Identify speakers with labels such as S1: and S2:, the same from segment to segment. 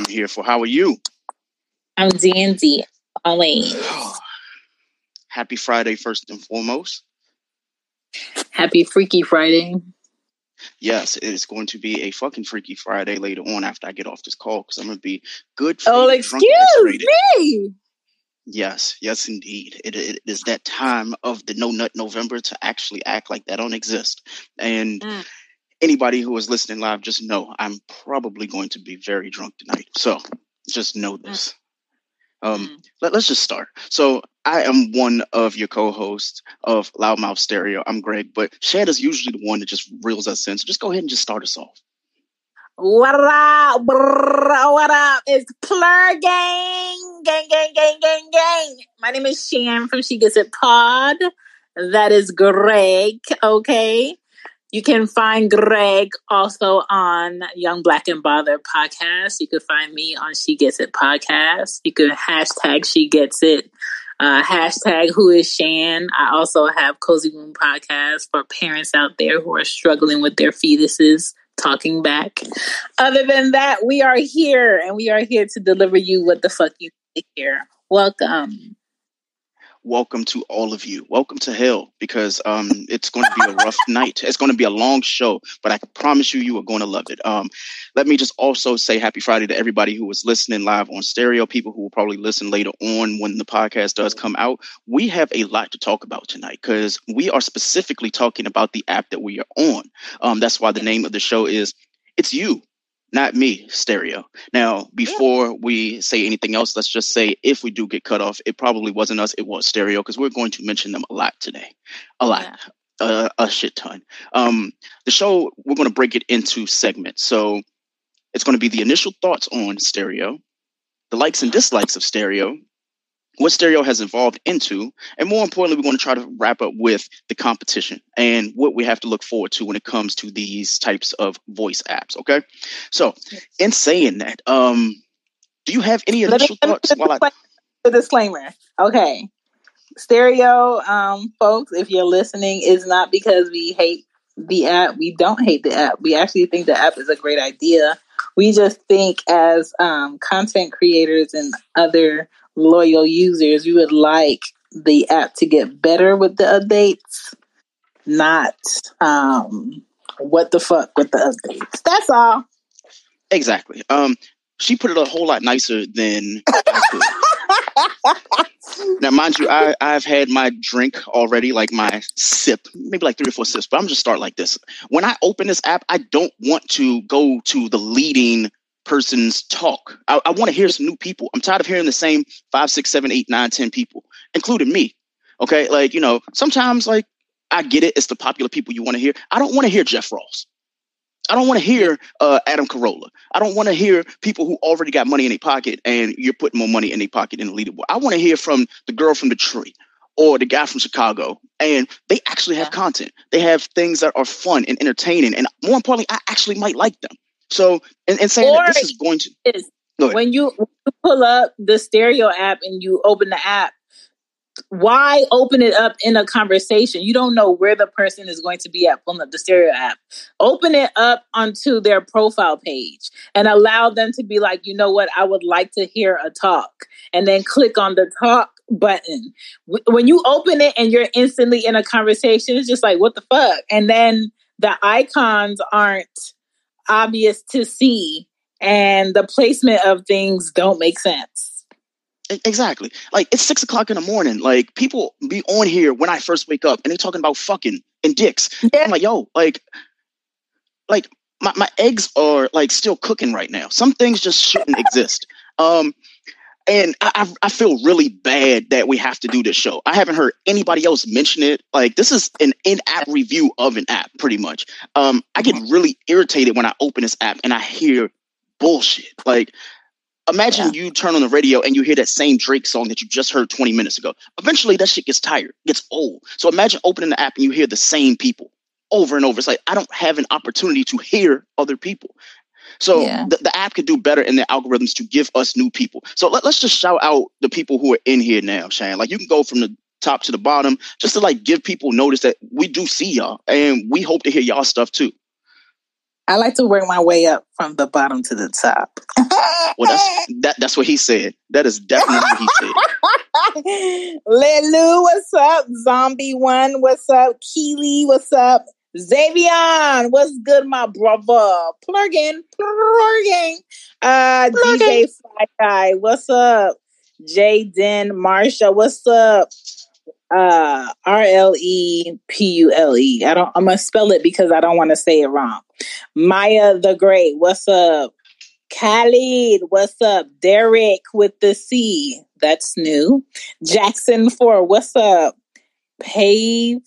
S1: You know what I'm here for. How are you?
S2: I'm Dandy, always.
S1: Happy Friday, first and foremost.
S2: Happy Freaky Friday.
S1: Yes, it is going to be a fucking Freaky Friday later on after I get off this call because I'm going to be good.
S2: Oh, excuse me.
S1: Yes, yes, indeed. It, it is that time of the No Nut November to actually act like that don't exist. And mm. Anybody who is listening live, just know I'm probably going to be very drunk tonight. So just know mm. this. Um, mm. let, us just start. So I am one of your co-hosts of Loudmouth Stereo. I'm Greg, but Shad is usually the one that just reels us in. So just go ahead and just start us off.
S2: What up? What up? It's Plur Gang. Gang, gang, gang, gang, gang. My name is Shan from She Gets It Pod. That is Greg. Okay. You can find Greg also on Young Black and Bother podcast. You can find me on She Gets It podcast. You can hashtag She Gets It. Uh, hashtag Who is Shan. I also have Cozy Womb podcast for parents out there who are struggling with their fetuses talking back. Other than that, we are here and we are here to deliver you what the fuck you hear. Welcome
S1: welcome to all of you. Welcome to hell because um, it's going to be a rough night. It's going to be a long show, but I can promise you, you are going to love it. Um, let me just also say happy Friday to everybody who was listening live on stereo, people who will probably listen later on when the podcast does come out. We have a lot to talk about tonight because we are specifically talking about the app that we are on. Um, that's why the name of the show is It's You not me, stereo. Now, before yeah. we say anything else, let's just say if we do get cut off, it probably wasn't us, it was stereo, because we're going to mention them a lot today. A lot. Yeah. Uh, a shit ton. Um, the show, we're going to break it into segments. So it's going to be the initial thoughts on stereo, the likes and dislikes of stereo, what stereo has evolved into and more importantly we're going to try to wrap up with the competition and what we have to look forward to when it comes to these types of voice apps okay? So in saying that um do you have any initial thoughts while I...
S2: the disclaimer. Okay. Stereo um folks if you're listening is not because we hate the app. We don't hate the app. We actually think the app is a great idea. We just think as um, content creators and other loyal users, we would like the app to get better with the updates, not um, what the fuck with the updates. That's all.
S1: Exactly. Um, she put it a whole lot nicer than now, mind you, I, I've had my drink already, like my sip, maybe like three or four sips, but I'm just start like this. When I open this app, I don't want to go to the leading person's talk. I, I want to hear some new people. I'm tired of hearing the same five, six, seven, eight, nine, ten people, including me. Okay, like you know, sometimes like I get it. It's the popular people you want to hear. I don't want to hear Jeff Ross. I don't want to hear uh, Adam Carolla. I don't want to hear people who already got money in their pocket and you're putting more money in their pocket in the leaderboard. I want to hear from the girl from Detroit or the guy from Chicago, and they actually have yeah. content. They have things that are fun and entertaining, and more importantly, I actually might like them. So, and, and saying this is going to
S2: is, when you, when you pull up the stereo app and you open the app, why open it up in a conversation? You don't know where the person is going to be at pulling up the stereo app. Open it up onto their profile page and allow them to be like, you know what, I would like to hear a talk. And then click on the talk button. When you open it and you're instantly in a conversation, it's just like, what the fuck? And then the icons aren't obvious to see and the placement of things don't make sense.
S1: Exactly. Like it's six o'clock in the morning. Like people be on here when I first wake up and they're talking about fucking and dicks. Yeah. I'm like, yo, like, like my, my eggs are like still cooking right now. Some things just shouldn't exist. Um, and I, I feel really bad that we have to do this show. I haven't heard anybody else mention it. Like this is an in-app review of an app, pretty much. Um, I get really irritated when I open this app and I hear bullshit. Like, imagine yeah. you turn on the radio and you hear that same Drake song that you just heard 20 minutes ago. Eventually, that shit gets tired, gets old. So imagine opening the app and you hear the same people over and over. It's like I don't have an opportunity to hear other people. So yeah. the, the app could do better in the algorithms to give us new people. So let, us just shout out the people who are in here now, Shane. Like you can go from the top to the bottom just to like give people notice that we do see y'all and we hope to hear y'all stuff too.
S2: I like to work my way up from the bottom to the top.
S1: well, that's that, that's what he said. That is definitely what he
S2: said. Lelu, what's up? Zombie One, what's up? Keely, what's up? Xavion, what's good, my brother? Plugin, plugin. Uh, DJ Fly Guy, what's up? Jaden Marsha, what's up? Uh, R L E P U L E. I don't. I'm gonna spell it because I don't want to say it wrong. Maya the Great, what's up? Khalid, what's up? Derek with the C, that's new. Jackson Four, what's up? Pave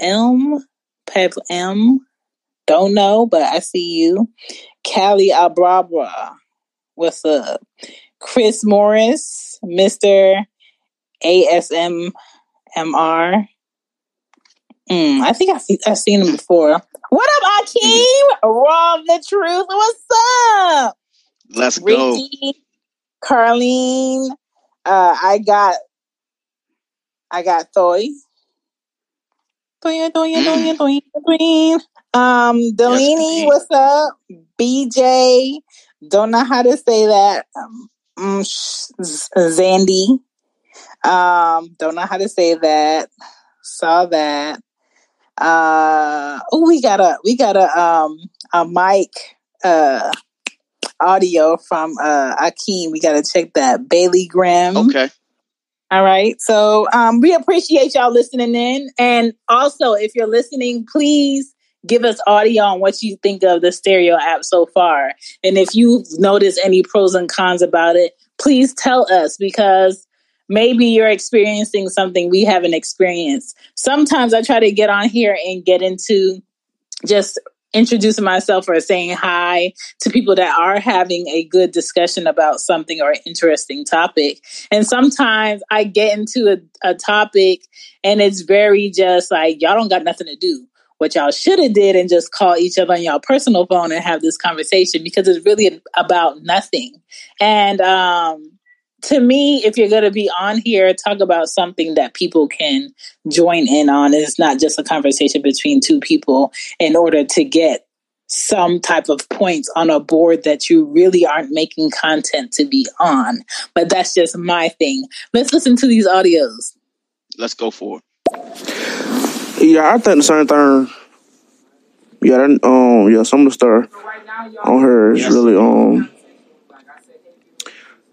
S2: M, Pev M, don't know, but I see you. Callie Abrabra, what's up? Chris Morris, Mr. ASMMR. Mm, I think I've, I've seen him before. What up, Akeem? Raw the truth. What's up?
S1: Let's Ricky,
S2: go. Carlene. Uh, I got I got Thoy. Thoy, Thoy, Thoy, Thoy, Thoy. Um, Delaney, yes, what's up? BJ. Don't know how to say that. Um, Zandy. Um, don't know how to say that. Saw that. Uh, oh, we got a we got a um a mic uh audio from uh Akeem. We got to check that. Bailey Grimm.
S1: Okay.
S2: All right. So um, we appreciate y'all listening in. And also, if you're listening, please give us audio on what you think of the stereo app so far. And if you notice any pros and cons about it, please tell us because maybe you're experiencing something we haven't experienced. Sometimes I try to get on here and get into just introducing myself or saying hi to people that are having a good discussion about something or an interesting topic. And sometimes I get into a, a topic and it's very just like, y'all don't got nothing to do what y'all should have did and just call each other on y'all personal phone and have this conversation because it's really about nothing. And um, to me, if you're going to be on here, talk about something that people can join in on. It's not just a conversation between two people in order to get some type of points on a board that you really aren't making content to be on. But that's just my thing. Let's listen to these audios.
S1: Let's go for it.
S3: Yeah, I think the same thing. Yeah, that, um, yeah, some of the stuff on her is really um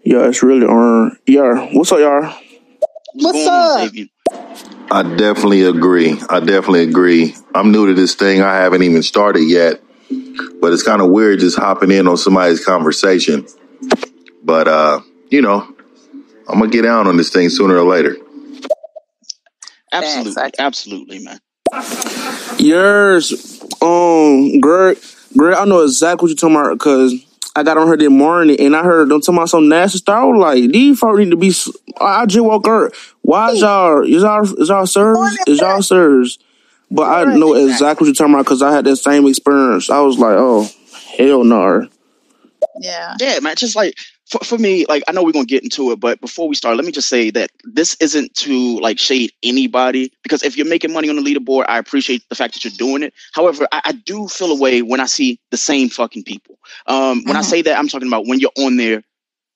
S3: yeah, it's really on. Yeah, what's up, y'all?
S2: What's up?
S4: I definitely agree. I definitely agree. I'm new to this thing. I haven't even started yet, but it's kind of weird just hopping in on somebody's conversation. But uh, you know, I'm gonna get down on this thing sooner or later.
S1: Absolutely, absolutely, man.
S3: Yours, um, Greg, Greg, I know exactly what you're talking about because I got on her this morning and I heard them talking about some nasty stuff. I was like, these folks need to be. I just woke up. Why is y'all? Is y'all? Is y'all sirs? Is y'all sirs? But I know exactly what you're talking about because I had that same experience. I was like, oh, hell no.
S2: Yeah.
S1: Yeah, man. Just like for, for me, like I know we're gonna get into it, but before we start, let me just say that this isn't to like shade anybody because if you're making money on the leaderboard, I appreciate the fact that you're doing it. However, I, I do feel a way when I see the same fucking people. Um, when mm-hmm. I say that, I'm talking about when you're on there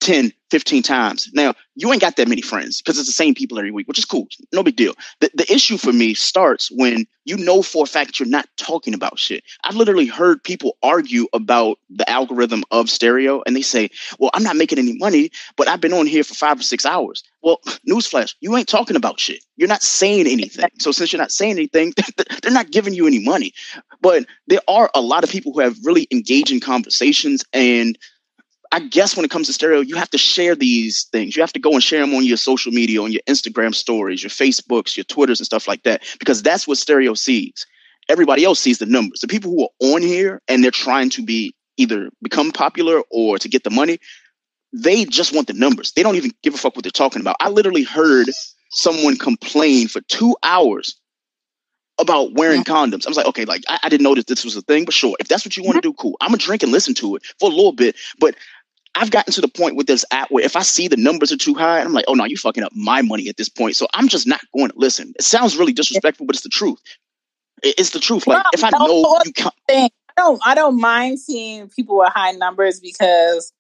S1: 10, 15 times. Now, you ain't got that many friends because it's the same people every week, which is cool. No big deal. The, the issue for me starts when you know for a fact you're not talking about shit. I've literally heard people argue about the algorithm of stereo and they say, well, I'm not making any money, but I've been on here for five or six hours. Well, newsflash, you ain't talking about shit. You're not saying anything. So since you're not saying anything, they're not giving you any money. But there are a lot of people who have really engaging conversations and I guess when it comes to stereo, you have to share these things. You have to go and share them on your social media, on your Instagram stories, your Facebooks, your Twitters, and stuff like that, because that's what stereo sees. Everybody else sees the numbers. The people who are on here and they're trying to be either become popular or to get the money, they just want the numbers. They don't even give a fuck what they're talking about. I literally heard someone complain for two hours about wearing condoms. I was like, okay, like I, I, didn't know that this was a thing, but sure, if that's what you want to do, cool. I'm gonna drink and listen to it for a little bit, but I've gotten to the point with this app where if I see the numbers are too high, I'm like, oh no, you fucking up my money at this point. So I'm just not going to listen. It sounds really disrespectful, but it's the truth. It's the truth. Like if I know you can't.
S2: don't I don't mind seeing people with high numbers because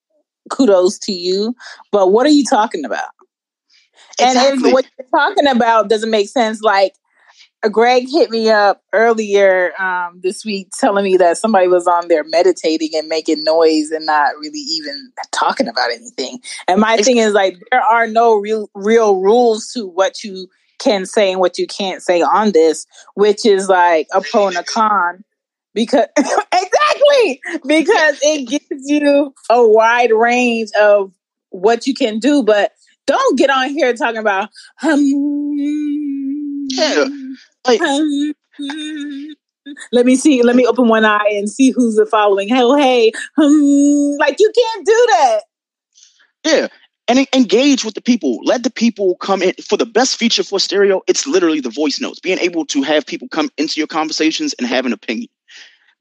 S2: kudos to you. But what are you talking about?
S1: Exactly.
S2: And if what you're talking about doesn't make sense, like Greg hit me up earlier um, this week telling me that somebody was on there meditating and making noise and not really even talking about anything. And my thing is like there are no real real rules to what you can say and what you can't say on this, which is like a pro and a con. Because exactly because it gives you a wide range of what you can do, but don't get on here talking about um,
S1: Yeah. Like,
S2: let me see. Let me open one eye and see who's the following. Oh, hey, um, like you can't do that.
S1: yeah. And engage with the people. Let the people come in. For the best feature for stereo, it's literally the voice notes. Being able to have people come into your conversations and have an opinion.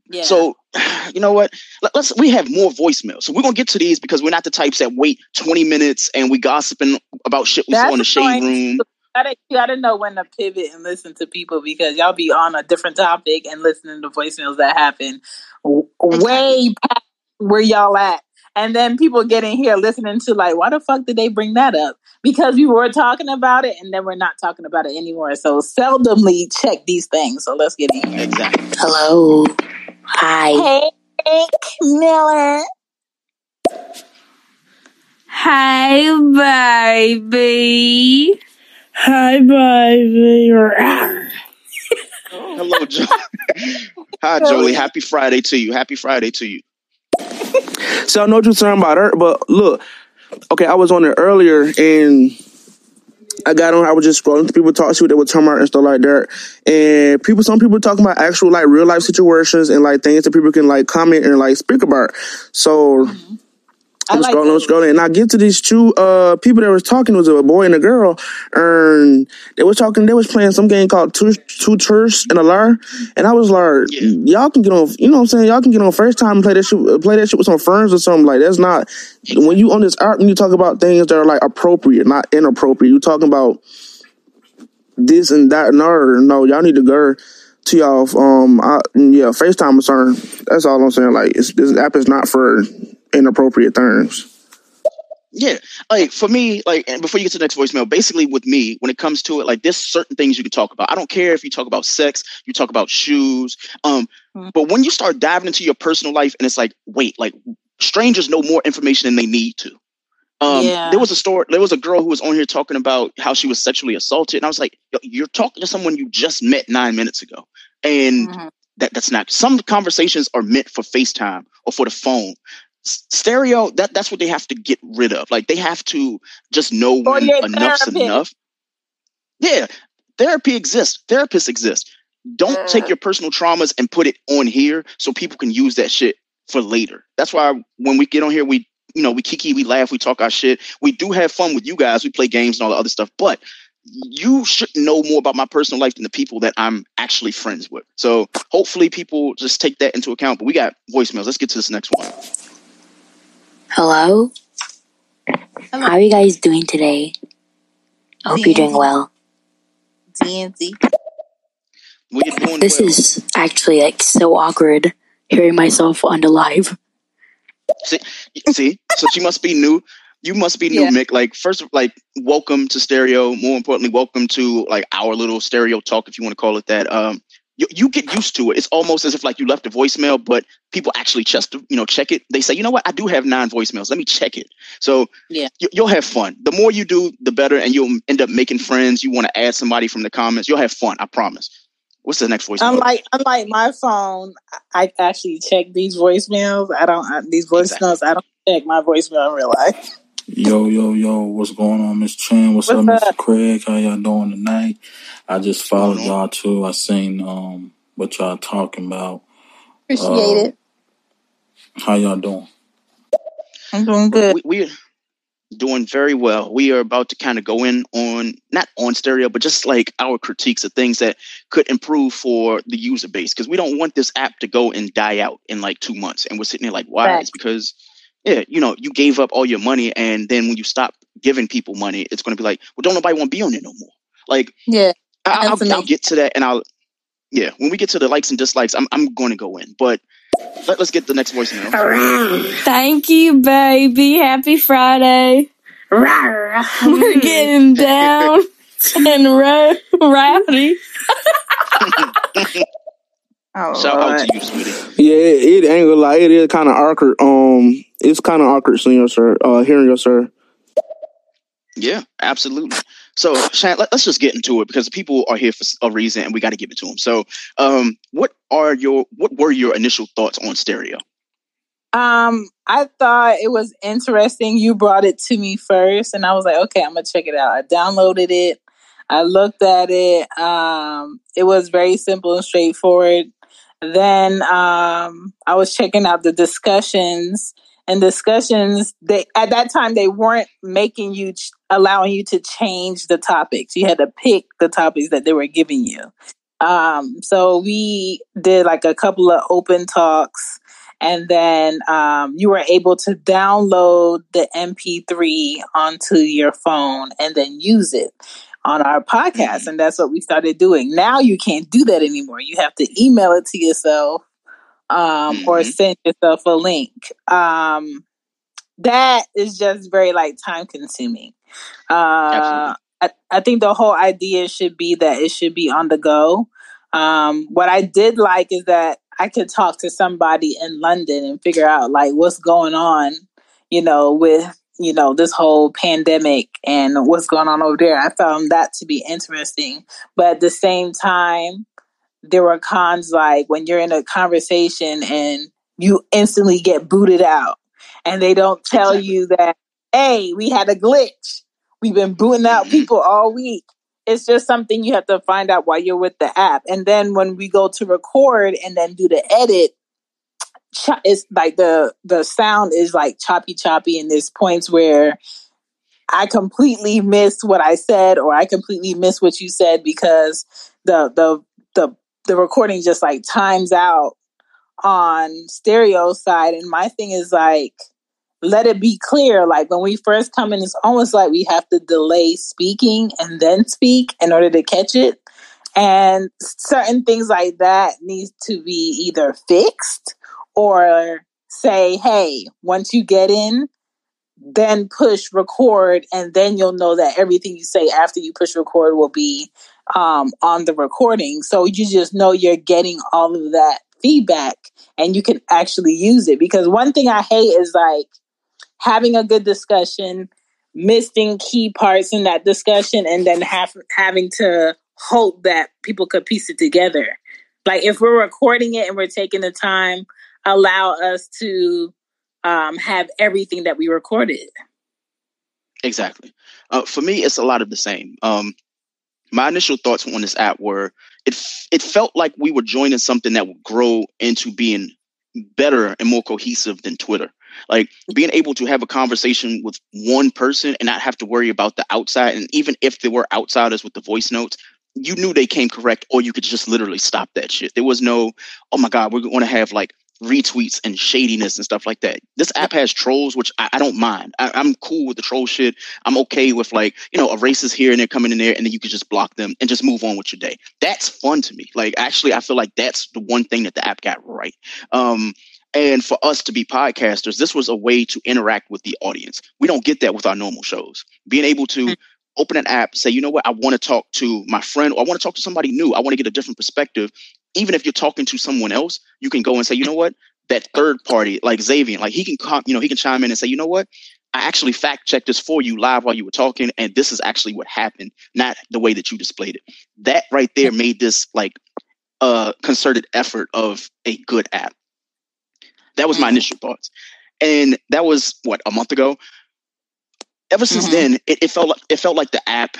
S2: Yeah.
S1: So, you know what? Let, us we have more voicemails. So we're gonna get to these because we're not the types that wait 20 minutes and we gossiping about shit we saw in the shade room.
S2: You gotta, you gotta know when to pivot and listen to people because y'all be on a different topic and listening to voicemails that happen way past where y'all at. And then people get in here listening to like, why the fuck did they bring that up? Because we were talking about it and then we're not talking about it anymore. So seldomly check these things. So let's get in here.
S1: Exactly.
S5: Hello. Hi.
S2: Hey, Frank Miller.
S5: Hi, baby.
S3: Hi, baby.
S1: Hello, Joe. Hi, Jolie. Happy Friday to you. Happy Friday to you.
S3: So I know what you're talking about her, but look, okay, I was on there earlier and I got on. I was just scrolling through people talk, to what they were talking about and stuff like that. And people, some people talking about actual like real life situations and like things that people can like comment and like speak about. So
S2: I
S3: I'm
S2: like
S3: scrolling, I'm scrolling, and I get to these two uh people that was talking. It was a boy and a girl, and they was talking. They was playing some game called Two Two Truths and a Lie, and I was like,
S1: Yeah.
S3: y'all can get on. You know what I'm saying? Y'all can get on FaceTime and play that shit. Play that shit with some friends or something like that's not. When you on this app, when you talk about things that are like appropriate, not inappropriate. You talking about this and that and other. No, y'all need to go to y'all. Um, I, yeah, FaceTime certain. That's all I'm saying. Like, it's, this app is not for inappropriate terms.
S1: Yeah, like for me, like and before you get to the next voicemail, basically with me, when it comes to it, like there's certain things you can talk about. I don't care if you talk about sex, you talk about shoes, um,
S2: Mhm.
S1: but when you start diving into your personal life, and it's like, wait, like strangers know more information than they need to. Um,
S2: Yeah.
S1: there was a story. There was a girl who was on here talking about how she was sexually assaulted, and I was like, you're talking to someone you just met nine minutes ago, and
S2: Mhm.
S1: that that's not. Some conversations are meant for FaceTime or for the phone. Stereo, that that's what they have to get rid of. Like they have to just know when enough's
S2: therapist.
S1: enough. Yeah, therapy exists. Therapists exist. Don't take your personal traumas and put it on here so people can use that shit for later. That's why when we get on here, we you know we kiki, we laugh, we talk our shit. We do have fun with you guys. We play games and all the other stuff, but you should know more about my personal life than the people that I'm actually friends with. So hopefully people just take that into account. But we got voicemails. Let's get to this next one.
S5: Hello. How are you guys doing today? I hope you're doing well.
S2: TNT.
S5: This
S1: well.
S5: is actually like so awkward hearing myself on the live.
S1: See, see, so she must be new. You must be new,
S2: Yeah.
S1: Mick. Like, first, like, welcome to stereo. More importantly, welcome to like our little stereo talk, if you want to call it that. Um, you, you get used to it. It's almost as if like you left a voicemail, but people actually just you know check it. They say, you know what, I do have nine voicemails. Let me check it. So
S2: Yeah.
S1: you, you'll have fun. The more you do, the better, and you'll end up making friends. You want to add somebody from the comments. You'll have fun. I promise. What's the next voicemail?
S2: Unlike unlike my phone, I actually check these voicemails. I don't I, these voicemails. I don't check my voicemail in real life.
S6: Yo, yo, yo, what's going on, Miss Chan? What's,
S2: What's
S6: up, Mr. Craig? How y'all doing tonight? I just followed y'all too. I seen um what y'all talking about.
S2: Appreciate
S6: Uh,
S2: it.
S6: How y'all doing?
S2: I'm doing good.
S1: we, we're doing very well. We are about to kind of go in on not on stereo, but just like our critiques of things that could improve for the user base because we don't want this app to go and die out in like two months. And we're sitting here like, why?
S2: Facts.
S1: It's because yeah, you know, you gave up all your money, and then when you stop giving people money, it's going to be like, well, don't nobody want to be on it no more. Like
S2: Yeah.
S1: I, I'll, I'll get to that, and I'll yeah. When we get to the likes and dislikes, I'm I'm going to go in, but Let, us get the next voicemail.
S7: Thank you, baby. Happy Friday. We're getting down and ro- rowdy.
S1: oh, Shout out to you, sweetie.
S3: Yeah, it, it ain't gonna. It is kind of awkward. Um, it's kind of awkward seeing your sir, uh, hearing your sir.
S1: Yeah, absolutely. So, Shan, let, us just get into it because people are here for a reason, and we got to give it to them. So, um, what are your what were your initial thoughts on stereo?
S2: Um, I thought it was interesting. You brought it to me first, and I was like, okay, I'm gonna check it out. I downloaded it. I looked at it. Um, it was very simple and straightforward. Then um, I was checking out the discussions and discussions. They at that time they weren't making you ch- allowing you to change the topics. You had to pick the topics that they were giving you. Um, so we did like a couple of open talks and then um, you were able to download the MP3 onto your phone and then use it on our podcast. Mm-hmm. And that's what we started doing. Now you can't do that anymore. You have to email it to yourself um, mm-hmm. or send yourself a link. Um, that is just very like time consuming. Uh, I, I think the whole idea should be that it should be on the go. Um, what I did like is that I could talk to somebody in London and figure out like what's going on, you know, with you know this whole pandemic and what's going on over there. I found that to be interesting, but at the same time, there were cons like when you're in a conversation and you instantly get booted out, and they don't tell you that hey, we had a glitch. We've been booting out mm-hmm. people all week it's just something you have to find out while you're with the app. And then when we go to record and then do the edit, it's like the the sound is like choppy choppy and there's points where I completely miss what I said or I completely miss what you said because the the the the recording just like times out on stereo side. And my thing is like let it be clear. Like when we first come in it's almost like we have to delay speaking and then speak in order to catch it. And certain things like that needs to be either fixed or say hey once you get in then push record and then you'll know that everything you say after you push record will be um, on the recording so you just know you're getting all of that feedback and you can actually use it because one thing i hate is like having a good discussion, missing key parts in that discussion, and then have, having to hope that people could piece it together. Like if we're recording it and we're taking the time, allow us to um, have everything that we recorded.
S1: Exactly. Uh, for me, it's a lot of the same. Um, my initial thoughts on this app were it it felt like we were joining something that would grow into being better and more cohesive than Twitter. Like being able to have a conversation with one person and not have to worry about the outside. And even if there were outsiders with the voice notes, you knew they came correct, or you could just literally stop that shit. There was no, oh my God, we're going to have like retweets and shadiness and stuff like that. This app has trolls, which I, I don't mind. I, am cool with the troll shit. I'm okay with like, you know, a racist here and they're coming in there and then you can just block them and just move on with your day. That's fun to me. Like actually I feel like that's the one thing that the app got right. Um, and for us to be podcasters, this was a way to interact with the audience. We don't get that with our normal shows. Being able to mm-hmm. open an app, say, you know what, I want to talk to my friend or I want to talk to somebody new. I want to get a different perspective. Even if you're talking to someone else, you can go and say, you know what, that third party, like Xavier, like he can come, you know, he can chime in and say, you know what, I actually fact checked this for you live while you were talking, and this is actually what happened, not the way that you displayed it. That right there made this like a concerted effort of a good app. That was my mm-hmm. initial thoughts. And that was what, a month ago? Ever since mm-hmm. then, it, it felt like it felt like the app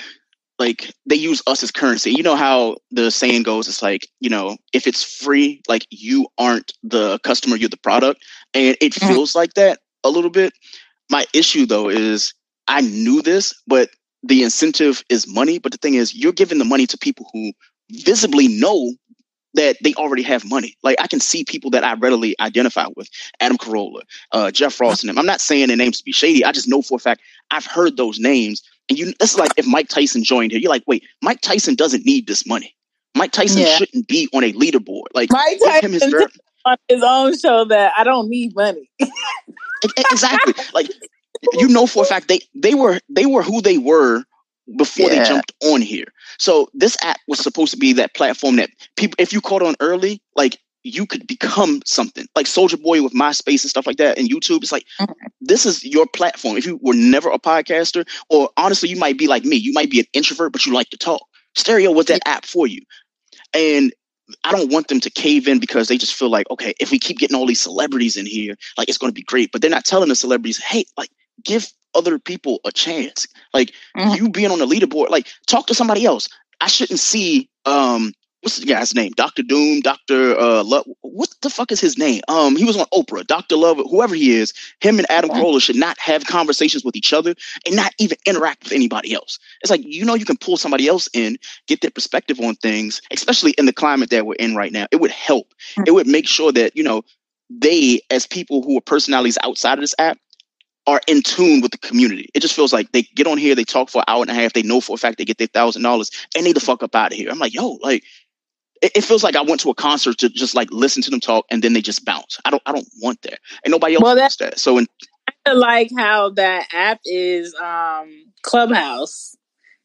S1: like they use us as currency. You know how the saying goes, it's like, you know, if it's free, like you aren't the customer, you're the product. And it mm-hmm. feels like that a little bit. My issue though is I knew this, but the incentive is money. But the thing is, you're giving the money to people who visibly know that they already have money. Like I can see people that I readily identify with, Adam Carolla, uh, Jeff Ross, and them. I'm not saying their names to be shady. I just know for a fact I've heard those names. And you, this is like if Mike Tyson joined here. You're like, wait, Mike Tyson doesn't need this money. Mike Tyson yeah. shouldn't be on a leaderboard. Like
S2: Mike Tyson, very- on his own show that I don't need money.
S1: Exactly. like you know for a fact they they were they were who they were before
S8: Yeah.
S1: they jumped on here. So this app was supposed to be that platform that people if you caught on early, like you could become something. Like Soulja Boy with MySpace and stuff like that and YouTube. It's like mm-hmm. this is your platform. If you were never a podcaster, or honestly, you might be like me, you might be an introvert, but you like to talk. Stereo was that app for you. And I don't want them to cave in because they just feel like, okay, if we keep getting all these celebrities in here, like it's going to be great. But they're not telling the celebrities, hey, like give other people a chance. Like
S2: Mhm.
S1: you being on the leaderboard, like talk to somebody else. I shouldn't see um what's the guy's name? Dr. Doom, Dr. Uh Love. What the fuck is his name? Um he was on Oprah, Dr. Love, whoever he is, him and Adam Carolla should not have conversations with each other and not even interact with anybody else. It's like you know you can pull somebody else in, get their perspective on things, especially in the climate that we're in right now. It would help. It would make sure that, you know, they as people who are personalities outside of this app are in tune with the community. It just feels like they get on here, they talk for an hour and a half, they know for a fact they get their thousand dollars, and they the fuck up out of here. I'm like, yo, like it, it feels like I went to a concert to just like listen to them talk and then they just bounce. I don't I don't want that. And nobody else
S2: Well, that-
S1: wants that. So in
S2: I like how that app is um Clubhouse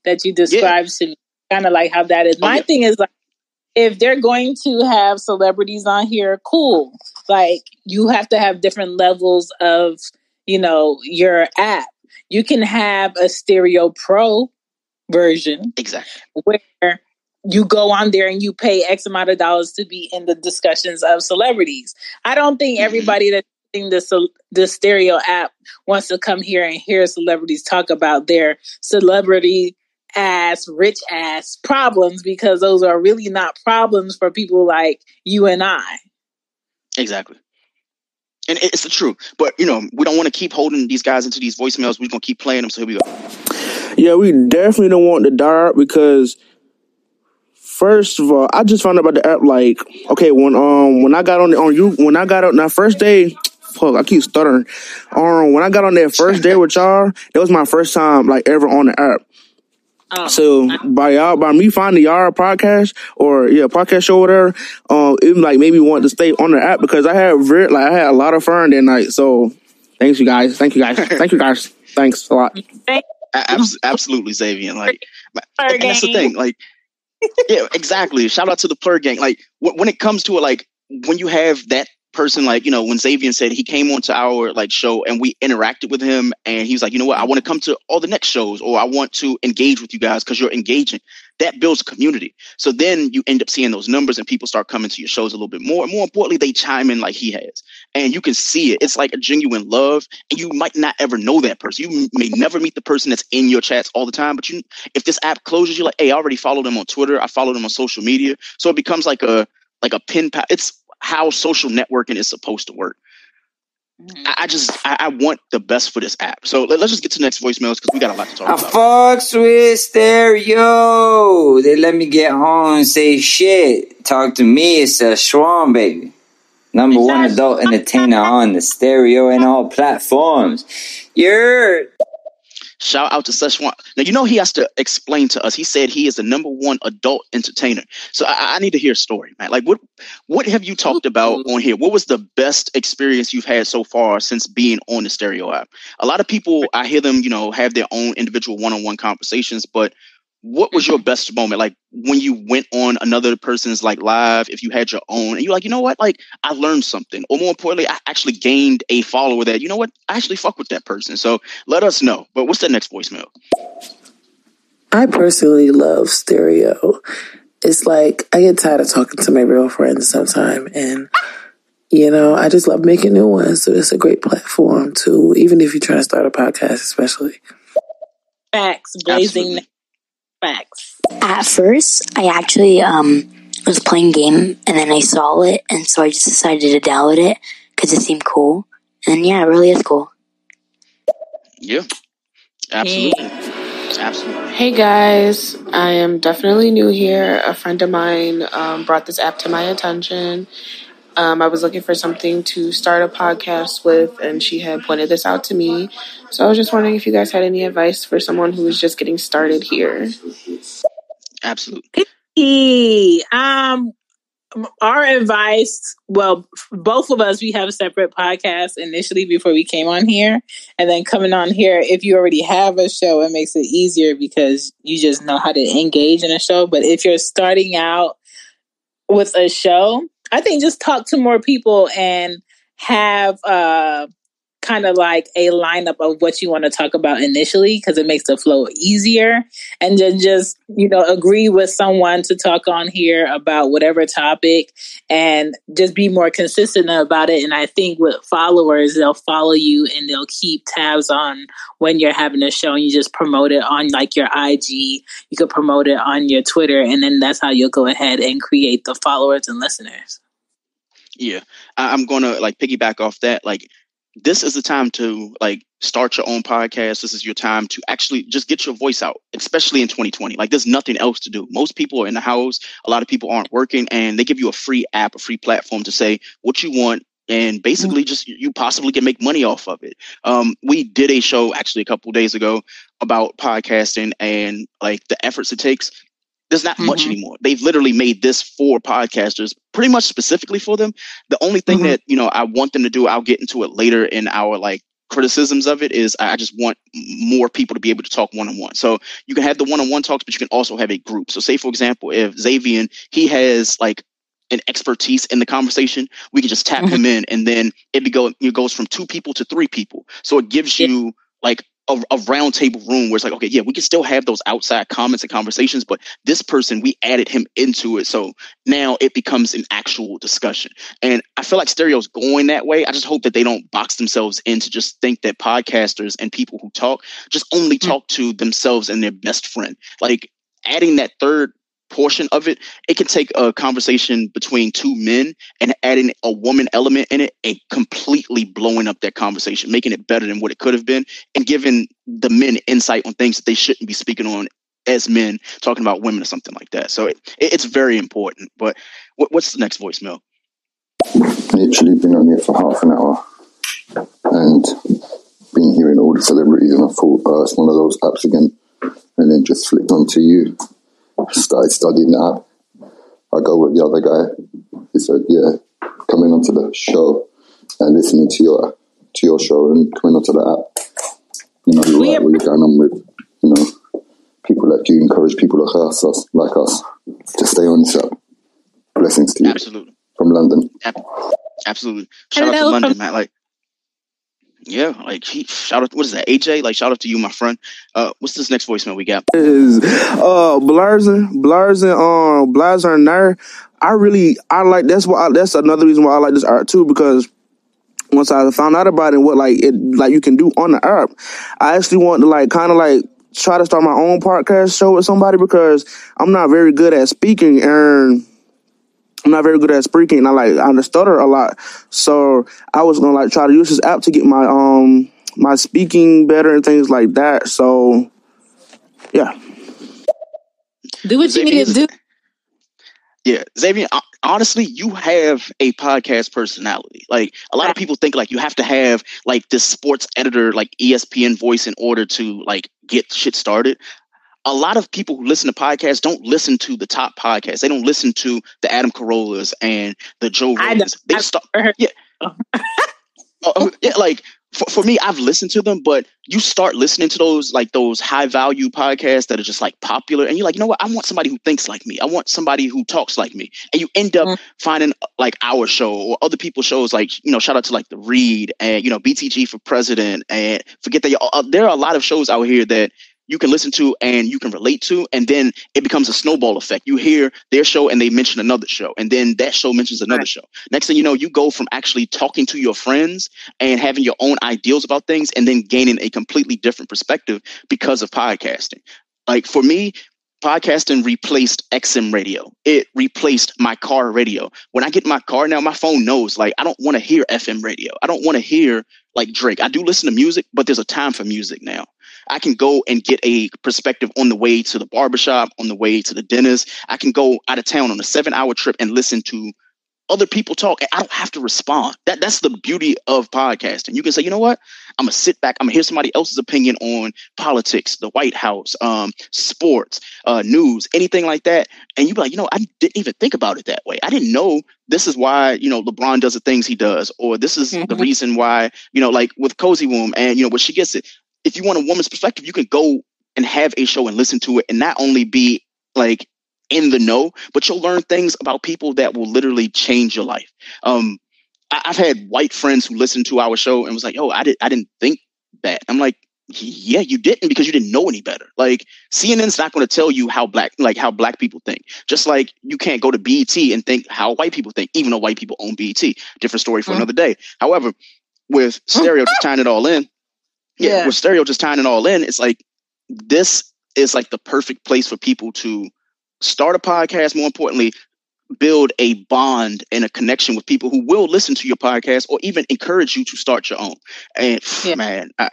S2: that you described to me. Kind of like how that is.
S1: Oh,
S2: My
S1: yeah.
S2: thing is like if they're going to have celebrities on here, cool. Like you have to have different levels of, you know, your app. You can have a stereo pro version
S1: exactly.
S2: where you go on there and you pay X amount of dollars to be in the discussions of celebrities. I don't think
S1: Mhm.
S2: everybody that's using the the stereo app wants to come here and hear celebrities talk about their celebrity ass, rich ass problems because those are really not problems for people like you and I.
S1: Exactly. And it's the truth. But you know, we don't want to keep holding these guys into these voicemails. We're gonna keep playing them. So here we go.
S3: Yeah, we definitely don't want the dark because first of all, I just found out about the app like okay when um when I got on the, on you when I got on that first day. Fuck, I keep stuttering. Um, when I got on that first day with y'all, that was my first time like ever on the app.
S2: Oh,
S3: So by y'all, by me finding y'all podcast or yeah, podcast show or whatever, um, it like made me want to stay on the app because I had very like I had a lot of fun that night. So thanks you guys, thank you guys, thank you guys, thanks a lot.
S1: Abs- absolutely, Xavier. Like, and that's the thing. Like, yeah, exactly. Shout out to the Plur gang. Like, wh- when it comes to it, like when you have that person, like you know, when Xavier said he came onto our like show and we interacted with him, and he was like, you know what, I want to come to all the next shows, or I want to engage with you guys because you're engaging. That builds a community. So then you end up seeing those numbers, and people start coming to your shows a little bit more. And more importantly, they chime in like he has, and you can see it. It's like a genuine love, and you might not ever know that person. You may never meet the person that's in your chats all the time, but you if this app closes, you're like, hey, I already followed them on Twitter. I followed them on social media. So it becomes like a like a pin pal. It's how social networking is supposed to work. Mm-hmm. I, I just I, I want the best for this app. So let, us just get to the next voicemails because we got a lot to talk
S8: I
S1: about.
S8: fucks with stereo. They let me get on and say shit. Talk to me. It's a Schwan, baby. Number one adult entertainer on the stereo and all platforms. You're
S1: Shout out to Szechuan. Now you know he has to explain to us. He said he is the number one adult entertainer. So I, I need to hear a story, man. Like what what have you talked about on here? What was the best experience you've had so far since being on the stereo app? A lot of people I hear them, you know, have their own individual one-on-one conversations, but what was your best moment? Like when you went on another person's like live, if you had your own, and you're like, you know what? Like I learned something, or more importantly, I actually gained a follower that you know what? I actually fuck with that person. So let us know. But what's that next voicemail?
S9: I personally love stereo. It's like I get tired of talking to my real friends sometime and you know, I just love making new ones. So it's a great platform to even if you're trying to start a podcast especially.
S2: Facts, blazing
S1: Absolutely.
S2: Facts.
S5: At first, I actually um was playing game and then I saw it and so I just decided to download it because it seemed cool. And yeah, it really is cool.
S1: Yeah, absolutely, absolutely.
S10: Hey guys, I am definitely new here. A friend of mine um, brought this app to my attention. Um, I was looking for something to start a podcast with, and she had pointed this out to me. So I was just wondering if you guys had any advice for someone who is just getting started here.
S1: Absolutely.
S2: Um, our advice well both of us we have separate podcasts initially before we came on here and then coming on here if you already have a show it makes it easier because you just know how to engage in a show but if you're starting out with a show i think just talk to more people and have uh kind of like a lineup of what you want to talk about initially because it makes the flow easier. And then just you know agree with someone to talk on here about whatever topic and just be more consistent about it. And i think with followers they'll follow you and they'll keep tabs on when you're having a show and you just promote it on like your ig you could promote it on your twitter and then that's how you'll go ahead and create the followers and listeners
S1: yeah I- i'm gonna like piggyback off that like this is the time to like start your own podcast. This is your time to actually just get your voice out, especially in 2020. Like there's nothing else to do. Most people are in the house. A lot of people aren't working and they give you a free app, a free platform to say what you want. And basically just you possibly can make money off of it. Um, we did a show actually a couple days ago about podcasting and like the efforts it takes there's not mm-hmm. much anymore. They've literally made this for podcasters, pretty much specifically for them. The only thing mm-hmm. that you know I want them to do, I'll get into it later in our like criticisms of it is I just want more people to be able to talk one on one. So you can have the one on one talks, but you can also have a group. So say for example, if Xavier he has like an expertise in the conversation, we can just tap mm-hmm. him in, and then it, be go, it goes from two people to three people. So it gives you like a, a round table room where it's like, okay, yeah, we can still have those outside comments and conversations, but this person, we added him into it. So now it becomes an actual discussion. And I feel like Stereo's going that way. I just hope that they don't box themselves in to just think that podcasters and people who talk just only hmm. talk to themselves and their best friend. Like adding that third portion of it, it can take a conversation between two men and adding a woman element in it and completely blowing up that conversation, making it better than what it could have been, and giving the men insight on things that they shouldn't be speaking on as men, talking about women or something like that. So it, it's very important. But what, what's the next voicemail?
S11: Literally been on here for half an hour and been hearing all the celebrities, and I thought, oh, it's one of those apps again. And then just flipped onto you started studying the app. I go with the other guy. He said, "Yeah, coming onto the show and listening to your to your show and coming onto the app. You know, you're right, what you're going on with. You know, people like you encourage people like us, us like us, to stay on this app. Blessings to you.
S1: Absolutely.
S11: From London.
S1: Absolutely. Shout Hello out to London, from- Matt. Like yeah, like he, shout out. What is that, AJ? Like shout out to you, my friend. Uh, what's this next voicemail we got?
S3: Is uh Blarzin, Blarzin, um, Blazer there. I really, I like. That's why. I, that's another reason why I like this art too because once I found out about it, what like it like you can do on the app, I actually want to like kind of like try to start my own podcast show with somebody because I'm not very good at speaking and I'm not very good at speaking. I like I stutter a lot, so I was gonna like try to use this app to get my um my speaking better and things like that. So yeah,
S2: do what you need to do.
S1: Yeah, Xavier. Honestly, you have a podcast personality. Like a lot of people think, like you have to have like this sports editor, like ESPN voice, in order to like get shit started a lot of people who listen to podcasts don't listen to the top podcasts. They don't listen to the Adam Carollas and the Joe Rogans. They start, yeah, uh, yeah. Like for, for me, I've listened to them, but you start listening to those like those high value podcasts that are just like popular, and you're like, you know what? I want somebody who thinks like me. I want somebody who talks like me, and you end up mm-hmm. finding like our show or other people's shows. Like you know, shout out to like the Read and you know BTG for President, and forget that uh, there are a lot of shows out here that you can listen to and you can relate to and then it becomes a snowball effect. You hear their show and they mention another show and then that show mentions another right. show. Next thing you know you go from actually talking to your friends and having your own ideals about things and then gaining a completely different perspective because of podcasting. Like for me podcasting replaced XM radio. It replaced my car radio. When I get my car now, my phone knows like I don't want to hear FM radio. I don't want to hear like Drake. I do listen to music, but there's a time for music now. I can go and get a perspective on the way to the barbershop, on the way to the dentist. I can go out of town on a seven hour trip and listen to other people talk and I don't have to respond. That that's the beauty of podcasting. You can say, you know what? I'm gonna sit back. I'm gonna hear somebody else's opinion on politics, the White House, um, sports, uh, news, anything like that, and you be like, you know, I didn't even think about it that way. I didn't know this is why you know LeBron does the things he does, or this is mm-hmm. the reason why you know, like with Cozy Womb, and you know, where she gets it. If you want a woman's perspective, you can go and have a show and listen to it, and not only be like in the know, but you'll learn things about people that will literally change your life. Um, I, have had white friends who listened to our show and was like, "Oh, I did, I didn't think that." I'm like, "Yeah, you didn't because you didn't know any better." Like CNN's not going to tell you how black, like how black people think. Just like you can't go to BET and think how white people think, even though white people own BET. Different story for mm-hmm. another day. However, with stereo just tying it all in, yeah, yeah, with stereo just tying it all in, it's like this is like the perfect place for people to start a podcast. More importantly, build a bond and a connection with people who will listen to your podcast or even encourage you to start your own. And yeah. man, I,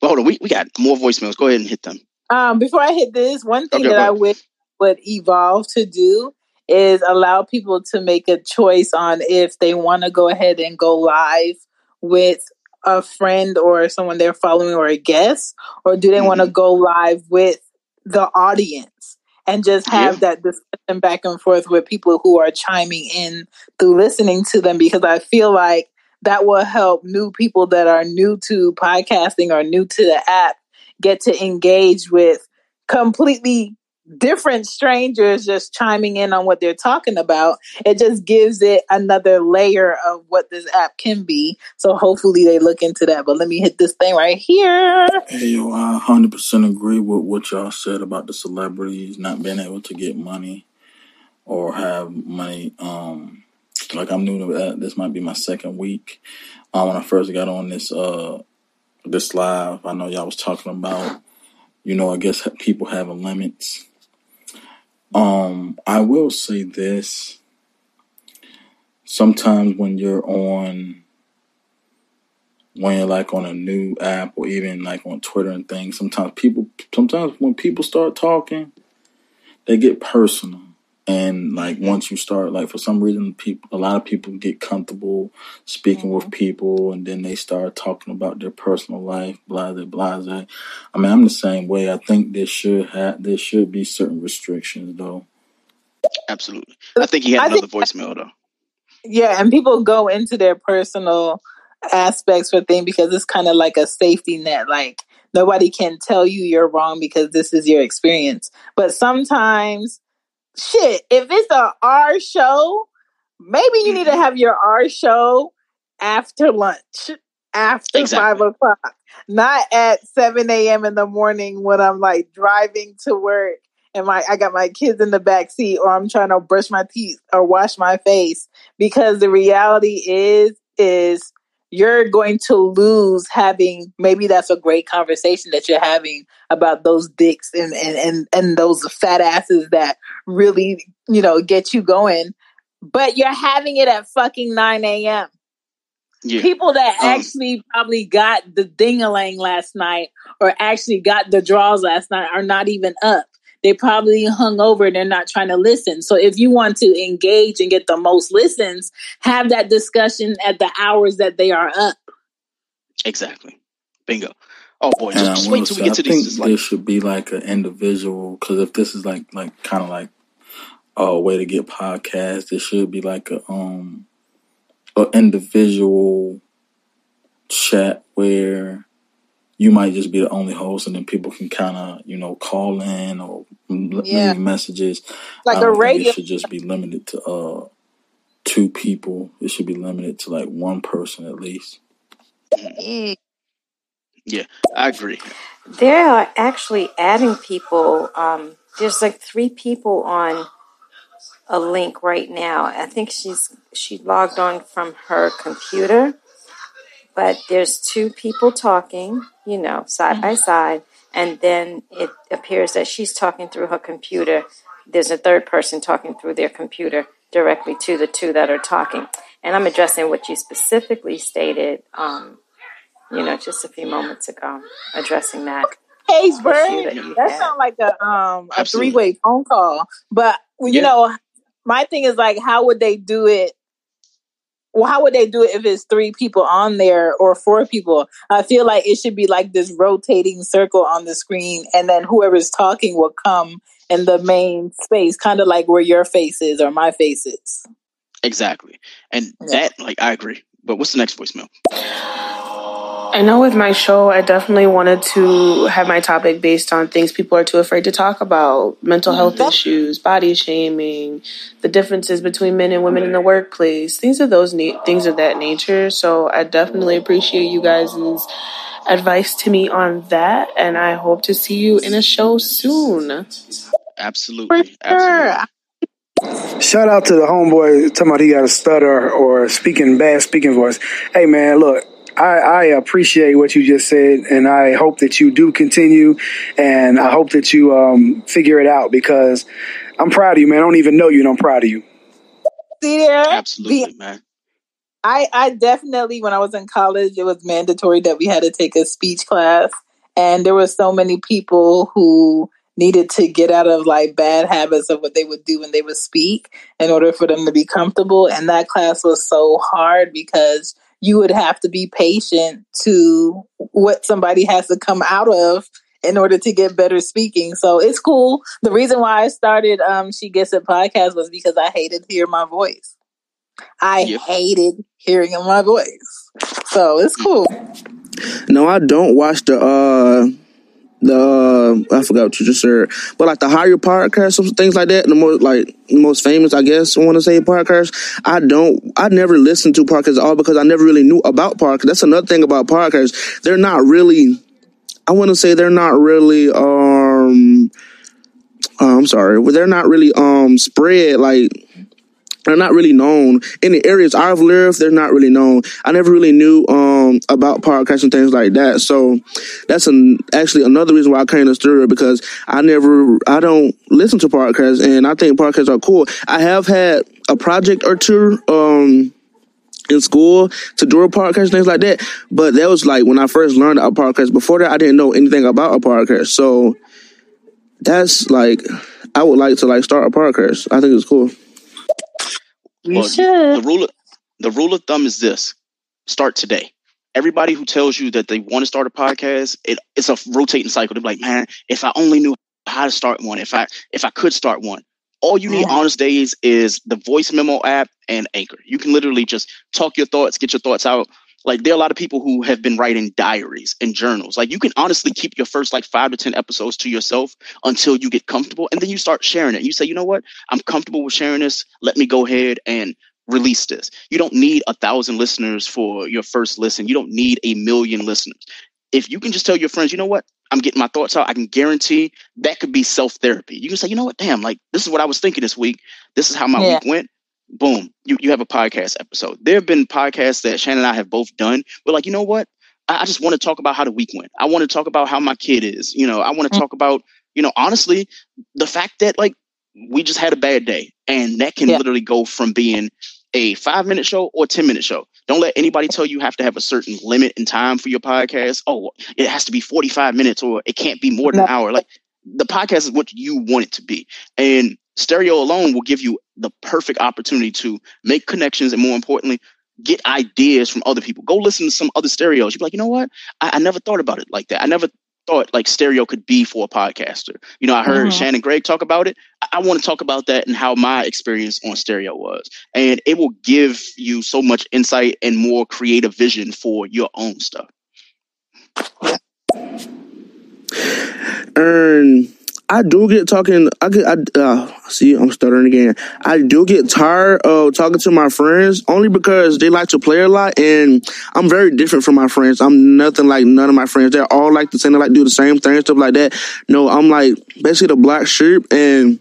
S1: but hold on, we, we got more voicemails. Go ahead and hit them.
S2: Um, before I hit this, one thing okay, that I wish would evolve to do is allow people to make a choice on if they want to go ahead and go live with a friend or someone they're following or a guest, or do they mm-hmm. want to go live with the audience and just have yeah. that discussion back and forth with people who are chiming in through listening to them because I feel like that will help new people that are new to podcasting or new to the app get to engage with completely different strangers just chiming in on what they're talking about. It just gives it another layer of what this app can be. So hopefully they look into that. But let me hit this thing right here.
S6: Hey, yo, I 100% agree with what y'all said about the celebrities not being able to get money or have money. Um, like I'm new to that. This might be my second week. Uh, when I first got on this uh this live, I know y'all was talking about, you know, I guess people having limits um, I will say this. Sometimes when you're on, when you're like on a new app or even like on Twitter and things, sometimes people, sometimes when people start talking, they get personal. And like once you start, like for some reason, people, a lot of people get comfortable speaking mm-hmm. with people, and then they start talking about their personal life, blah blah blah. I mean, I'm the same way. I think there should have there should be certain restrictions, though.
S1: Absolutely, I think he had I another think, voicemail though.
S2: Yeah, and people go into their personal aspects for things because it's kind of like a safety net. Like nobody can tell you you're wrong because this is your experience. But sometimes shit, if it's a R show, maybe you need to mm-hmm. have your R show after lunch, after exactly. five o'clock, not at 7 a.m. in the morning when I'm like driving to work and my I got my kids in the back seat or I'm trying to brush my teeth or wash my face because the reality is is you're going to lose having maybe that's a great conversation that you're having about those dicks and and and, and those fat asses that really you know get you going but you're having it at fucking 9 a.m yeah. people that um, actually probably got the dingaling last night or actually got the draws last night are not even up they probably hung over and they're not trying to listen. So if you want to engage and get the most listens, have that discussion at the hours that they are up.
S1: Exactly. Bingo. Oh boy, just, just wait till we get to
S6: I these. Think there should be like an individual because if this is like like kind of like a way to get podcasts, it should be like a um an individual chat where you might just be the only host, and then people can kind of you know call in or yeah. leave messages.
S2: Like a radio,
S6: it should just be limited to uh two people. It should be limited to like one person at least.
S1: Yeah, I agree.
S12: They are actually adding people. Um, there's like three people on a link right now. I think she's she logged on from her computer but there's two people talking, you know, side by mm-hmm. side, and then it appears that she's talking through her computer. There's a third person talking through their computer directly to the two that are talking. And I'm addressing what you specifically stated, um, you know, just a few moments ago, addressing that.
S2: Haysburg, that, that sounds like a um a three way phone call. But you yeah. know, my thing is like, how would they do it well, how would they do it if it's three people on there or four people? I feel like it should be like this rotating circle on the screen, and then whoever's talking will come in the main space, kind of like where your face is or my face is.
S1: Exactly. And that, like, I agree. But what's the next voicemail?
S10: I know with my show, I definitely wanted to have my topic based on things people are too afraid to talk about mental health mm-hmm. issues, body shaming, the differences between men and women in the workplace, things of those na- things of that nature. So I definitely appreciate you guys' advice to me on that, and I hope to see you in a show soon.
S1: Absolutely. Absolutely.
S13: Shout out to the homeboy talking about he got a stutter or speaking bad speaking voice. Hey man, look, I, I appreciate what you just said, and I hope that you do continue, and I hope that you um, figure it out because I'm proud of you, man. I don't even know you, and I'm proud of you.
S2: See there?
S1: Absolutely, man.
S2: I, I definitely, when I was in college, it was mandatory that we had to take a speech class. And there were so many people who needed to get out of like bad habits of what they would do when they would speak in order for them to be comfortable. And that class was so hard because you would have to be patient to what somebody has to come out of in order to get better speaking. So it's cool. The reason why I started um She Gets It podcast was because I hated hearing my voice. I hated hearing my voice. So it's cool.
S3: No, I don't watch the uh the uh, I forgot what you just said, but like the higher some things like that. The more like most famous, I guess I want to say podcasts. I don't. I never listened to podcasts at all because I never really knew about podcasts. That's another thing about podcasts. They're not really. I want to say they're not really. Um, uh, I'm sorry, they're not really um spread like they're not really known in the areas I've lived. They're not really known. I never really knew um, about podcasts and things like that. So that's an, actually another reason why I came to Stereo because I never, I don't listen to podcasts, and I think podcasts are cool. I have had a project or two. Um, in school to do a podcast things like that. But that was like when I first learned a podcast. Before that, I didn't know anything about a podcast. So that's like, I would like to like start a podcast. I think it's cool.
S1: Well, The rule of, the rule of thumb is this: start today. Everybody who tells you that they want to start a podcast, it, it's a rotating cycle. They're like, man, if I only knew how to start one, if I if I could start one. All you need, honest days, is the voice memo app and Anchor. You can literally just talk your thoughts, get your thoughts out. Like there are a lot of people who have been writing diaries and journals. Like you can honestly keep your first like five to ten episodes to yourself until you get comfortable, and then you start sharing it. You say, you know what, I'm comfortable with sharing this. Let me go ahead and release this. You don't need a thousand listeners for your first listen. You don't need a million listeners. If you can just tell your friends, you know what, I'm getting my thoughts out. I can guarantee that could be self therapy. You can say, you know what, damn, like this is what I was thinking this week. This is how my
S2: Yeah.
S1: week went. Boom, you, you have a podcast episode. There have been podcasts that Shannon and I have both done. We're like, you know what? I, I just want to talk about how the week went. I want to talk about how my kid is. You know, I want to mm. talk about, you know, honestly, the fact that like we just had a bad day. And that can literally go from being a five minute show or 10 minute show. Don't let anybody tell you you have to have a certain limit in time for your podcast. Oh, it has to be 45 minutes or it can't be more than an hour. Like the podcast is what you want it to be. And stereo alone will give you the perfect opportunity to make connections and more importantly, get ideas from other people. Go listen to some other stereos. You'll be like, you know what? I, I never thought about it like that. I never thought like stereo could be for a podcaster. You know, I heard
S2: Mhm.
S1: Shan and Greg talk about it. I, I want to talk about that and how my experience on stereo was. And it will give you so much insight and more creative vision for your own stuff.
S3: And I do get talking. I get. I uh, see. I'm stuttering again. I do get tired of talking to my friends only because they like to play a lot, and I'm very different from my friends. I'm nothing like none of my friends. They're all like the same. They like do the same thing, stuff like that. No, I'm like basically the black sheep, and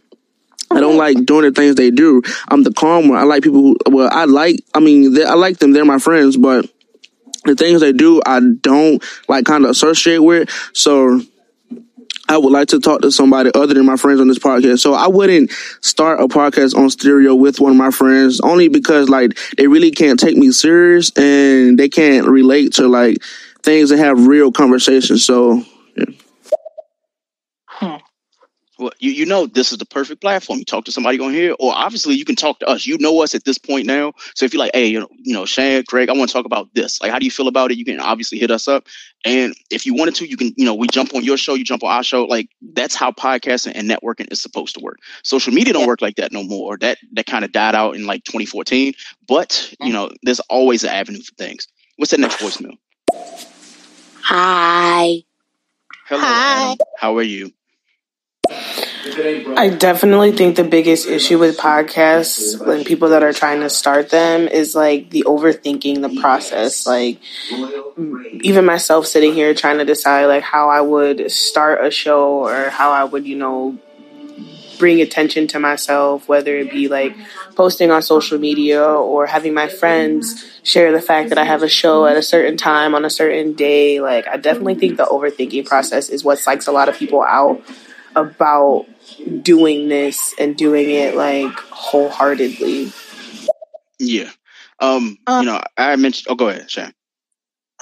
S3: I don't like doing the things they do. I'm the calm one. I like people who. Well, I like. I mean, they, I like them. They're my friends, but the things they do, I don't like kind of associate with. So I would like to talk to somebody other than my friends on this podcast. So I wouldn't start a podcast on stereo with one of my friends only because like they really can't take me serious and they can't relate to like things that have real conversations. So
S1: Well, you you know this is the perfect platform. You talk to somebody on here, or obviously you can talk to us. You know us at this point now. So if you're like, hey, you know, you know, Shan, Greg, I want to talk about this. Like, how do you feel about it? You can obviously hit us up. And if you wanted to, you can, you know, we jump on your show, you jump on our show. Like that's how podcasting and networking is supposed to work. Social media don't work like that no more. That that kind of died out in like 2014. But you mm. know, there's always an avenue for things. What's that next voicemail?
S5: Hi.
S1: Hello, Adam. How are you?
S10: I definitely think the biggest issue with podcasts and people that are trying to start them is like the overthinking the process. Like even myself sitting here trying to decide like how I would start a show or how I would, you know, bring attention to myself, whether it be like posting on social media or having my friends share the fact that I have a show at a certain time on a certain day. Like I definitely think the overthinking process is what psychs a lot of people out about doing this and doing it like wholeheartedly.
S1: Yeah. Um, you know, I mentioned oh go ahead, Shan.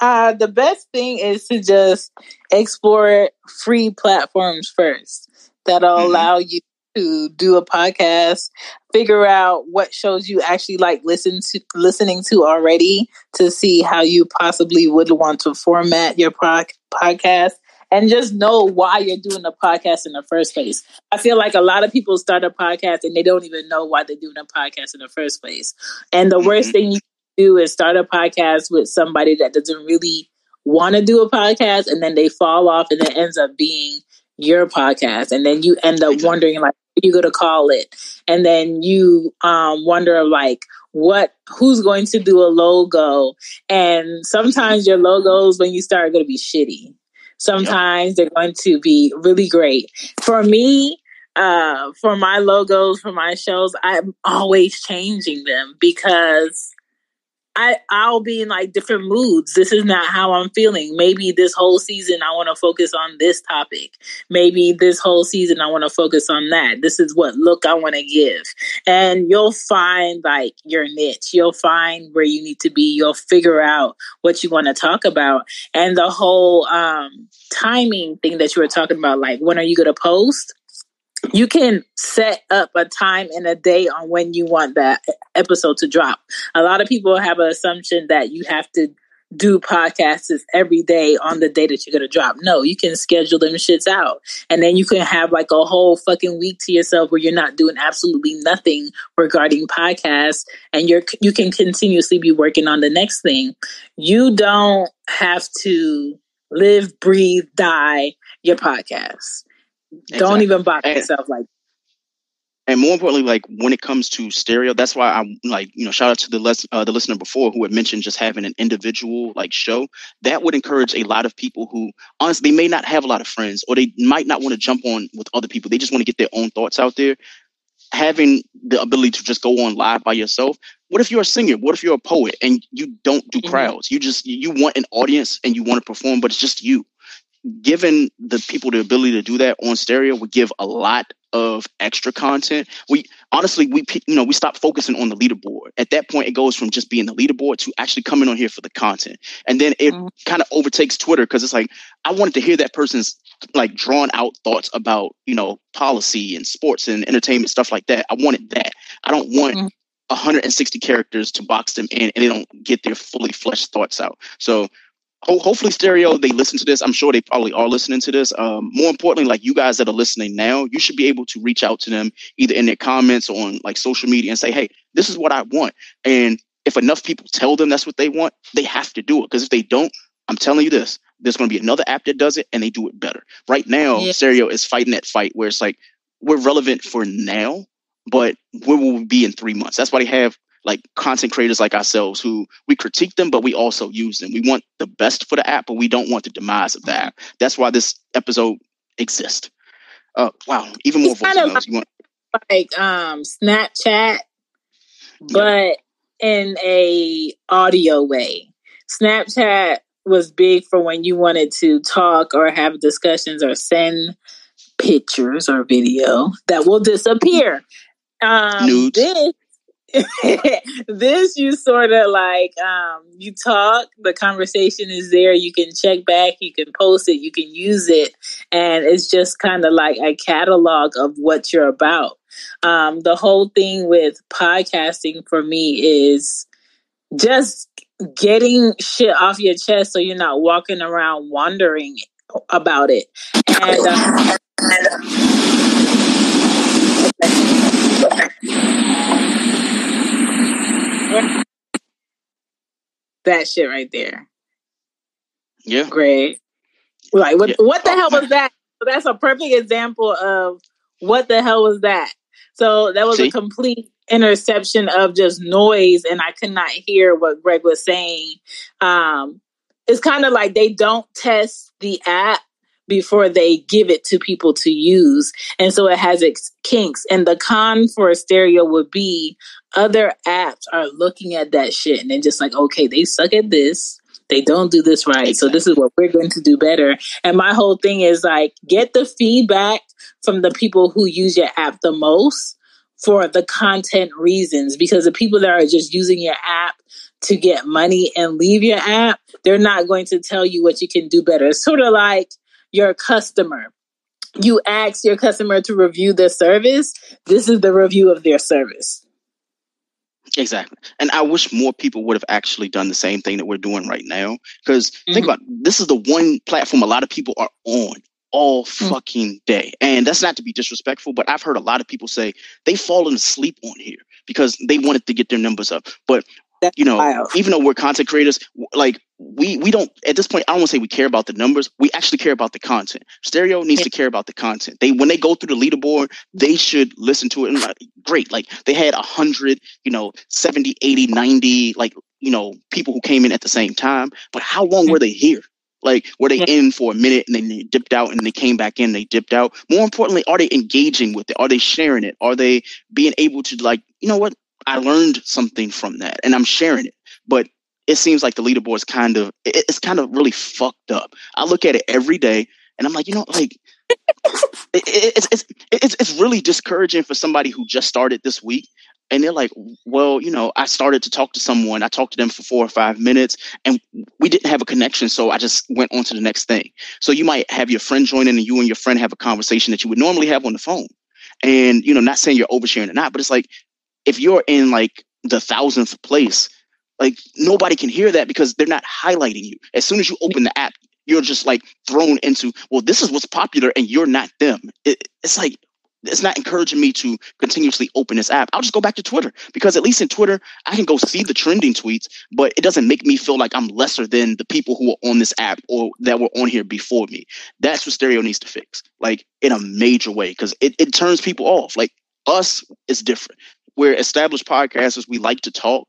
S2: Uh, the best thing is to just explore free platforms first that'll
S1: Mm-hmm.
S2: allow you to do a podcast, figure out what shows you actually like listen to listening to already to see how you possibly would want to format your pro- podcast and just know why you're doing the podcast in the first place. I feel like a lot of people start a podcast and they don't even know why they're doing a podcast in the first place. And the worst thing you can do is start a podcast with somebody that doesn't really want to do a podcast and then they fall off and it ends up being your podcast. And then you end up wondering like what you going to call it? And then you um wonder like what who's going to do a logo? And sometimes your logos when you start are going to be shitty sometimes they're going to be really great. For me uh for my logos for my shows i'm always changing them because I I'll be in like different moods. This is not how I'm feeling. Maybe this whole season I want to focus on this topic. Maybe this whole season I want to focus on that. This is what look I want to give. And you'll find like your niche. You'll find where you need to be. You'll figure out what you want to talk about. And the whole um timing thing that you were talking about like when are you going to post? You can set up a time and a day on when you want that episode to drop. A lot of people have an assumption that you have to do podcasts every day on the day that you're going to drop. No, you can schedule them shits out. And then you can have like a whole fucking week to yourself where you're not doing absolutely nothing regarding podcasts and you're you can continuously be working on the next thing. You don't have to live, breathe, die your podcast. Don't even
S1: And-
S2: yourself like
S1: and more importantly, like when it comes to stereo, that's why I'm like, you know, shout out to the les- uh, the listener before who had mentioned just having an individual like show. That would encourage a lot of people who honestly they may not have a lot of friends or they might not want to jump on with other people. They just want to get their own thoughts out there. Having the ability to just go on live by yourself. What if you're a singer? What if you're a poet and you don't do crowds? You just you want an audience and you want to perform, but it's just you giving the people the ability to do that on stereo would give a lot of extra content. We honestly, we you know, we stop focusing on the leaderboard. At that point, it goes from just being the leaderboard to actually coming on here for the content, and then it mm-hmm. kind of overtakes Twitter because it's like I wanted to hear that person's like drawn out thoughts about you know policy and sports and entertainment stuff like that. I wanted that. I don't want. Mm-hmm. 160 characters to box them in and they don't get their fully fleshed thoughts out. So ho- hopefully stereo they listen to this. I'm sure they probably are listening to this. Um, more importantly like you guys that are listening now you should be able to reach out to them either in their comments or on like social media and say hey this is what i want. And if enough people tell them that's what they want they have to do it. Because if they don't i'm telling you this there's going to be another app that does it and they do it better. Right now stereo is fighting that fight where it's like we're relevant for now but where will we be in three months. That's why they have like content creators like ourselves who we critique them, but we also use them. We want the best for the app, but we don't want the demise of the app. That's why this episode exists. Uh, wow, even more voicemails. You want?
S2: like um Snapchat, but in a audio way. Snapchat was big for when you wanted to talk or have discussions or send pictures or video that will disappear. Um,
S1: Nudes.
S2: This, this you sort of like um you talk the conversation is there you can check back you can post it you can use it and it's just kind of like a catalog of what you're about. Um the whole thing with podcasting for me is just getting shit off your chest so you're not walking around wondering about it. And uh, that shit right there.
S1: Yeah.
S2: Great. Like what
S1: Yeah.
S2: what the hell was that? That's a perfect example of what the hell was that? So that was
S1: See?
S2: a complete interception of just noise and I could not hear what Greg was saying. Um it's kind of like they don't test the app before they give it to people to use. And so it has its kinks. And the con for a stereo would be other apps are looking at that shit and then just like, okay, they suck at this. They don't do this right. So this is what we're going to do better. And my whole thing is like, get the feedback from the people who use your app the most for the content reasons. Because the people that are just using your app to get money and leave your app, they're not going to tell you what you can do better. It's sort of like your customer. You ask your customer to review their service. This is the review of their service.
S1: Exactly. And I wish more people would have actually done the same thing that we're doing right now. Because think mm-hmm. about this is the one platform a lot of people are on all mm. fucking day. And that's not to be disrespectful, but I've heard a lot of people say they've fallen asleep on here because they wanted to get their numbers up. But you know, even though we're content creators, like we we don't at this point, I don't want to say we care about the numbers. We actually care about the content. Stereo needs to care about the content. They when they go through the leaderboard, they should listen to it and like, great. Like they had a hundred, you know, 70, 80, 90, like, you know, people who came in at the same time. But how long were they here? Like, were they in for a minute and then they dipped out and they came back in, they dipped out? More importantly, are they engaging with it? Are they sharing it? Are they being able to, like, you know what? I learned something from that and I'm sharing it. But it seems like the leaderboard is kind of, it's kind of really fucked up. I look at it every day and I'm like, you know, like, it, it, it's, it's, it's, it's really discouraging for somebody who just started this week and they're like well you know i started to talk to someone i talked to them for four or five minutes and we didn't have a connection so i just went on to the next thing so you might have your friend join in and you and your friend have a conversation that you would normally have on the phone and you know not saying you're oversharing or not but it's like if you're in like the thousandth place like nobody can hear that because they're not highlighting you as soon as you open the app you're just like thrown into well this is what's popular and you're not them it, it's like it's not encouraging me to continuously open this app. I'll just go back to Twitter because at least in Twitter, I can go see the trending tweets, but it doesn't make me feel like I'm lesser than the people who are on this app or that were on here before me. That's what stereo needs to fix, like in a major way, because it, it turns people off. Like us is different. We're established podcasters. We like to talk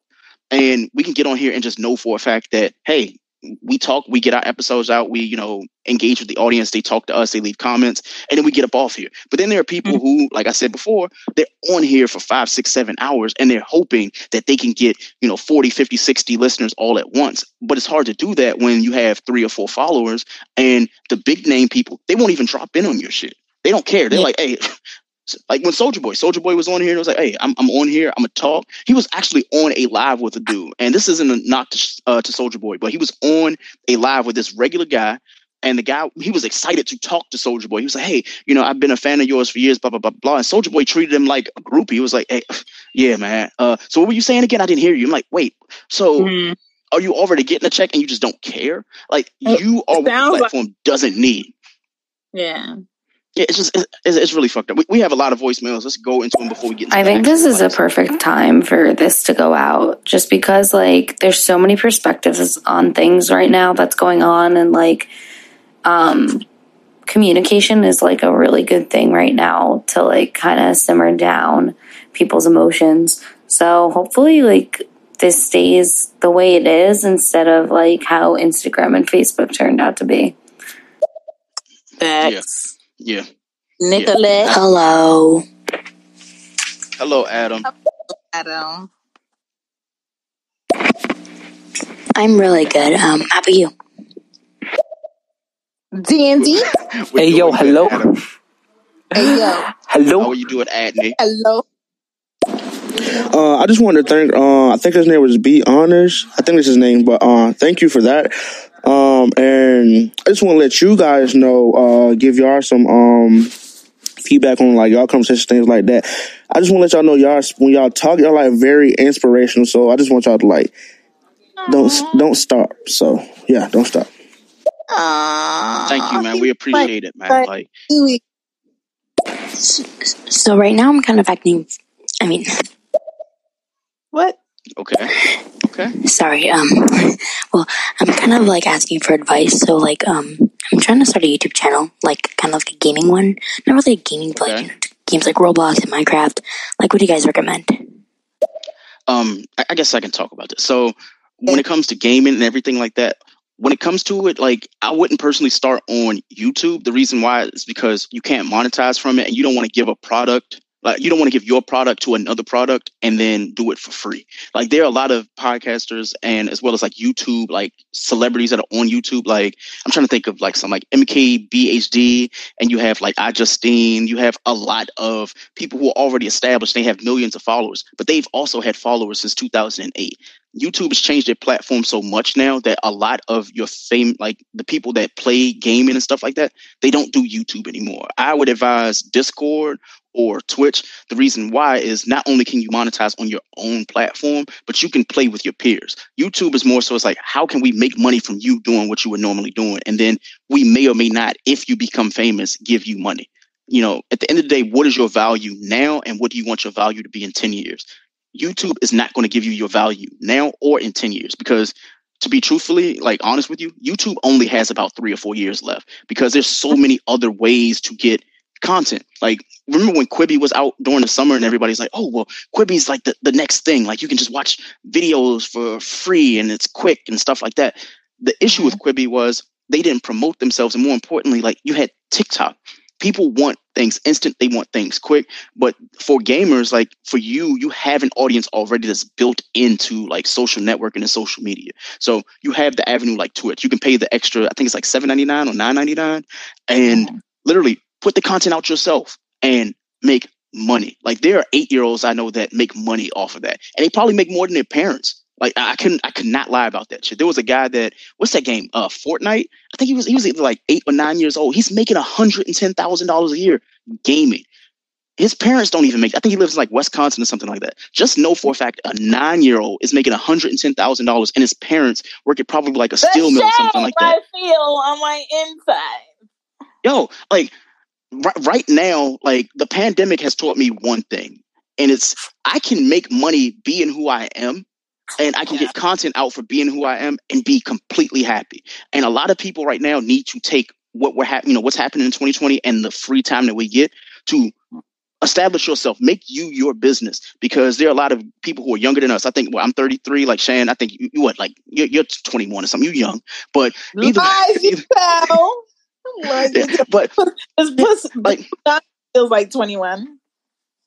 S1: and we can get on here and just know for a fact that, hey, we talk, we get our episodes out, we, you know, engage with the audience, they talk to us, they leave comments, and then we get up off here. But then there are people mm-hmm. who, like I said before, they're on here for five, six, seven hours and they're hoping that they can get, you know, 40, 50, 60 listeners all at once. But it's hard to do that when you have three or four followers and the big name people, they won't even drop in on your shit. They don't care. They're like, hey, like when Soulja Boy, Soulja Boy was on here and it was like, "Hey, I'm, I'm on here. I'm gonna talk." He was actually on a live with a dude, and this isn't a knock to uh, to Soulja Boy, but he was on a live with this regular guy, and the guy he was excited to talk to Soulja Boy. He was like, "Hey, you know, I've been a fan of yours for years." Blah blah blah blah. And Soulja Boy treated him like a groupie. He was like, "Hey, yeah, man. Uh, so what were you saying again? I didn't hear you." I'm like, "Wait, so." Are you already getting a check and you just don't care? Like you are what the
S2: sounds like-
S1: platform doesn't need.
S2: Yeah.
S1: Yeah, it's just it's, it's really fucked up. We, we have a lot of voicemails. Let's go into them before we get. Into
S7: I think this is a perfect time for this to go out just because like there's so many perspectives on things right now that's going on and like um communication is like a really good thing right now to like kind of simmer down people's emotions. So hopefully like this stays the way it is instead of like how Instagram and Facebook turned out to be.
S2: Facts.
S1: Yeah.
S2: Nicolette.
S5: Hello.
S1: Hello, Adam.
S2: Adam.
S5: I'm really good. Um, how about you?
S2: Dandy.
S1: Hey,
S14: yo, hello.
S2: Hey yo.
S14: Hello.
S1: How are you doing, Adney?
S2: Hello.
S3: Uh, I just wanted to thank. Uh, I think his name was B Honors. I think that's his name. But uh, thank you for that. Um, and I just want to let you guys know. Uh, give y'all some um feedback on like y'all conversations, things like that. I just want to let y'all know y'all when y'all talk, y'all like very inspirational. So I just want y'all to like don't don't stop. So yeah, don't stop.
S1: Thank you, man. We appreciate it, man. Like,
S5: So right now I'm kind of acting. I mean,
S2: What?
S1: Okay, okay.
S5: sorry. Um, well, I'm kind of like asking for advice. So like, um, I'm trying to start a YouTube channel, like kind of like a gaming one. Not really a gaming, but like, you know, games like Roblox and Minecraft. Like, what do you guys recommend?
S1: um I, I guess I can talk about this. So when it comes to gaming and everything like that, when it comes to it, like I wouldn't personally start on YouTube. The reason why is because you can't monetize from it and you don't want to give a product like you don't want to give your product to another product and then do it for free. Like there are a lot of podcasters and as well as like YouTube, like celebrities that are on YouTube. Like I'm trying to think of like some like MKBHD and you have like iJustine, you have a lot of people who are already established. They have millions of followers, but they've also had followers since 2008. YouTube has changed their platform so much now that a lot of your fame, like the people that play gaming and stuff like that, they don't do YouTube anymore. I would advise Discord or Twitch. The reason why is not only can you monetize on your own platform, but you can play with your peers. YouTube is more so it's like, how can we make money from you doing what you were normally doing? And then we may or may not, if you become famous, give you money. You know, at the end of the day, what is your value now and what do you want your value to be in 10 years? YouTube is not going to give you your value now or in 10 years because to be truthfully like honest with you youtube only has about three or four years left because there's so many other ways to get content. Like remember when quibi was out during the summer and everybody's like oh well quibi's like the, the next thing. Like you can just watch videos for free and it's quick and stuff like that. The issue with mm-hmm. quibi was they didn't promote themselves. And more importantly like you had tiktok. People want things instant. They want things quick. But for gamers like for you you have an audience already that's built into like social networking and social media. So you have the avenue like twitch. You can pay the extra i think it's like 7.99 or 9.99 and mm-hmm. literally put the content out yourself and make money like there are eight year olds i know that make money off of that and they probably make more than their parents like I couldn't, I could not lie about that shit. There was a guy that, what's that game? Uh, Fortnite. I think he was, he was either like eight or nine years old. He's making a hundred and ten thousand dollars a year gaming. His parents don't even make. I think he lives in like Wisconsin or something like that. Just know for a fact, a nine year old is making a hundred and ten thousand dollars, and his parents work at probably like a steel mill or something like that.
S2: I feel on my inside.
S1: Yo, like right, right now, like the pandemic has taught me one thing, and it's I can make money being who I am and I can get content out for being who I am and be completely happy. And a lot of people right now need to take what we're happening, you know, what's happening in 2020 and the free time that we get to establish yourself, make you your business because there are a lot of people who are younger than us. I think well, I'm 33, like Shan. I think you, you what, like you're, you're 21 or something. You're young, but either,
S2: Lies, fell. Like,
S1: but
S2: this pussy
S1: like
S2: feels like 21.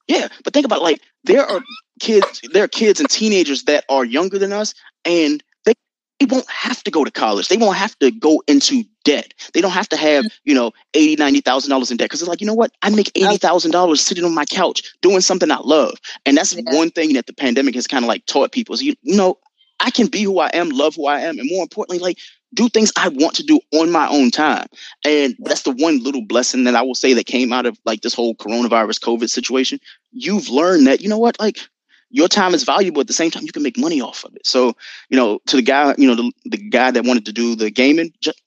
S1: Yeah, but think about like there are kids, there are kids and teenagers that are younger than us, and they, they won't have to go to college. They won't have to go into debt. They don't have to have mm-hmm. you know eighty, ninety thousand dollars in debt because it's like you know what, I make eighty thousand dollars sitting on my couch doing something I love, and that's one thing that the pandemic has kind of like taught people. Is you, you know, I can be who I am, love who I am, and more importantly, like do things I want to do on my own time. And that's the one little blessing that I will say that came out of like this whole coronavirus COVID situation. You've learned that, you know what, like your time is valuable at the same time you can make money off of it. So, you know, to the guy, you know, the, the guy that wanted to do the gaming, just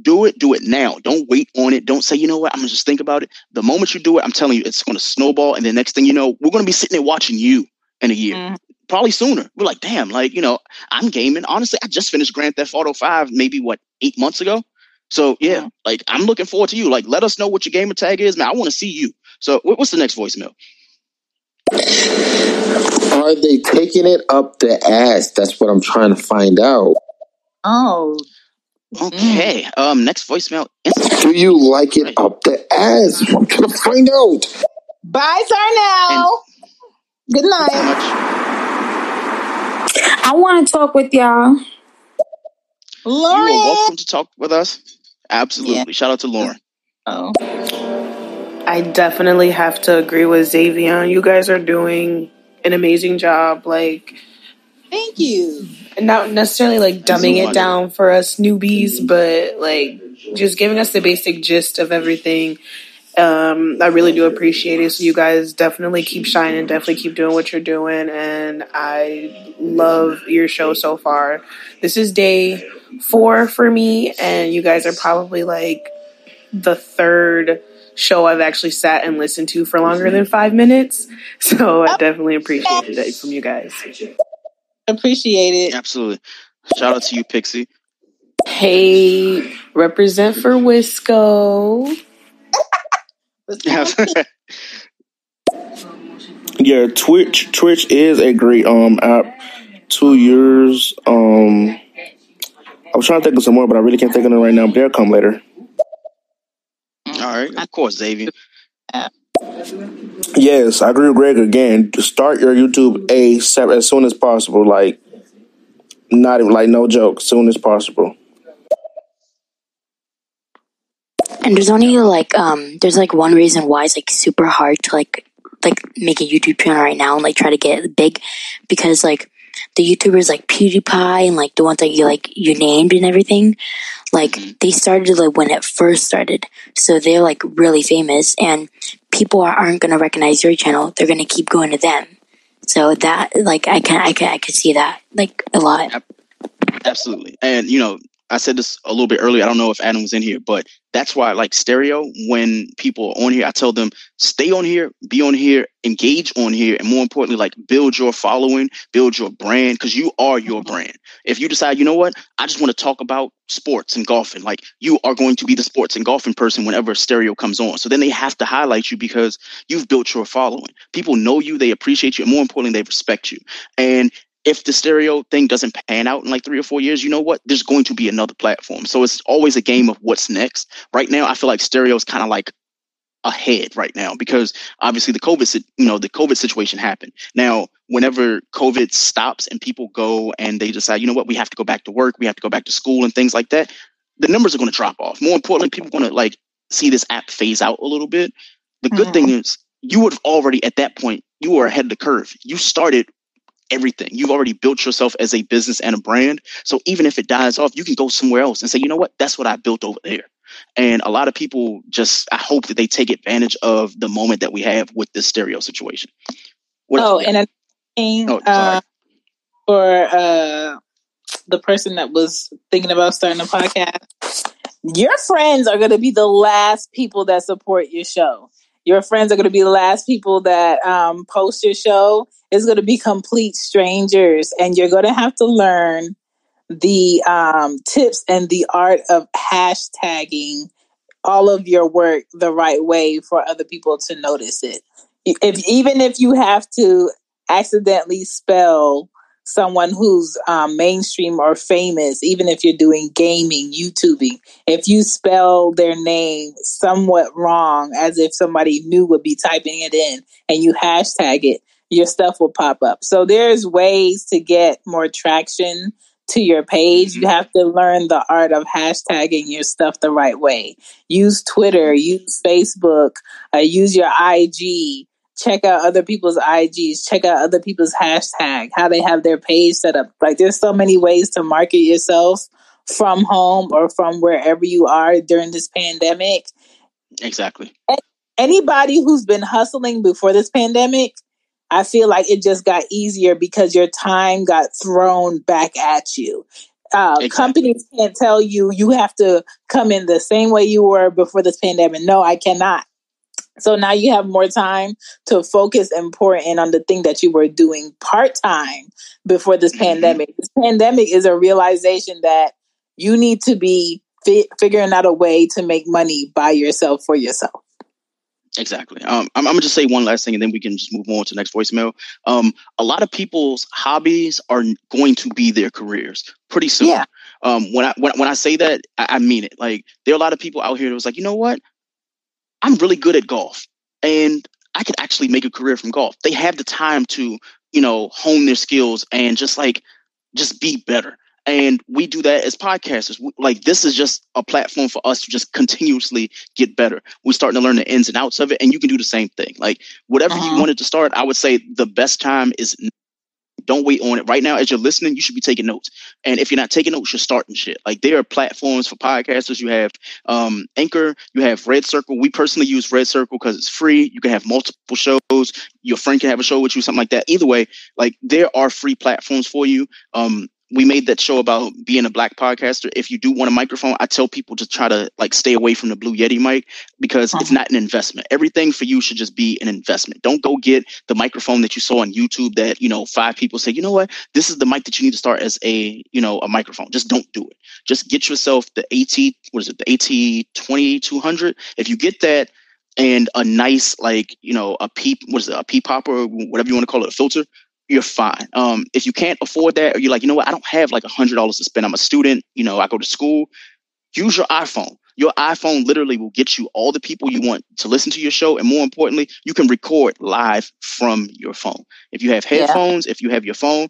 S1: do it, do it now. Don't wait on it. Don't say, you know what, I'm gonna just think about it. The moment you do it, I'm telling you, it's gonna snowball. And the next thing you know, we're gonna be sitting there watching you in a year mm-hmm. Probably sooner. We're like, damn, like, you know, I'm gaming. Honestly, I just finished Grand Theft Auto 5 maybe what, eight months ago. So yeah, like I'm looking forward to you. Like, let us know what your gamer tag is, man. I want to see you. So what- what's the next voicemail?
S14: Are they taking it up the ass? That's what I'm trying to find out.
S2: Oh.
S1: Okay. Um, next voicemail.
S14: Do you like it up the ass? I'm trying to find out.
S2: Bye, Darnell. Good night.
S7: I want to talk with y'all. Lauren.
S1: You are welcome to talk with us. Absolutely. Shout out to Lauren.
S2: Oh.
S10: I definitely have to agree with Xavier. You guys are doing an amazing job. Like,
S2: thank you.
S10: And not necessarily like dumbing it down for us newbies, but like just giving us the basic gist of everything. Um, I really do appreciate it. So you guys definitely keep shining, definitely keep doing what you're doing, and I love your show so far. This is day four for me, and you guys are probably like the third show I've actually sat and listened to for longer than five minutes. So I definitely appreciate it from you guys.
S2: Appreciate it.
S1: Absolutely. Shout out to you, Pixie.
S10: Hey, represent for Wisco.
S3: yeah, Twitch Twitch is a great um app. Two years. Um I was trying to think of some more, but I really can't think of them right now, but they'll come later.
S1: All right, of course, Xavier.
S3: Yes, I agree with Greg again. Start your YouTube ASAP as soon as possible. Like, not even like no joke, soon as possible.
S5: And there's only like um there's like one reason why it's like super hard to like like make a YouTube channel right now and like try to get big because like the YouTubers like PewDiePie and like the ones that you like you named and everything, like they started like when it first started. So they're like really famous and people are, aren't gonna recognize your channel. They're gonna keep going to them. So that like I can I can I can see that like a lot.
S1: Absolutely. And you know, I said this a little bit earlier. I don't know if Adam was in here, but that's why like stereo. When people are on here, I tell them stay on here, be on here, engage on here, and more importantly, like build your following, build your brand, because you are your brand. If you decide, you know what, I just want to talk about sports and golfing, like you are going to be the sports and golfing person whenever stereo comes on. So then they have to highlight you because you've built your following. People know you, they appreciate you, and more importantly, they respect you. And if the stereo thing doesn't pan out in like three or four years, you know what? There's going to be another platform. So it's always a game of what's next. Right now, I feel like stereo is kind of like ahead right now because obviously the COVID, you know, the COVID situation happened. Now, whenever COVID stops and people go and they decide, you know what, we have to go back to work, we have to go back to school and things like that, the numbers are going to drop off. More importantly, people are going to like see this app phase out a little bit. The good mm-hmm. thing is you would have already at that point, you were ahead of the curve. You started everything. You've already built yourself as a business and a brand. So even if it dies off, you can go somewhere else and say, you know what, that's what I built over there. And a lot of people just, I hope that they take advantage of the moment that we have with this stereo situation.
S2: What oh, and thing oh, uh, for uh, the person that was thinking about starting a podcast, your friends are going to be the last people that support your show. Your friends are going to be the last people that um, post your show. It's going to be complete strangers, and you're going to have to learn the um, tips and the art of hashtagging all of your work the right way for other people to notice it. If even if you have to accidentally spell someone who's um, mainstream or famous, even if you're doing gaming, YouTubing, if you spell their name somewhat wrong, as if somebody new would be typing it in, and you hashtag it, your stuff will pop up. So there's ways to get more traction to your page. You have to learn the art of hashtagging your stuff the right way. Use Twitter, use Facebook, uh, use your IG check out other people's IGs, check out other people's hashtag, how they have their page set up. Like there's so many ways to market yourself from home or from wherever you are during this pandemic.
S1: Exactly.
S2: Anybody who's been hustling before this pandemic, I feel like it just got easier because your time got thrown back at you. Uh, exactly. Companies can't tell you you have to come in the same way you were before this pandemic. No, I cannot. So now you have more time to focus and pour in on the thing that you were doing part time before this mm-hmm. pandemic. This pandemic is a realization that you need to be fi- figuring out a way to make money by yourself for yourself.
S1: Exactly. Um, I'm, I'm, gonna just say one last thing, and then we can just move on to the next voicemail. Um, a lot of people's hobbies are going to be their careers pretty soon. Yeah. Um, when I when, when I say that, I, I mean it. Like there are a lot of people out here that was like, you know what? I'm really good at golf and I could actually make a career from golf. They have the time to, you know, hone their skills and just like, just be better. and we do that as podcasters. Like this is just a platform for us to just continuously get better. We're starting to learn the ins and outs of it, and you can do the same thing. Like whatever uh-huh. you wanted to start, I would say the best time is don't wait on it. Right now, as you're listening, you should be taking notes. And if you're not taking notes, you're starting shit. Like there are platforms for podcasters. You have um, Anchor, you have Red Circle. We personally use Red Circle because it's free. You can have multiple shows. Your friend can have a show with you, something like that. Either way, like there are free platforms for you. Um, we made that show about being a black podcaster. If you do want a microphone, I tell people to try to like stay away from the Blue Yeti mic because it's uh-huh. not an investment. Everything for you should just be an investment. Don't go get the microphone that you saw on YouTube that, you know, five people say, you know what, this is the mic that you need to start as a, you know, a microphone. Just don't do it. Just get yourself the AT, what is it, the AT 2200. If you get that, and a nice like you know a peep what is it a peep popper whatever you want to call it a filter you're fine. Um, if you can't afford that, or you're like, you know what, I don't have like a hundred dollars to spend. I'm a student. You know, I go to school. Use your iPhone. Your iPhone literally will get you all the people you want to listen to your show, and more importantly, you can record live from your phone. If you have headphones, yeah. if you have your phone,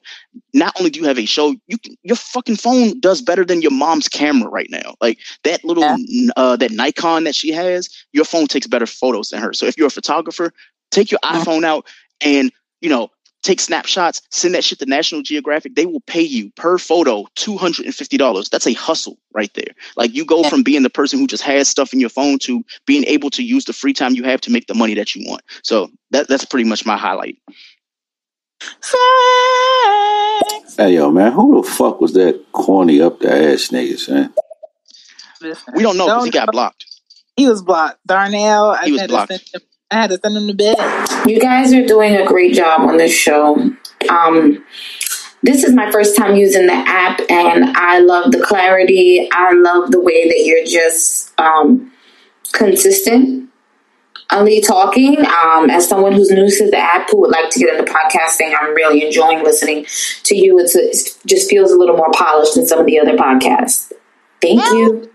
S1: not only do you have a show, you can, your fucking phone does better than your mom's camera right now. Like that little yeah. uh, that Nikon that she has, your phone takes better photos than her. So if you're a photographer, take your yeah. iPhone out and you know take snapshots, send that shit to National Geographic. They will pay you per photo $250. That's a hustle right there. Like you go from being the person who just has stuff in your phone to being able to use the free time you have to make the money that you want. So that, that's pretty much my highlight.
S15: Hey yo, man, who the fuck was that corny up the ass niggas, man?
S1: We don't know because he got blocked.
S2: He was blocked. Darnell,
S1: he I was blocked.
S2: I had to send him to bed.
S7: You guys are doing a great job on this show. Um, this is my first time using the app, and I love the clarity. I love the way that you're just um, consistent. Ali talking. Um, as someone who's new to the app who would like to get into podcasting, I'm really enjoying listening to you. It's a, it just feels a little more polished than some of the other podcasts. Thank you.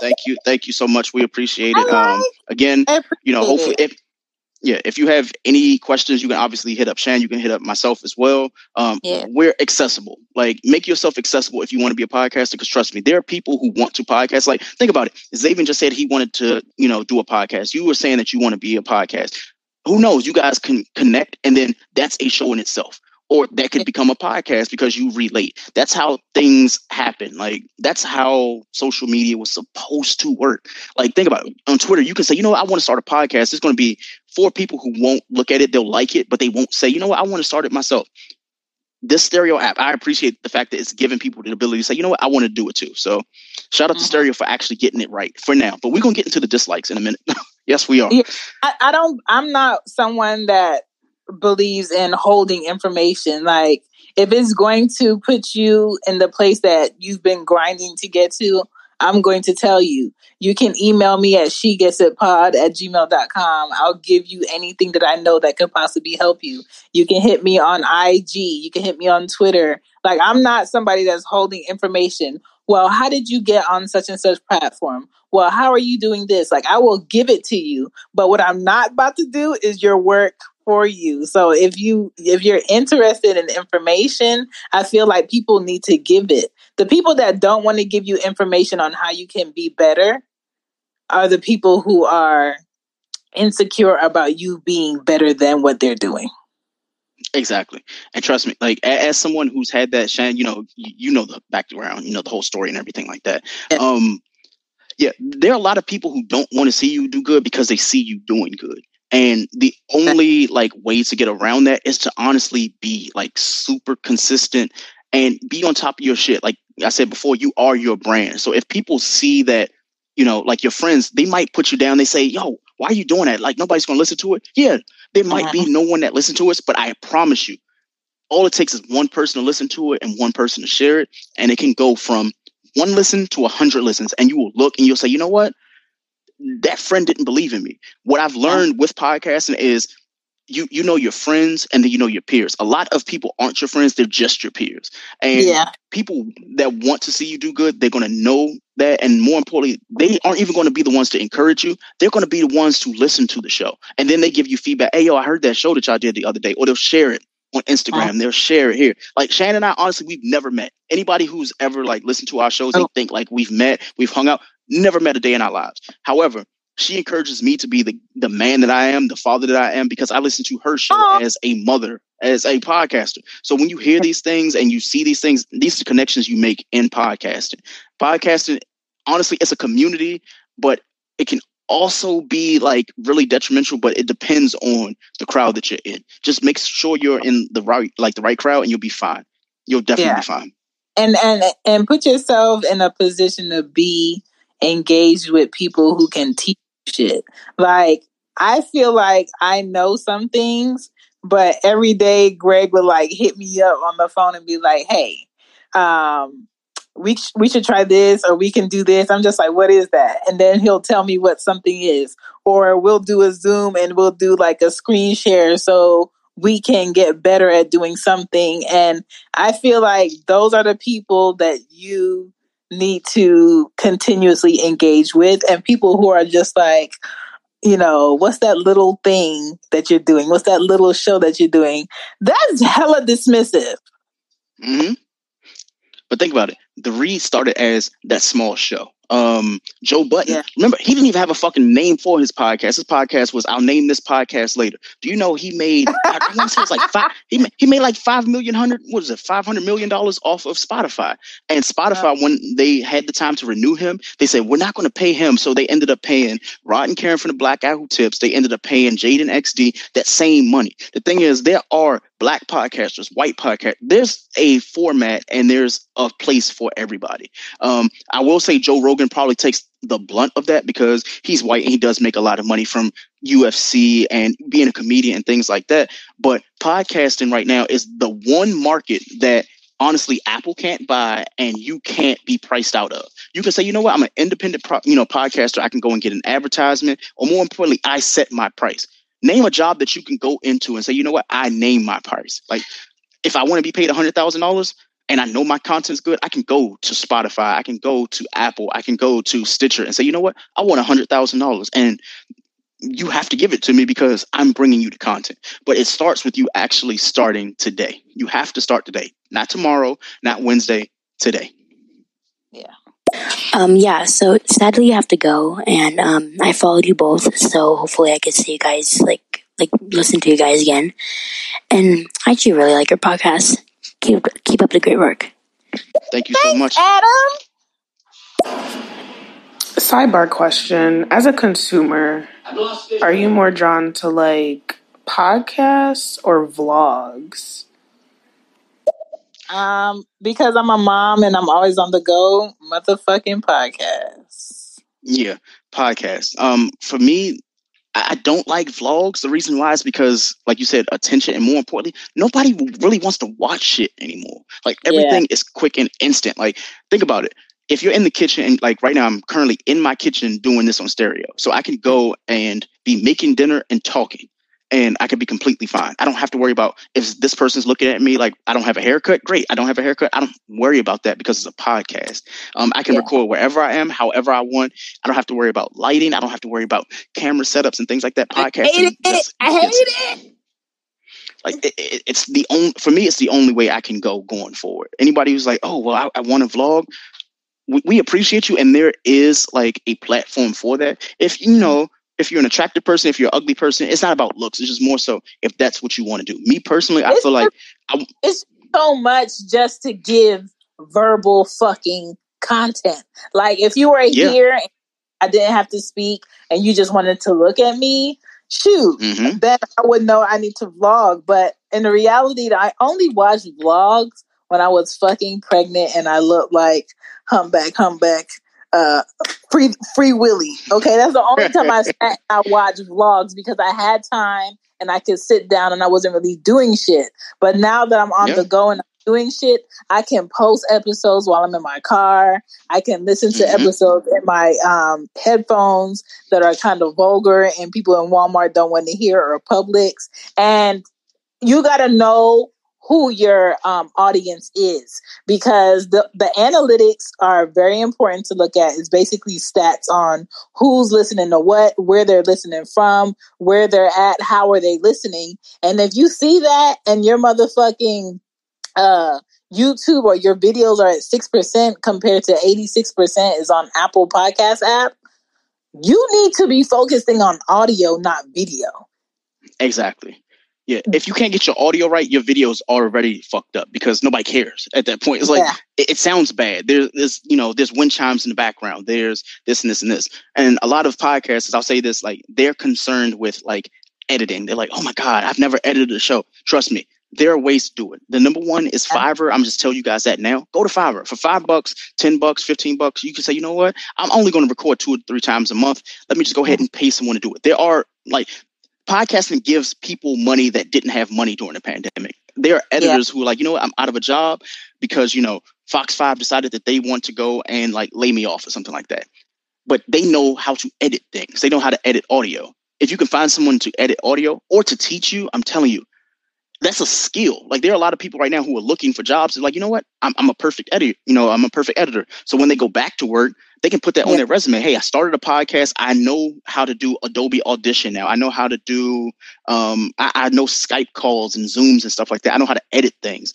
S1: Thank you. Thank you so much. We appreciate it. Um, again, you know, hopefully if yeah, if you have any questions, you can obviously hit up Shan. You can hit up myself as well. Um, yeah. We're accessible. Like, make yourself accessible if you want to be a podcaster. Because trust me, there are people who want to podcast. Like, think about it. Zaven just said he wanted to, you know, do a podcast. You were saying that you want to be a podcast. Who knows? You guys can connect, and then that's a show in itself or that could become a podcast because you relate. That's how things happen. Like that's how social media was supposed to work. Like think about it. On Twitter, you can say, you know, what? I want to start a podcast. It's going to be four people who won't look at it. They'll like it, but they won't say, you know what, I want to start it myself. This stereo app, I appreciate the fact that it's giving people the ability to say, you know what, I want to do it too. So shout out mm-hmm. to stereo for actually getting it right for now. But we're gonna get into the dislikes in a minute. yes, we are.
S2: Yeah, I, I don't I'm not someone that believes in holding information. Like if it's going to put you in the place that you've been grinding to get to, I'm going to tell you. You can email me at she gets it pod at gmail.com. I'll give you anything that I know that could possibly help you. You can hit me on IG. You can hit me on Twitter. Like I'm not somebody that's holding information. Well, how did you get on such and such platform? Well, how are you doing this? Like I will give it to you. But what I'm not about to do is your work for you. So if you if you're interested in information, I feel like people need to give it. The people that don't want to give you information on how you can be better are the people who are insecure about you being better than what they're doing.
S1: Exactly. And trust me, like as someone who's had that Shan, you know, you, you know the background, you know the whole story and everything like that. Yeah. Um yeah, there are a lot of people who don't want to see you do good because they see you doing good. And the only like way to get around that is to honestly be like super consistent and be on top of your shit. Like I said before, you are your brand. So if people see that, you know, like your friends, they might put you down. They say, yo, why are you doing that? Like nobody's going to listen to it. Yeah, there might uh-huh. be no one that listens to us, but I promise you, all it takes is one person to listen to it and one person to share it. And it can go from one listen to a hundred listens. And you will look and you'll say, you know what? That friend didn't believe in me. What I've learned with podcasting is you you know your friends and then you know your peers. A lot of people aren't your friends; they're just your peers. And yeah. people that want to see you do good, they're going to know that, and more importantly, they aren't even going to be the ones to encourage you. They're going to be the ones to listen to the show, and then they give you feedback. Hey, yo, I heard that show that y'all did the other day, or they'll share it on Instagram. They'll share it here. Like Shannon and I, honestly, we've never met. Anybody who's ever like listened to our shows, they oh. think like we've met, we've hung out, never met a day in our lives. However, she encourages me to be the, the man that I am, the father that I am, because I listen to her show as a mother, as a podcaster. So when you hear these things and you see these things, these are connections you make in podcasting. Podcasting, honestly, it's a community, but it can also be like really detrimental, but it depends on the crowd that you're in. Just make sure you're in the right like the right crowd and you'll be fine. You'll definitely
S2: Yeah.
S1: be fine.
S2: and and and put yourself in a position to be engaged with people who can teach shit. Like I feel like I know some things, but every day Greg would like hit me up on the phone and be like, "Hey, um, we sh- we should try this or we can do this." I'm just like, "What is that?" And then he'll tell me what something is, or we'll do a Zoom and we'll do like a screen share so we can get better at doing something. And I feel like those are the people that you need to continuously engage with, and people who are just like, you know, what's that little thing that you're doing? What's that little show that you're doing? That's hella dismissive.
S1: hmm But think about it. The Read started as that small show. Um, Joe Budden. Remember, he didn't even have a fucking name for his podcast. His podcast was "I'll name this podcast later." Do you know he made? I say it was like five. He made, he made like five million hundred. What is it? Five hundred million dollars off of Spotify. And Spotify, when they had the time to renew him, they said we're not going to pay him. So they ended up paying Rod and Karen from the Black Who Tips. They ended up paying Jaden XD that same money. The thing is, there are black podcasters, white podcast. There's a format and there's a place for everybody. Um, I will say Joe Rogan probably takes the blunt of that because he's white and he does make a lot of money from UFC and being a comedian and things like that. But podcasting right now is the one market that honestly Apple can't buy and you can't be priced out of. You can say, you know what, I'm an independent, pro- you know, podcaster. I can go and get an advertisement, or more importantly, I set my price. Name a job that you can go into and say, you know what, I name my price. Like if I want to be paid hundred thousand dollars and I know my content's good, I can go to Spotify, I can go to Apple, I can go to Stitcher and say, you know what, I want hundred thousand dollars, and you have to give it to me because I'm bringing you the content. But it starts with you actually starting today. You have to start today, not tomorrow, not Wednesday, today.
S5: Um, yeah, so sadly you have to go, and um, I followed you both, so hopefully I could see you guys, like, like listen to you guys again. And I actually really like your podcast. Keep keep up the great work.
S1: Thank you so much.
S2: Adam.
S10: Sidebar question: As a consumer, are you more drawn to like podcasts or vlogs?
S2: Um, because I'm a mom and I'm always on the go, motherfucking podcast.
S1: Yeah, podcast. Um, for me, I I don't like vlogs. The reason why is because, like you said, attention, and more importantly, nobody really wants to watch shit anymore. Like everything is quick and instant. Like think about it. If you're in the kitchen, and like right now, I'm currently in my kitchen doing this on stereo, so I can go and be making dinner and talking, and I can be completely fine. I don't have to worry about if this person's looking at me like I don't have a haircut. Great, I don't have a haircut. I don't worry about that because it's a podcast. Um, I can record wherever I am, however I want. I don't have to worry about lighting. I don't have to worry about camera setups and things like that. Podcasting,
S2: Hate it. I hate it.
S1: like it, it, it's the only for me. It's the only way I can go going forward. Anybody who's like, oh well, I, I want to vlog. We, we appreciate you, and there is like a platform for that. If you know, if you're an attractive person, if you're an ugly person, it's not about looks. It's just more so if that's what you want to do. Me personally, I feel like I,
S2: It's so much just to give verbal fucking content. Like if you were
S1: Yeah.
S2: here and I didn't have to speak and you just wanted to look at me, shoot,
S1: Mhm.
S2: then I would know I need to vlog. But in the reality I only watched vlogs when I was fucking pregnant and I looked like humpback, humpback, uh, free, free Willy. Okay, that's the only time I sat I watched vlogs because I had time and I could sit down and I wasn't really doing shit. But now that I'm on
S16: Yeah.
S2: the go and I'm doing shit, I can post episodes while I'm in my car. I can listen to
S16: Mhm.
S2: episodes in my um, headphones that are kind of vulgar and people in Walmart don't want to hear or Publix. And you got to know who your um, audience is because the, the analytics are very important to look at is basically stats on who's listening to what where they're listening from where they're at how are they listening and if you see that and your motherfucking uh youtube or your videos are at 6% compared to 86% is on apple podcast app you need to be focusing on audio not video
S1: Exactly. Yeah, if you can't get your audio right, your video's already fucked up because nobody cares at that point. It's like
S2: Yeah.
S1: it, it sounds bad. There, there's you know, there's wind chimes in the background. There's this and this and this. And a lot of podcasters, I'll say this, like they're concerned with like editing. They're like, oh my god, I've never edited a show. Trust me, there are ways to do it. The number one is Fiverr. I'm just telling you guys that now. Go to Fiverr for five bucks, ten bucks, fifteen bucks. You can say, you know what? I'm only going to record two or three times a month. Let me just go ahead and pay someone to do it. There are like podcasting gives people money that didn't have money during the pandemic. There are editors who are like, you know what, I'm out of a job because, you know, Fox 5 decided that they want to go and like lay me off or something like that. But they know how to edit things. They know how to edit audio. If you can find someone to edit audio or to teach you, I'm telling you, that's a skill. Like there are a lot of people right now who are looking for jobs. They're like, you know what? I'm, I'm a perfect editor. You know, I'm a perfect editor. So when they go back to work, they can put that on their resume. Hey, I started a podcast. I know how to do Adobe Audition now. I know how to do. Um, I, I know Skype calls and Zooms and stuff like that. I know how to edit things.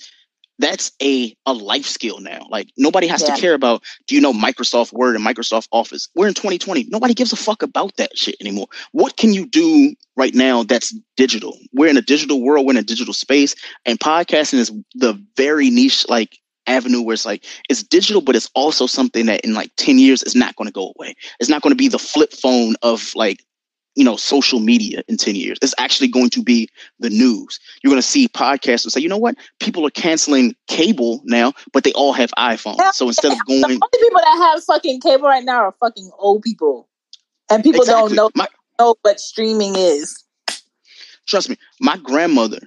S1: That's a a life skill now. Like nobody has
S2: Yeah.
S1: to care about. Do you know Microsoft Word and Microsoft Office? We're in 2020. Nobody gives a fuck about that shit anymore. What can you do right now that's digital? We're in a digital world. We're in a digital space, and podcasting is the very niche like avenue where it's like it's digital, but it's also something that in like 10 years is not going to go away. It's not going to be the flip phone of like you know social media in 10 years. It's actually going to be the news. You're going to see podcasters say, you know what? People are canceling cable now, but they all have iPhones. So instead of going
S2: The only people that have fucking cable right now are fucking old people, and people
S1: Exactly.
S2: don't know know what streaming is.
S1: trust me, my grandmother,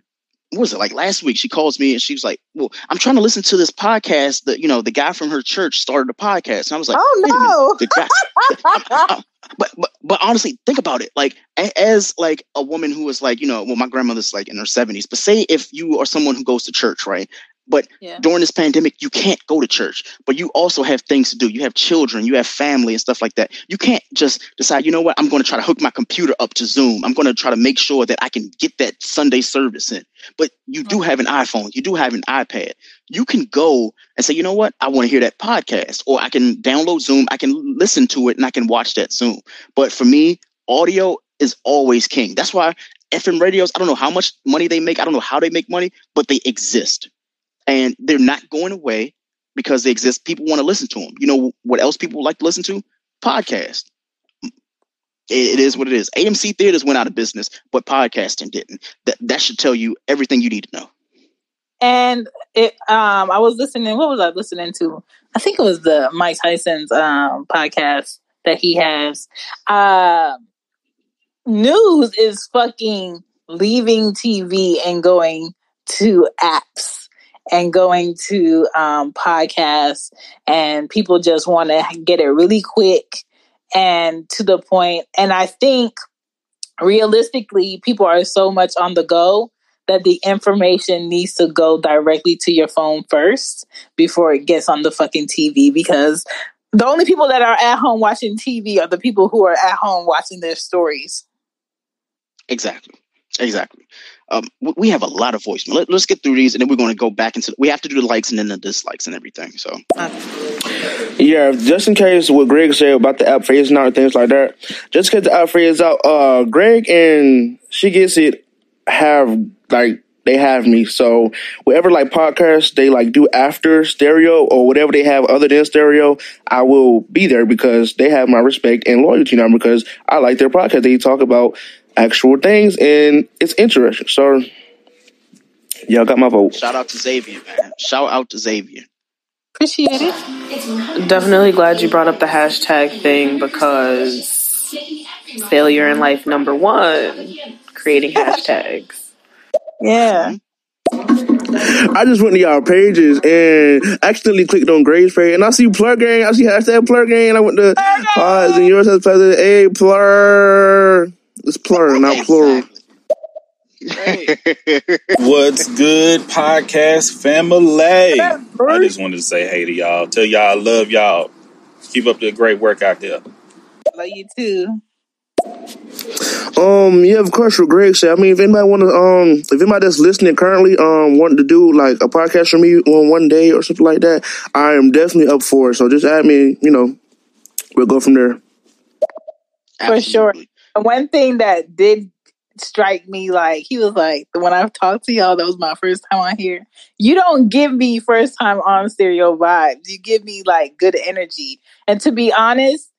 S1: what was it like last week? She calls me and she was like, "Well, I'm trying to listen to this podcast. That you know, the guy from her church started a podcast." And I was like,
S2: "Oh
S1: "Wait a minute,
S2: no!"
S1: guy." but but but honestly, think about it. Like as like a woman who is like, you know, well, my grandmother's like in her 70s. But say if you are someone who goes to church, right? But
S2: Yeah.
S1: during this pandemic, you can't go to church, but you also have things to do. You have children, you have family and stuff like that. You can't just decide, you know what, I'm going to try to hook my computer up to Zoom. I'm going to try to make sure that I can get that Sunday service in. But you do have an iPhone, you do have an iPad. You can go and say, you know what, I want to hear that podcast, or I can download Zoom, I can listen to it, and I can watch that Zoom. But for me, audio is always king. That's why FM radios, I don't know how much money they make, I don't know how they make money, but they exist and they're not going away because they exist. People want to listen to them. You know what else people like to listen to? Podcast. It, is what it is. AMC theaters went out of business, but podcasting didn't. That that should tell you everything you need to know.
S2: And it, um, I was listening. What was I listening to? I think it was the Mike Tyson's um podcast that he has. Um, news is fucking leaving TV and going to apps and going to um, podcasts, and people just want to get it really quick and to the point. And I think realistically, people are so much on the go that the information needs to go directly to your phone first before it gets on the fucking TV because the only people that are at home watching TV are the people who are at home watching their stories.
S1: Exactly. Exactly. Um, we- have a lot of voicemail. Let, us get through these, and then we're going to go back into. We have to do the likes and then the dislikes and everything. So
S3: Yeah, just in case what Greg said about the app phasing out and things like that, just because the app phases out, uh, Greg and she gets it have like they have me. So whatever like podcasts they like do after stereo or whatever they have other than stereo, I will be there because they have my respect and loyalty now because I like their podcast. They talk about actual things and it's interesting. So y'all got my vote.
S1: shout out to Xavier, man. Shout out to Xavier.
S2: Appreciate it.
S10: Definitely glad you brought up the hashtag thing because failure in life number one, creating hashtags.
S2: Yeah.
S3: I just went to y'all pages and accidentally clicked on Grace page and I see plur gang, I see hashtag plur gang I went to pause and yours has president a plur. It's plural, not plural.
S6: What's good, podcast family? I just wanted to say hey to y'all. Tell y'all I love y'all. Keep up the great work out there.
S2: Love you too.
S3: Um, yeah, of course, what Greg said. I mean, if anybody want to, um, if anybody that's listening currently, um, wanting to do like a podcast for me on one day or something like that, I am definitely up for it. So just add me, you know, we'll go from there.
S2: For sure. And One thing that did strike me, like he was like, when I've talked to y'all, that was my first time on here. You don't give me first time on stereo vibes. You give me like good energy. And to be honest,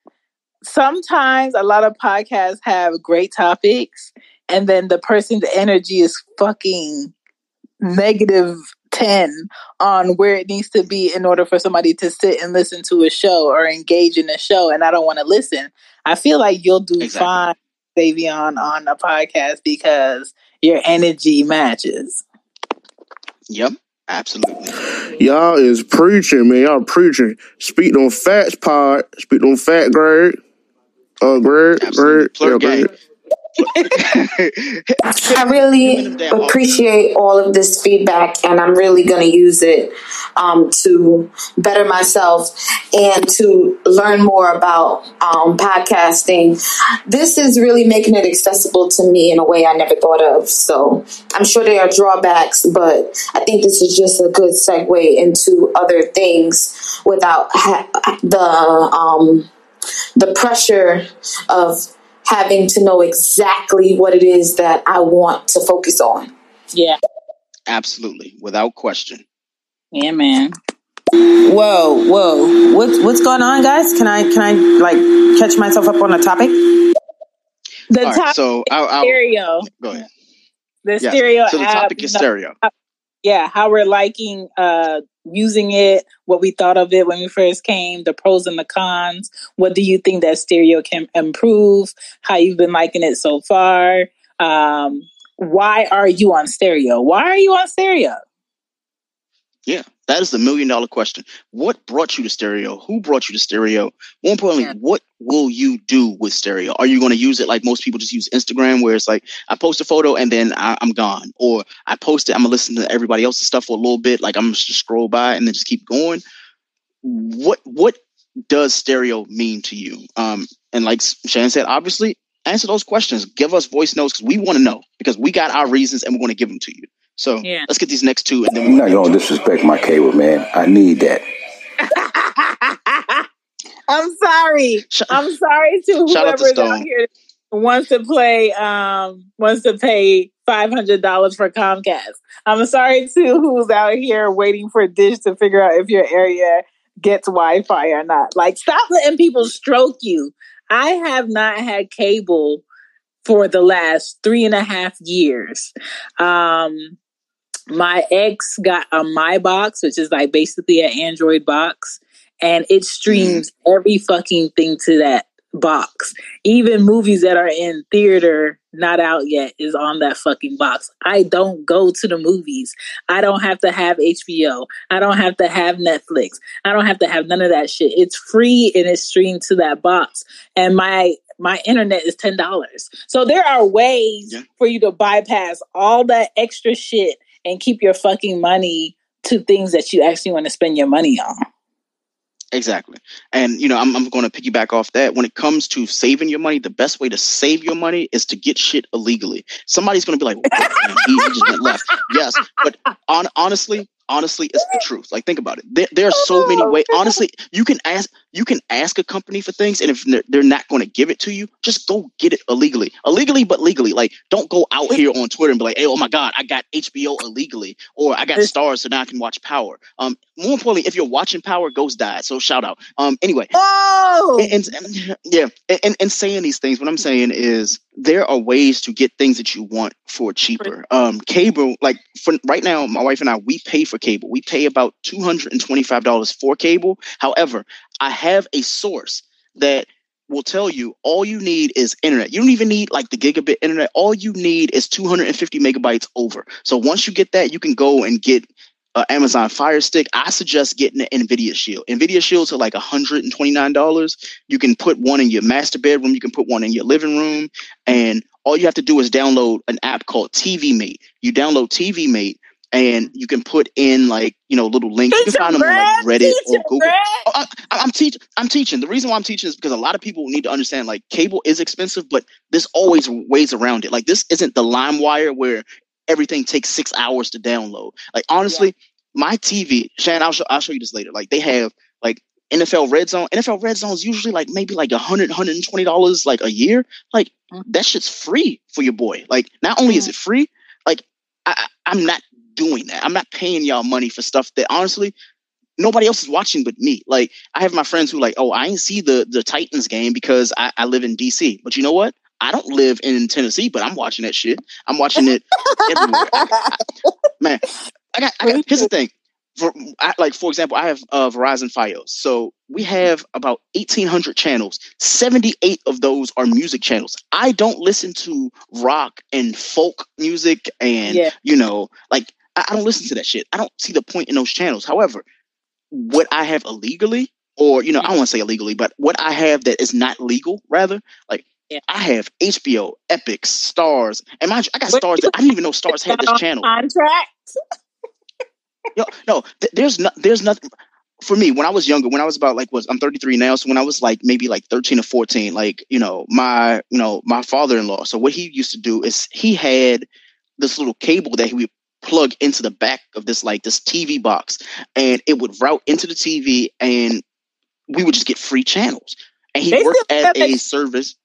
S2: sometimes a lot of podcasts have great topics, and then the person's energy is fucking negative 10 on where it needs to be in order for somebody to sit and listen to a show or engage in a show and I don't want to listen. I feel like you'll do fine, Davion, on a podcast because your energy matches.
S1: Yep, absolutely.
S3: Y'all is preaching, man. Y'all preaching. Speak on facts, pod. Speak on fat, Greg. Uh, Greg, Greg, yeah, Greg.
S16: I really appreciate all of this feedback, and I'm really going to use it um, to better myself and to learn more about um, podcasting. This is really making it accessible to me in a way I never thought of. So I'm sure there are drawbacks, but I think this is just a good segue into other things without ha- the um, the pressure of having to know exactly what it is that I want to focus on.
S2: Yeah.
S1: Absolutely, without question.
S2: Yeah, man.
S17: Whoa, whoa. What's what's going on, guys? Can I can I like catch myself up on a topic?
S2: The
S1: All right,
S2: topic
S1: so
S2: is
S1: I'll, I'll
S2: stereo.
S1: go ahead.
S2: The
S1: Yes.
S2: stereo
S1: So the
S2: app,
S1: topic is
S2: you know,
S1: stereo.
S2: Yeah, how we're liking uh using it, what we thought of it when we first came, the pros and the cons. What do you think that stereo can improve? How you've been liking it so far? Um, why are you on stereo? Why are you on stereo?
S1: Yeah, that is the million dollar question. What brought you to stereo? Who brought you to stereo? More importantly, what will you do with stereo? Are you going to use it like most people just use Instagram, where it's like I post a photo and then I, I'm gone, or I post it, I'm gonna listen to everybody else's stuff for a little bit, like I'm just scroll by and then just keep going. What what does stereo mean to you? Um, and like Shannon said, obviously answer those questions. Give us voice notes because we want to know because we got our reasons and we want to give them to you. So
S2: Yeah.
S1: let's get these next two and then
S15: I'm not gonna disrespect my cable, man. I need that.
S2: I'm sorry. I'm sorry to
S1: Shout to
S2: whoever's out here that wants to play um wants to pay five hundred dollars for Comcast. I'm sorry to who's out here waiting for Dish to figure out if your area gets Wi-Fi or not. Like stop letting people stroke you. I have not had cable for the last three and a half years. Um my ex got a my box, which is like basically an Android box, and it mm. streams every fucking thing to that box. Even movies that are in theater, not out yet, is on that fucking box. I don't go to the movies. I don't have to have HBO. I don't have to have Netflix. I don't have to have none of that shit. It's free and it's streamed to that box. And my my internet is ten dollars. So there are ways for you to bypass all that extra shit and keep your fucking money to things that you actually want to spend your money on.
S1: Exactly. And, you know, I'm, I'm going to piggyback off that. When it comes to saving your money, the best way to save your money is to get shit illegally. Somebody's going to be like, "What? Man, he, he just went left. Yes. But on, honestly, honestly, it's the truth. Like, think about it. There, there are so many ways. Honestly, you can ask, you can ask a company for things. And if they're, they're not going to give it to you, just go get it illegally, illegally, but legally. Like, don't go out here on Twitter and be like, Hey, oh my God, I got HBO illegally, or I got Starz. So now I can watch power. Um, more importantly, if you're watching power, Ghost died. So shout out. Um, anyway,
S2: oh,
S1: and, and- and- yeah, and, and saying these things, what I'm saying is there are ways to get things that you want for cheaper. Um, cable, like for right now, my wife and I, we pay for cable. We pay about two hundred and twenty-five dollars for cable. However, I have a source that will tell you all you need is internet. You don't even need like the gigabit internet. All you need is 250 megabytes over. So once you get that, you can go and get uh, Amazon Fire Stick. I suggest getting an Nvidia Shield. Nvidia Shields are like $129. You can put one in your master bedroom. You can put one in your living room. And all you have to do is download an app called TiviMate. You download TiviMate and you can put in like you know little links. you can find them on like Reddit or Google. Oh, I, I'm teaching. I'm teaching. The reason why I'm teaching is because a lot of people need to understand like cable is expensive, but there's always ways around it. Like this isn't the LimeWire where everything takes six hours to download. Like honestly, my TV, Shan, I'll show I'll show you this later. Like they have like NFL Red Zone. NFL Red Zone is usually like maybe like a hundred, hundred and twenty dollars like a year. Like mm. that shit's free for your boy. Like not only is it free, like I, I'm not doing that. I'm not paying y'all money for stuff that honestly nobody else is watching but me. Like I have my friends who like, oh, I ain't see the the Titans game because I, I live in DC. But you know what? I don't live in Tennessee, but I'm watching that shit. I'm watching it everywhere. I, I, man, I got, I got. Here's the thing. For, I, like for example, I have uh, Verizon FiOS, so we have about 1,800 channels. 78 of those are music channels. I don't listen to rock and folk music, and
S2: Yeah.
S1: you know, like I, I don't listen to that shit. I don't see the point in those channels. However, what I have illegally, or you know, I don't want to say illegally, but what I have that is not legal, rather, like I have HBO, Epix, Starz, and mind you, I got Starz. That, I didn't even know Starz had this channel.
S2: Contract.
S1: Yo, no, th- there's no, there's nothing for me when I was younger. When I was about like was I'm 33 now, so when I was like maybe like 13 or 14, like you know my you know my father-in-law. So what he used to do is he had this little cable that he would plug into the back of this like this TV box, and it would route into the TV, and we would just get free channels. And he
S2: They
S1: worked at a service.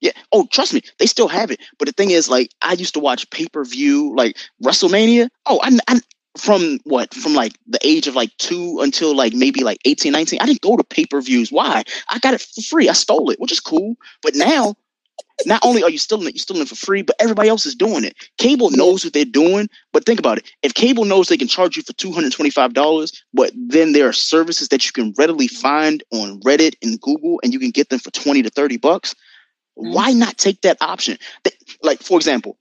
S1: Yeah. Oh, trust me, they still have it. But the thing is, like, I used to watch pay per view, like WrestleMania. Oh, I, I from what from like the age of like two until like maybe like 18, 19. I didn't go to pay per views. Why? I got it for free. I stole it, which is cool. But now, not only are you stealing it, you're stealing it for free, but everybody else is doing it. Cable knows what they're doing. But think about it. If cable knows they can charge you for two hundred twenty-five dollars, but then there are services that you can readily find on Reddit and Google, and you can get them for twenty to thirty bucks. Why not take that option? Th- Like for example,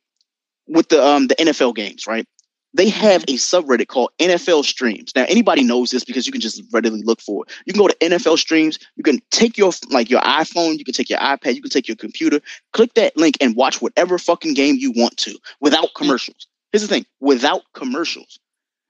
S1: with the um the NFL games, right? They have a subreddit called NFL Streams. Now, anybody knows this because you can just readily look for it. You can go to NFL Streams. You can take your like your iPhone, you can take your iPad, you can take your computer, click that link, and watch whatever fucking game you want to without commercials. Here's the thing: without commercials.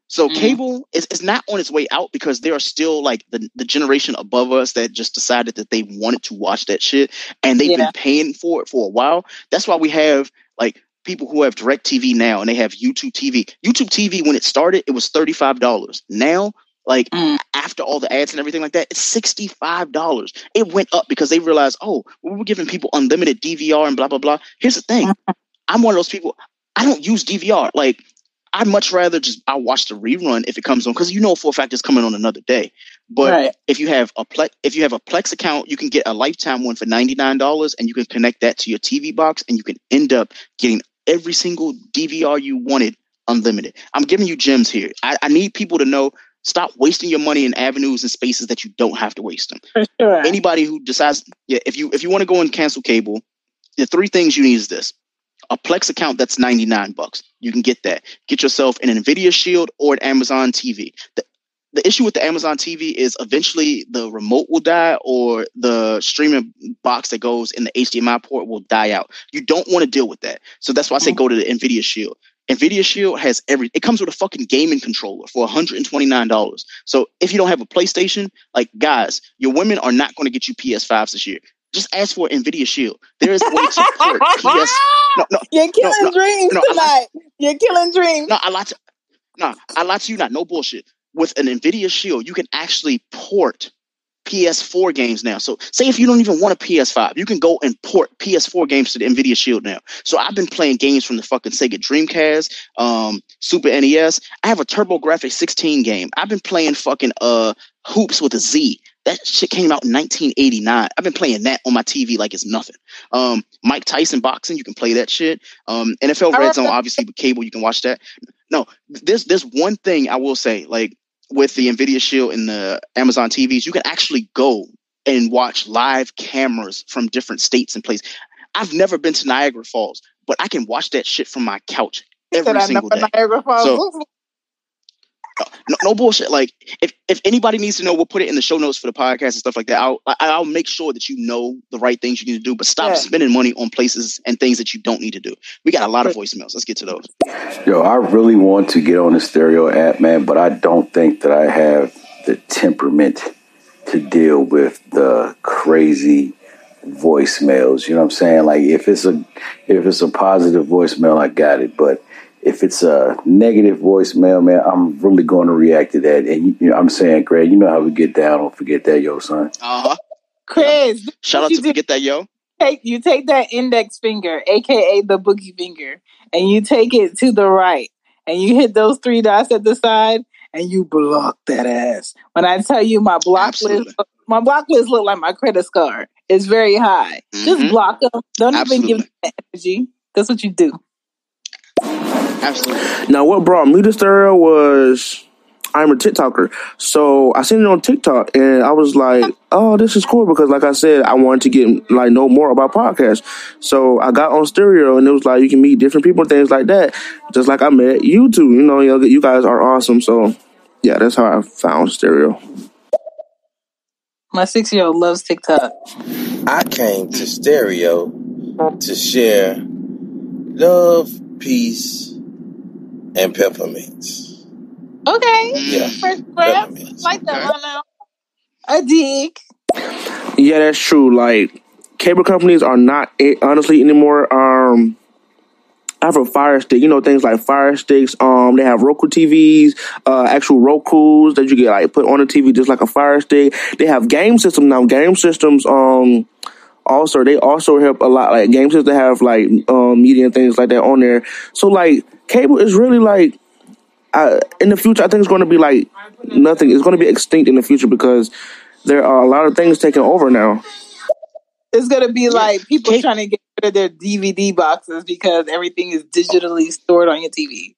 S1: So mm-hmm. cable is, is not on its way out because there are still like the, the generation above us that just decided that they wanted to watch that shit and they've
S2: Yeah.
S1: been paying for it for a while. That's why we have like people who have DirecTV now and they have YouTube TV. YouTube TV when it started, it was $35. Now, like mm. after all the ads and everything like that, it's $65. It went up because they realized, oh, we were giving people unlimited DVR and blah blah blah. Here's the thing. Mm-hmm. I'm one of those people, I don't use DVR. Like I'd much rather just I watch the rerun if it comes on because you know for a fact it's coming on another day. But
S2: Right.
S1: if you have a Plex, if you have a Plex account, you can get a lifetime one for ninety nine dollars, and you can connect that to your TV box, and you can end up getting every single DVR you wanted unlimited. I'm giving you gems here. I, I need people to know. Stop wasting your money in avenues and spaces that you don't have to waste them.
S2: For sure.
S1: Anybody who decides, yeah, if you if you want to go and cancel cable, the three things you need is this: a Plex account that's 99 bucks. You can get that. Get yourself an Nvidia Shield or an Amazon TV. The, the issue with the Amazon TV is eventually the remote will die or the streaming box that goes in the HDMI port will die out. You don't want to deal with that. So that's why I say go to the Nvidia Shield. Nvidia Shield has every it comes with a fucking gaming controller for $129. So if you don't have a PlayStation, like guys, your women are not going to get you PS5s this year. Just ask for Nvidia Shield. There is way to port PS. No, no,
S2: You're killing
S1: no, no,
S2: dreams
S1: no, I lied.
S2: tonight. You're killing dreams.
S1: No, I lied to. No, I lied to you. Not no bullshit. With an Nvidia Shield, you can actually port PS4 games now. So, say if you don't even want a PS5, you can go and port PS4 games to the Nvidia Shield now. So, I've been playing games from the fucking Sega Dreamcast, um, Super NES. I have a TurboGrafx 16 game. I've been playing fucking uh Hoops with a Z. That shit came out in 1989. I've been playing that on my TV like it's nothing. Um, Mike Tyson boxing, you can play that shit. Um, NFL Red Zone, obviously with cable, you can watch that. No, there's there's one thing I will say, like with the Nvidia Shield and the Amazon TVs, you can actually go and watch live cameras from different states and places. I've never been to Niagara Falls, but I can watch that shit from my couch every
S2: said, I know
S1: single day.
S2: Niagara Falls
S1: So-. No, no bullshit. Like if if anybody needs to know, we'll put it in the show notes for the podcast and stuff like that. I'll I- I'll make sure that you know the right things you need to do. But stop
S17: Yeah.
S1: spending money on places and things that you don't need to do. We got a lot of voicemails. Let's get to those.
S15: Yo, I really want to get on the stereo app, man, but I don't think that I have the temperament to deal with the crazy voicemails. You know what I'm saying? Like if it's a if it's a positive voicemail, I got it. But if it's a negative voicemail, man, I'm really going to react to that. And you know, I'm saying, Greg, you know how we get down. Don't forget that, yo, son.
S1: Uh huh.
S17: Chris,
S1: Shout out to forget that yo.
S17: take you take that index finger, aka the boogie finger, and you take it to the right, and you hit those three dots at the side, and you block that ass. When I tell you my block list, my block list look like my credit score. It's very high. Just
S1: Mhm.
S17: block them. Don't even give them that energy. That's what you do.
S1: Absolutely.
S3: Now, what brought me to stereo was I'm a TikToker, so I seen it on TikTok, and I was like, "Oh, this is cool," because, like I said, I wanted to get like know more about podcasts. So I got on stereo, and it was like you can meet different people and things like that, just like I met you two. You know, you you guys are awesome. So yeah, that's how I found stereo.
S17: My six year old loves TikTok.
S18: I came to stereo to share love, peace, and peppermints.
S17: Okay.
S18: Yeah.
S17: First grab. Like that one now. I dig.
S3: Yeah, that's true. Like cable companies are not honestly anymore. Um, I have a Fire Stick. You know things like Fire Sticks. Um, they have Roku TVs, uh, actual Roku's that you get like put on the TV just like a Fire Stick. They have game systems now. Game systems. Um. Also, they also help a lot. Like game systems have like um, media and things like that on there. So like cable is really like I, in the future. I think it's going to be like nothing. It's going to be extinct in the future because there are a lot of things taking over now.
S17: It's gonna be like people trying to get rid of their DVD boxes because everything is digitally stored on your TV.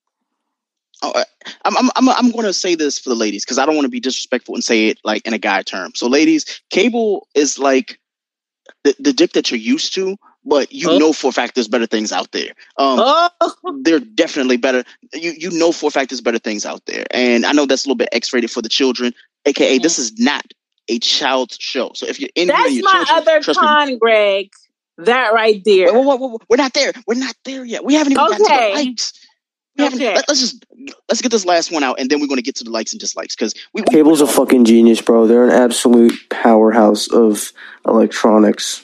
S1: Oh, I- I'm I'm I'm, I'm going to say this for the ladies because I don't want to be disrespectful and say it like in a guy term. So, ladies, cable is like the, the dick that you're used to, but you know for a fact there's better things out there. Um, they're definitely better. You you know for a fact there's better things out there, and I know that's a little bit X-rated for the children. AKA, this is not a child's show. So if you're in
S2: That's
S1: and your
S2: my
S1: children,
S2: other
S1: trust me,
S2: con, Greg. That right there.
S1: Whoa, whoa, whoa, whoa. We're not there. We're not there yet. We haven't even got to the likes. We haven't,
S2: Okay.
S1: let, us just let's get this last one out, and then we're going to get to the likes and dislikes because we, we
S19: Cable's a fucking genius, bro. They're an absolute powerhouse of electronics.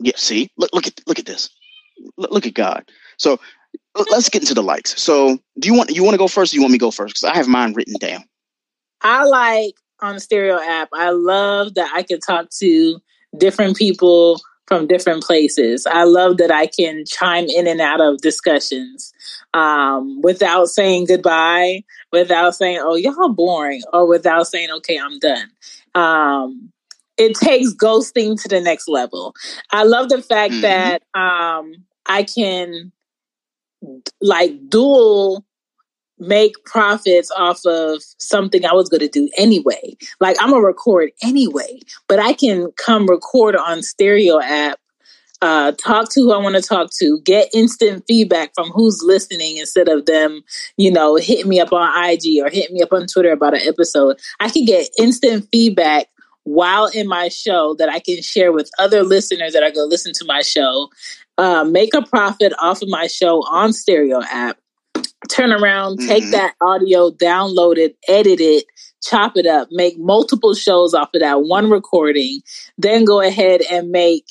S1: Yeah, see, look, look at look at this. Look, look at God. So let's get into the likes. So do you want you want to go first? Or you want me to go first? Because I have mine written down.
S2: I like on the stereo app. I love that I can talk to different people from different places. I love that I can chime in and out of discussions um, without saying goodbye, without saying, oh, y'all boring, or without saying, okay, I'm done. Um, it takes ghosting to the next level. I love the fact
S1: Mm-hmm.
S2: that um, I can like dual make profits off of something I was going to do anyway. Like I'm gonna record anyway, but I can come record on stereo app, uh, talk to who I want to talk to, get instant feedback from who's listening instead of them, you know, hitting me up on IG or hitting me up on Twitter about an episode. I can get instant feedback while in my show that I can share with other listeners that are going to listen to my show. Uh, make a profit off of my show on stereo app turn around, take that audio, download it, edit it, chop it up, make multiple shows off of that one recording, then go ahead and make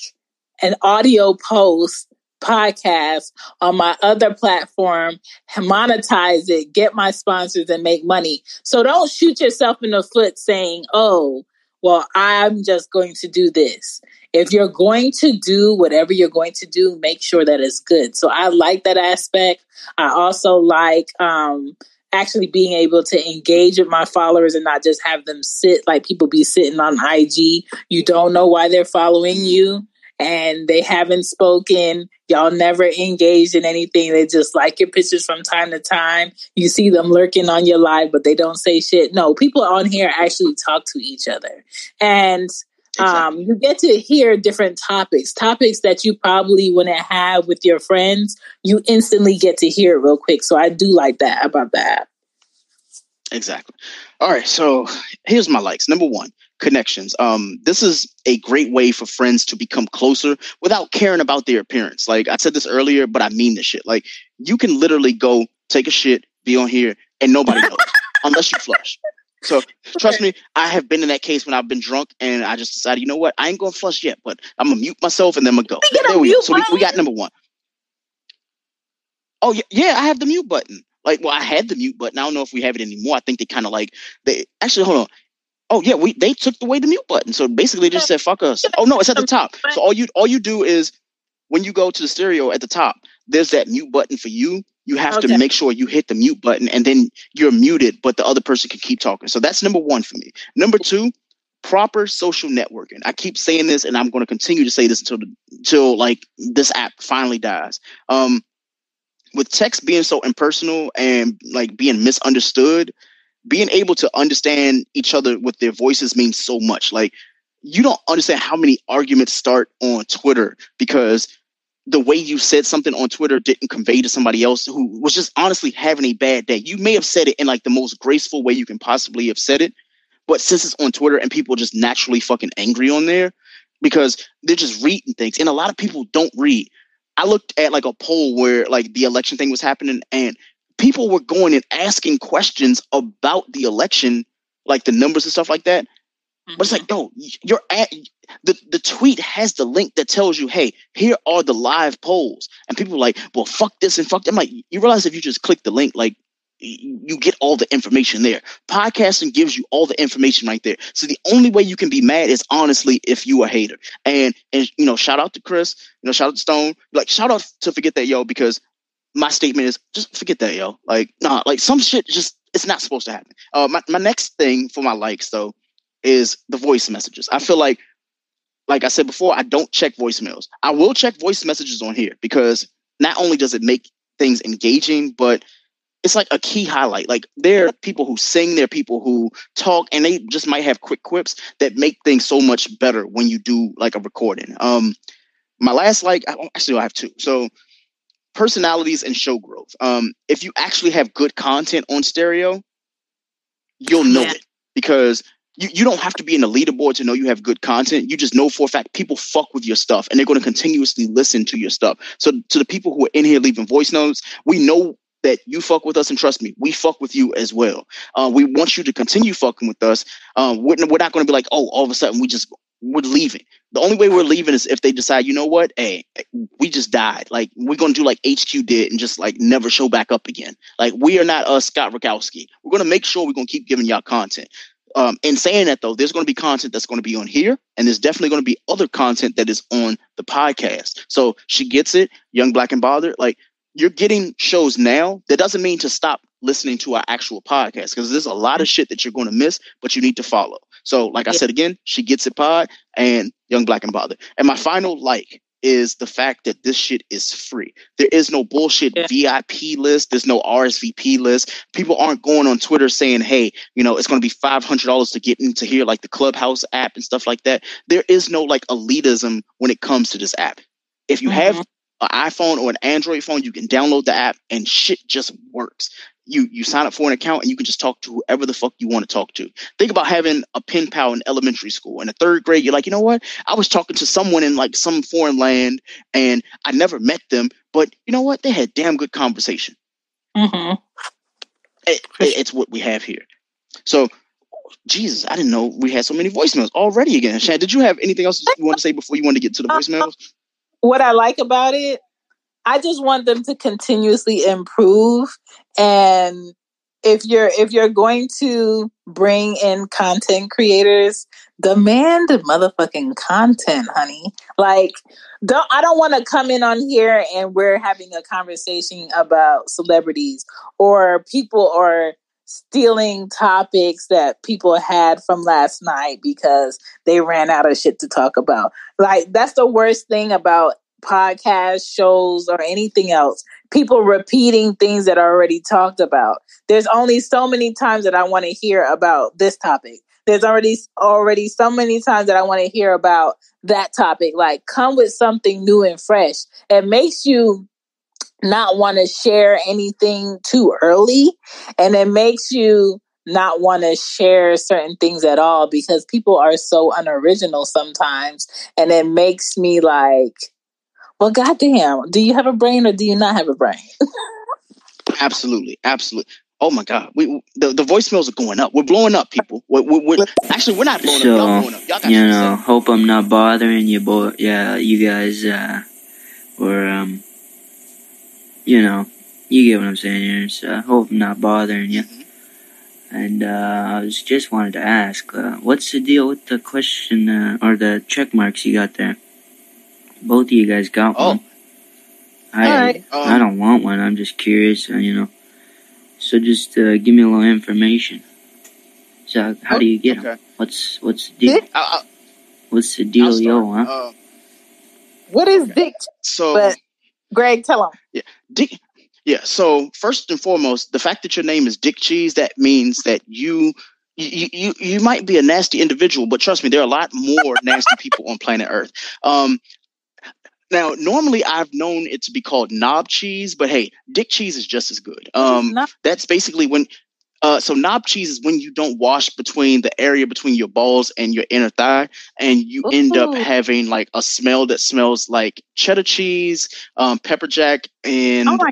S2: an audio post podcast on my other platform, monetize it, get my sponsors and make money. So don't shoot yourself in the foot saying, "Oh, well, I'm just going to do this." If you're going to do whatever you're going to do, make sure that it's good. So I like that aspect. I also like um, actually being able to engage with my followers and not just have them sit like people be sitting on IG. You don't know why they're following you and they haven't spoken. Y'all never engaged in anything. They just like your pictures from time to time. You see them lurking on your live, but they don't say shit. No, people on here actually talk to each other. And um, you get to hear different topics, topics that you probably wouldn't have with your friends. You instantly get to hear it real quick. So I do like that about that.
S1: Exactly. All right. So here's my likes. Number one, connections. Um, this is a great way for friends to become closer without caring about their appearance. Like I said this earlier, but I mean this shit. Like you can literally go take a shit, be on here, and nobody knows unless you flush. So trust me, I have been in that case when I've been drunk and I just decided, you know what, I ain't gonna flush yet, but I'm gonna mute myself and then I'm gonna go. There we go. So we, we got number one. Oh yeah, yeah, I have the mute button. Like, well, I had the mute button. I don't know if we have it anymore. I think they kind of like they actually hold on. Oh yeah, we they took away the mute button. So basically, they just said fuck us. Oh no, it's at the top. So all you all you do is when you go to the stereo at the top, there's that mute button for you. You have
S20: Okay.
S1: to make sure you hit the mute button, and then you're muted, but the other person can keep talking. So that's number one for me. Number two, proper social networking. I keep saying this, and I'm going to continue to say this until the, until like this app finally dies. Um, with text being so impersonal and like being misunderstood, being able to understand each other with their voices means so much. Like you don't understand how many arguments start on Twitter because the way you said something on Twitter didn't convey to somebody else who was just honestly having a bad day. You may have said it in like the most graceful way you can possibly have said it, but since it's on Twitter and people are just naturally fucking angry on there because they're just reading things, and a lot of people don't read. I looked at like a poll where like the election thing was happening, and people were going and asking questions about the election, like the numbers and stuff like that. But it's like, mm-hmm. yo, you're at the, the tweet has the link that tells you, hey, here are the live polls. And people are like, well, fuck this and fuck that. I'm like, you realize if you just click the link, like you get all the information there. Podcasting gives you all the information right there. So the only way you can be mad is honestly if you a hater. And and you know, shout out to Chris, you know, shout out to Stone. Like shout out to forget that yo, because my statement is just forget that yo. Like, nah, like some shit just it's not supposed to happen. Uh my, my next thing for my likes though is the voice messages. I feel like like I said before, I don't check voicemails. I will check voice messages on here because not only does it make things engaging, but it's like a key highlight. Like there are people who sing, there are people who talk, and they just might have quick quips that make things so much better when you do like a recording. Um, my last like, I, actually, I have two. So personalities and show growth. Um, if you actually have good content on stereo, you'll know it because you, you don't have to be in the leaderboard to know you have good content. You just know for a fact people fuck with your stuff and they're going to continuously listen to your stuff. So to the people who are in here leaving voice notes, we know that you fuck with us and trust me, we fuck with you as well. Uh, we want you to continue fucking with us. Um, we're, we're not going to be like, oh, all of a sudden we just we're leaving. The only way we're leaving is if they decide, you know what, hey, we just died. Like we're gonna do like HQ did and just like never show back up again. Like we are not us, Scott Rakowski. We're gonna make sure we're gonna keep giving y'all content. Um, in saying that though, there's gonna be content that's gonna be on here, and there's definitely gonna be other content that is on the podcast. So she gets it, young black and bothered. Like you're getting shows now. That doesn't mean to stop listening to our actual podcast because there's a lot of shit that you're to miss, but you need to follow. So, like I said again, she gets it pod and Young Black and Bothered. And my final like is the fact that this shit is free. There is no bullshit VIP list. There's no RSVP list. People aren't going on Twitter saying, "Hey, you know, it's going to be five hundred dollars to get into here," like the Clubhouse app and stuff like that. There is no like elitism when it comes to this app. If you have mm-hmm. an iPhone or an Android phone, you can download the app and shit just works. You you sign up for an account and you can just talk to whoever the fuck you want to talk to. Think about having a pen pal in elementary school. In the third grade, you're like, you know what? I was talking to someone in like some foreign land and I never met them, but you know what? They had damn good conversation.
S2: Mm-hmm.
S1: It, it- it's what we have here. So, Jesus, I didn't know we had so many voicemails already again. Shan, did you have anything else you want to say before you want to get to the voicemails?
S2: what I like about it, I just want them to continuously improve. And if you're if you're going to bring in content creators, demand motherfucking content, honey. Like don't I don't want to come in on here and we're having a conversation about celebrities or people are stealing topics that people had from last night because they ran out of shit to talk about. Like that's the worst thing about podcast shows or anything else. People repeating things that are already talked about. There's only so many times that I want to hear about this topic. There's already already so many times that I want to hear about that topic. Like come with something new and fresh. It makes you not want to share anything too early and it makes you
S17: not want to share certain things at all because people are so unoriginal sometimes. And it makes me like, well, goddamn, do you have a brain or do you not have a brain?
S1: absolutely. Absolutely. Oh my God, we the, the voicemails are going up. We're blowing up, people. We're, we're, we're actually we're not blowing
S21: so,
S1: up. Y'all blowing up. Y'all got
S21: you know,
S1: say.
S21: hope I'm not bothering you, boy. Yeah, you guys, uh, or um, you know, you get what I'm saying here. So, I hope I'm not bothering you. And uh, I was just wanted to ask, uh, what's the deal with the question uh, or the check marks you got there? Both of you guys got
S1: Oh.
S21: one. I
S1: Alright, um,
S21: I don't want one. I'm just curious, uh, you know. So just uh, give me a little information. So how do you get them? What's what's the deal?
S1: I,
S21: What's the deal, yo? Huh?
S1: Uh,
S17: What is dick?
S1: so
S17: But Greg, tell him.
S1: Yeah, Dick. Yeah. So first and foremost, the fact that your name is Dick Cheese that means that you. You, you you might be a nasty individual, but trust me, there are a lot more nasty people on planet Earth. Um, now, normally I've known it to be called knob cheese, but hey, dick cheese is just as good. Um, that's basically when. Uh, so knob cheese is when you don't wash between the area between your balls and your inner thigh, and you end up having like a smell that smells like cheddar cheese, um, pepper jack, and
S17: Oh my,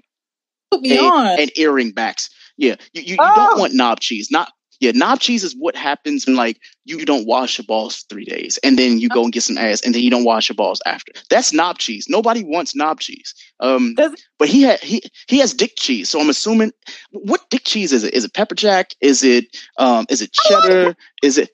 S17: put me
S1: and, and earring backs. Yeah, you, you, you
S17: Oh.
S1: don't want knob cheese. Not yeah, knob cheese is what happens when like you don't wash your balls three days, and then you go and get some ass, and then you don't wash your balls after. That's knob cheese. Nobody wants knob cheese. Um, but he had he he has dick cheese, so I'm assuming what dick cheese is it? Is it pepper jack? Is it um is it cheddar? Is it?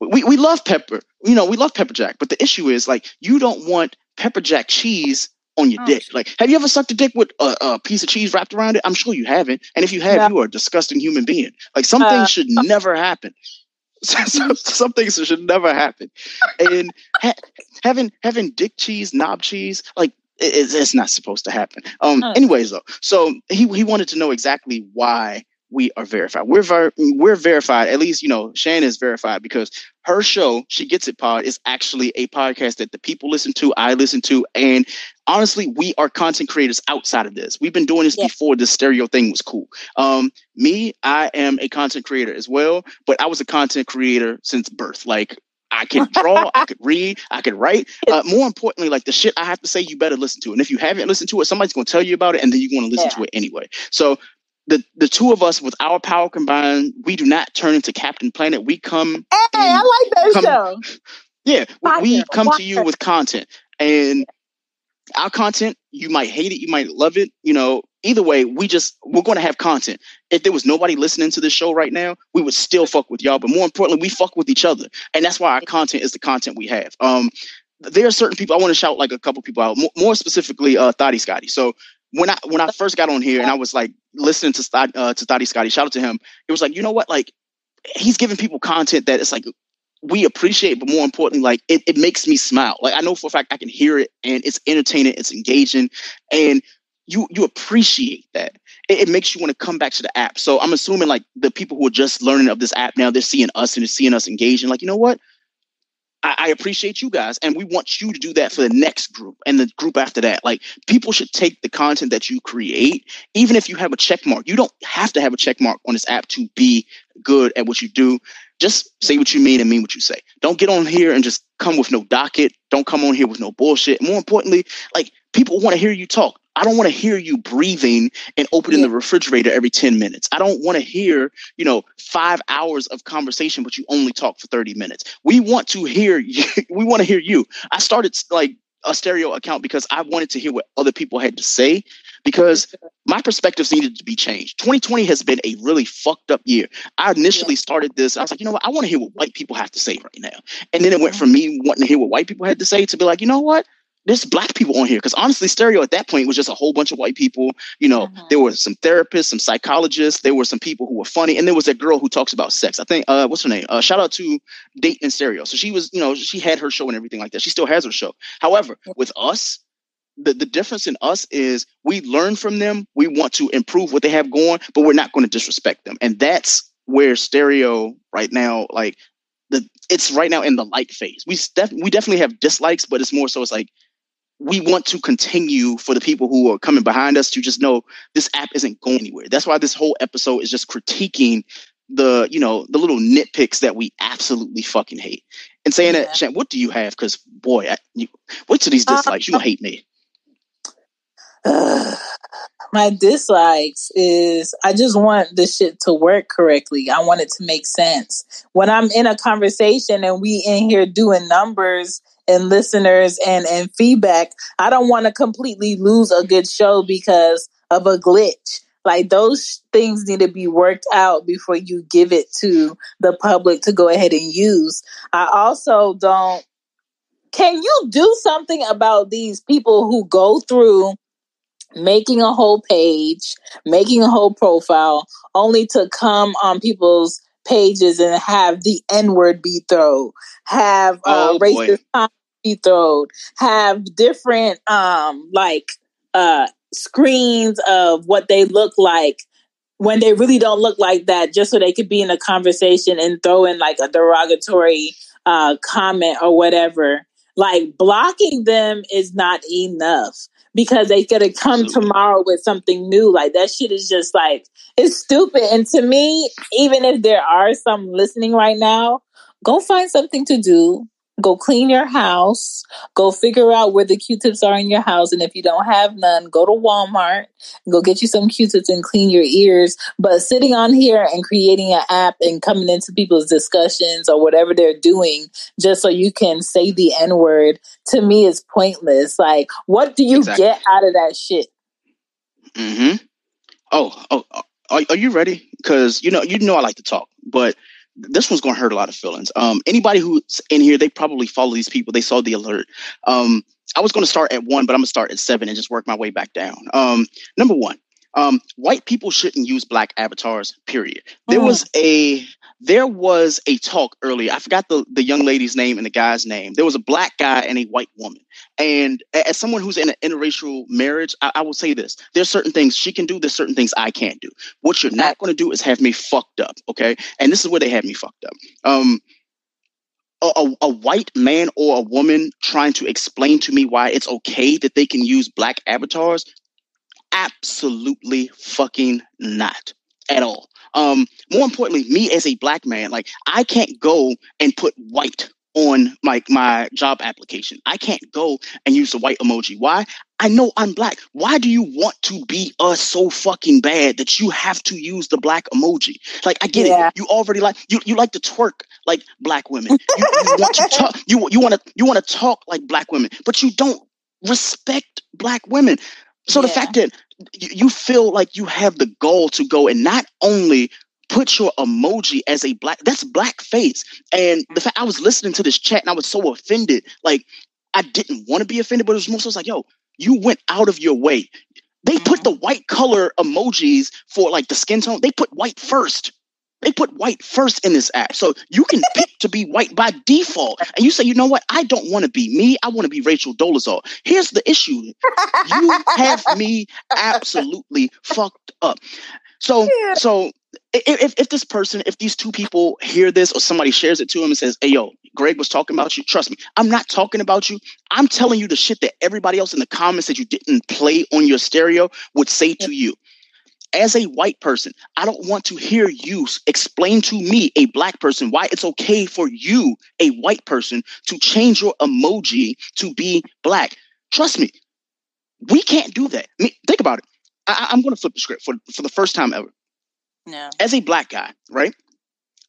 S1: We we love pepper. You know we love pepper jack, but the issue is like you don't want pepper jack cheese on your dick. Like, have you ever sucked a dick with a, a piece of cheese wrapped around it? I'm sure you haven't. And if you have, you are a disgusting human being. Like, some
S17: Uh,
S1: things should never happen. some, some things should never happen. And ha- having having dick cheese, knob cheese, like it, it's, it's not supposed to happen. Um.
S17: Uh.
S1: Anyways, though, so he he wanted to know exactly why we are verified. We're ver- we're verified. At least you know Shannon is verified because her show, She Gets It Pod, is actually a podcast that the people listen to. I listen to, and honestly, we are content creators outside of this. We've been doing this before this stereo thing was cool. Um, me, I am a content creator as well, but I was a content creator since birth. Like I can draw, I could read, I could write. Uh, more importantly, like the shit I have to say, you better listen to. And if you haven't listened to it, somebody's going to tell you about it, and then you're going to listen to it anyway. So the the two of us, with our power combined, we do not turn into Captain Planet. We come
S17: Hey, I like that
S1: come-
S17: show.
S1: yeah, we, we
S17: Fire,
S1: come to you with content, and our content, you might hate it, you might love it. You know, either way, we just we're going to have content. If there was nobody listening to this show right now, we would still fuck with y'all. But more importantly, we fuck with each other, and that's why our content is the content we have. Um, there are certain people I want to shout like a couple people out, more, more specifically, uh, Thotty Scotty. So when I when I first got on here and I was like listening to uh, to Thotty Scotty, shout out to him. It was like you know what, like he's giving people content that it's like we appreciate, but more importantly, like it, it makes me smile. Like I know for a fact I can hear it and it's entertaining, it's engaging, and you you appreciate that. It, it makes you want to come back to the app. So I'm assuming like the people who are just learning of this app now, they're seeing us and they're seeing us engaging. Like, you know what? I, I appreciate you guys, and we want you to do that for the next group and the group after that. Like, people should take the content that you create, even if you have a check mark. You don't have to have a check mark on this app to be good at what you do. Just say what you mean and mean what you say. Don't get on here and just come with no docket. Don't come on here with no bullshit. More importantly, like people want to hear you talk. I don't want to hear you breathing and opening the refrigerator every 10 minutes. I don't want to hear, you know, five hours of conversation, but you only talk for 30 minutes. We want to hear you. We want to hear you. I started like a stereo account because I wanted to hear what other people had to say because my perspectives needed to be changed. 2020 has been a really fucked up year. I initially started this. I was like, you know what? I want to hear what white people have to say right now. And then it went from me wanting to hear what white people had to say to be like, you know what? There's black people on here because honestly, stereo at that point was just a whole bunch of white people. You know, there were some therapists, some psychologists, there were some people who were funny, and there was a girl who talks about sex. I think, uh, what's her name? Uh, shout out to Date and Stereo. So she was, you know, she had her show and everything like that. She still has her show. However, with us, the, the difference in us is we learn from them. We want to improve what they have going, but we're not going to disrespect them. And that's where stereo right now, like the it's right now in the like phase. We def- we definitely have dislikes, but it's more so it's like we want to continue for the people who are coming behind us to just know this app isn't going anywhere. That's why this whole episode is just critiquing the you know the little nitpicks that we absolutely fucking hate and saying yeah. that Shan, what do you have because boy I, you, wait till these dislikes uh, you hate me
S2: uh, my dislikes is I just want the shit to work correctly. I want it to make sense. When I'm in a conversation and we in here doing numbers and listeners and, and feedback, I don't want to completely lose a good show because of a glitch. Like those things need to be worked out before you give it to the public to go ahead and use. I also don't can you do something about these people who go through making a whole page, making a whole profile, only to come on people's pages and have the N word be thrown, have uh, oh, racist comments be thrown, have different um like uh screens of what they look like when they really don't look like that, just so they could be in a conversation and throw in like a derogatory uh comment or whatever. Like blocking them is not enough because they could have come tomorrow with something new. Like that shit is just like it's stupid. And to me, even if there are some listening right now, go find something to do go clean your house, go figure out where the Q-tips are in your house. And if you don't have none, go to Walmart, go get you some Q-tips and clean your ears. But sitting on here and creating an app and coming into people's discussions or whatever they're doing just so you can say the N word to me is pointless. Like, what do you exactly. get out of that shit?
S1: Hmm. Oh, oh, are, are you ready? Because you know, you know, I like to talk, but this one's going to hurt a lot of feelings. Um, anybody who's in here, they probably follow these people. They saw the alert. Um, I was going to start at one, but I'm going to start at seven and just work my way back down. Um, number one, um, white people shouldn't use black avatars. Period. There was oh. a there was a talk earlier. I forgot the, the young lady's name and the guy's name. There was a black guy and a white woman. And as someone who's in an interracial marriage, I, I will say this: there's certain things she can do. There's certain things I can't do. What you're not going to do is have me fucked up. Okay, and this is where they had me fucked up. Um, a, a, a, white man or a woman trying to explain to me why it's okay that they can use black avatars Absolutely fucking not at all. Um, more importantly, me as a black man, like I can't go and put white on my my job application. I can't go and use the white emoji. Why? I know I'm black. Why do you want to be us so fucking bad that you have to use the black emoji? Like I get yeah. it. You already like you you like to twerk like black women. You, you want to talk you you want to you want to talk like black women, but you don't respect black women. So yeah. the fact that you feel like you have the goal to go and not only put your emoji as a black that's black face and the fact i was listening to this chat and i was so offended. Like i didn't want to be offended but it was more so like yo you went out of your way. They put mm-hmm. the white color emojis for like the skin tone. They put white first they put white first in this app. So you can pick to be white by default. And you say, you know what? I don't want to be me. I want to be Rachel Dolezal. Here's the issue. You have me absolutely fucked up. So, yeah. so if, if this person, if these two people hear this or somebody shares it to them and says, hey, yo, Greg was talking about you, trust me, I'm not talking about you. I'm telling you the shit that everybody else in the comments that you didn't play on your stereo would say to you as a white person, I don't want to hear you explain to me, a black person, why it's okay for you, a white person, to change your emoji to be black. Trust me, we can't do that. I mean, think about it. I, am going to flip the script for, for the first time ever.
S2: No.
S1: As a black guy, right?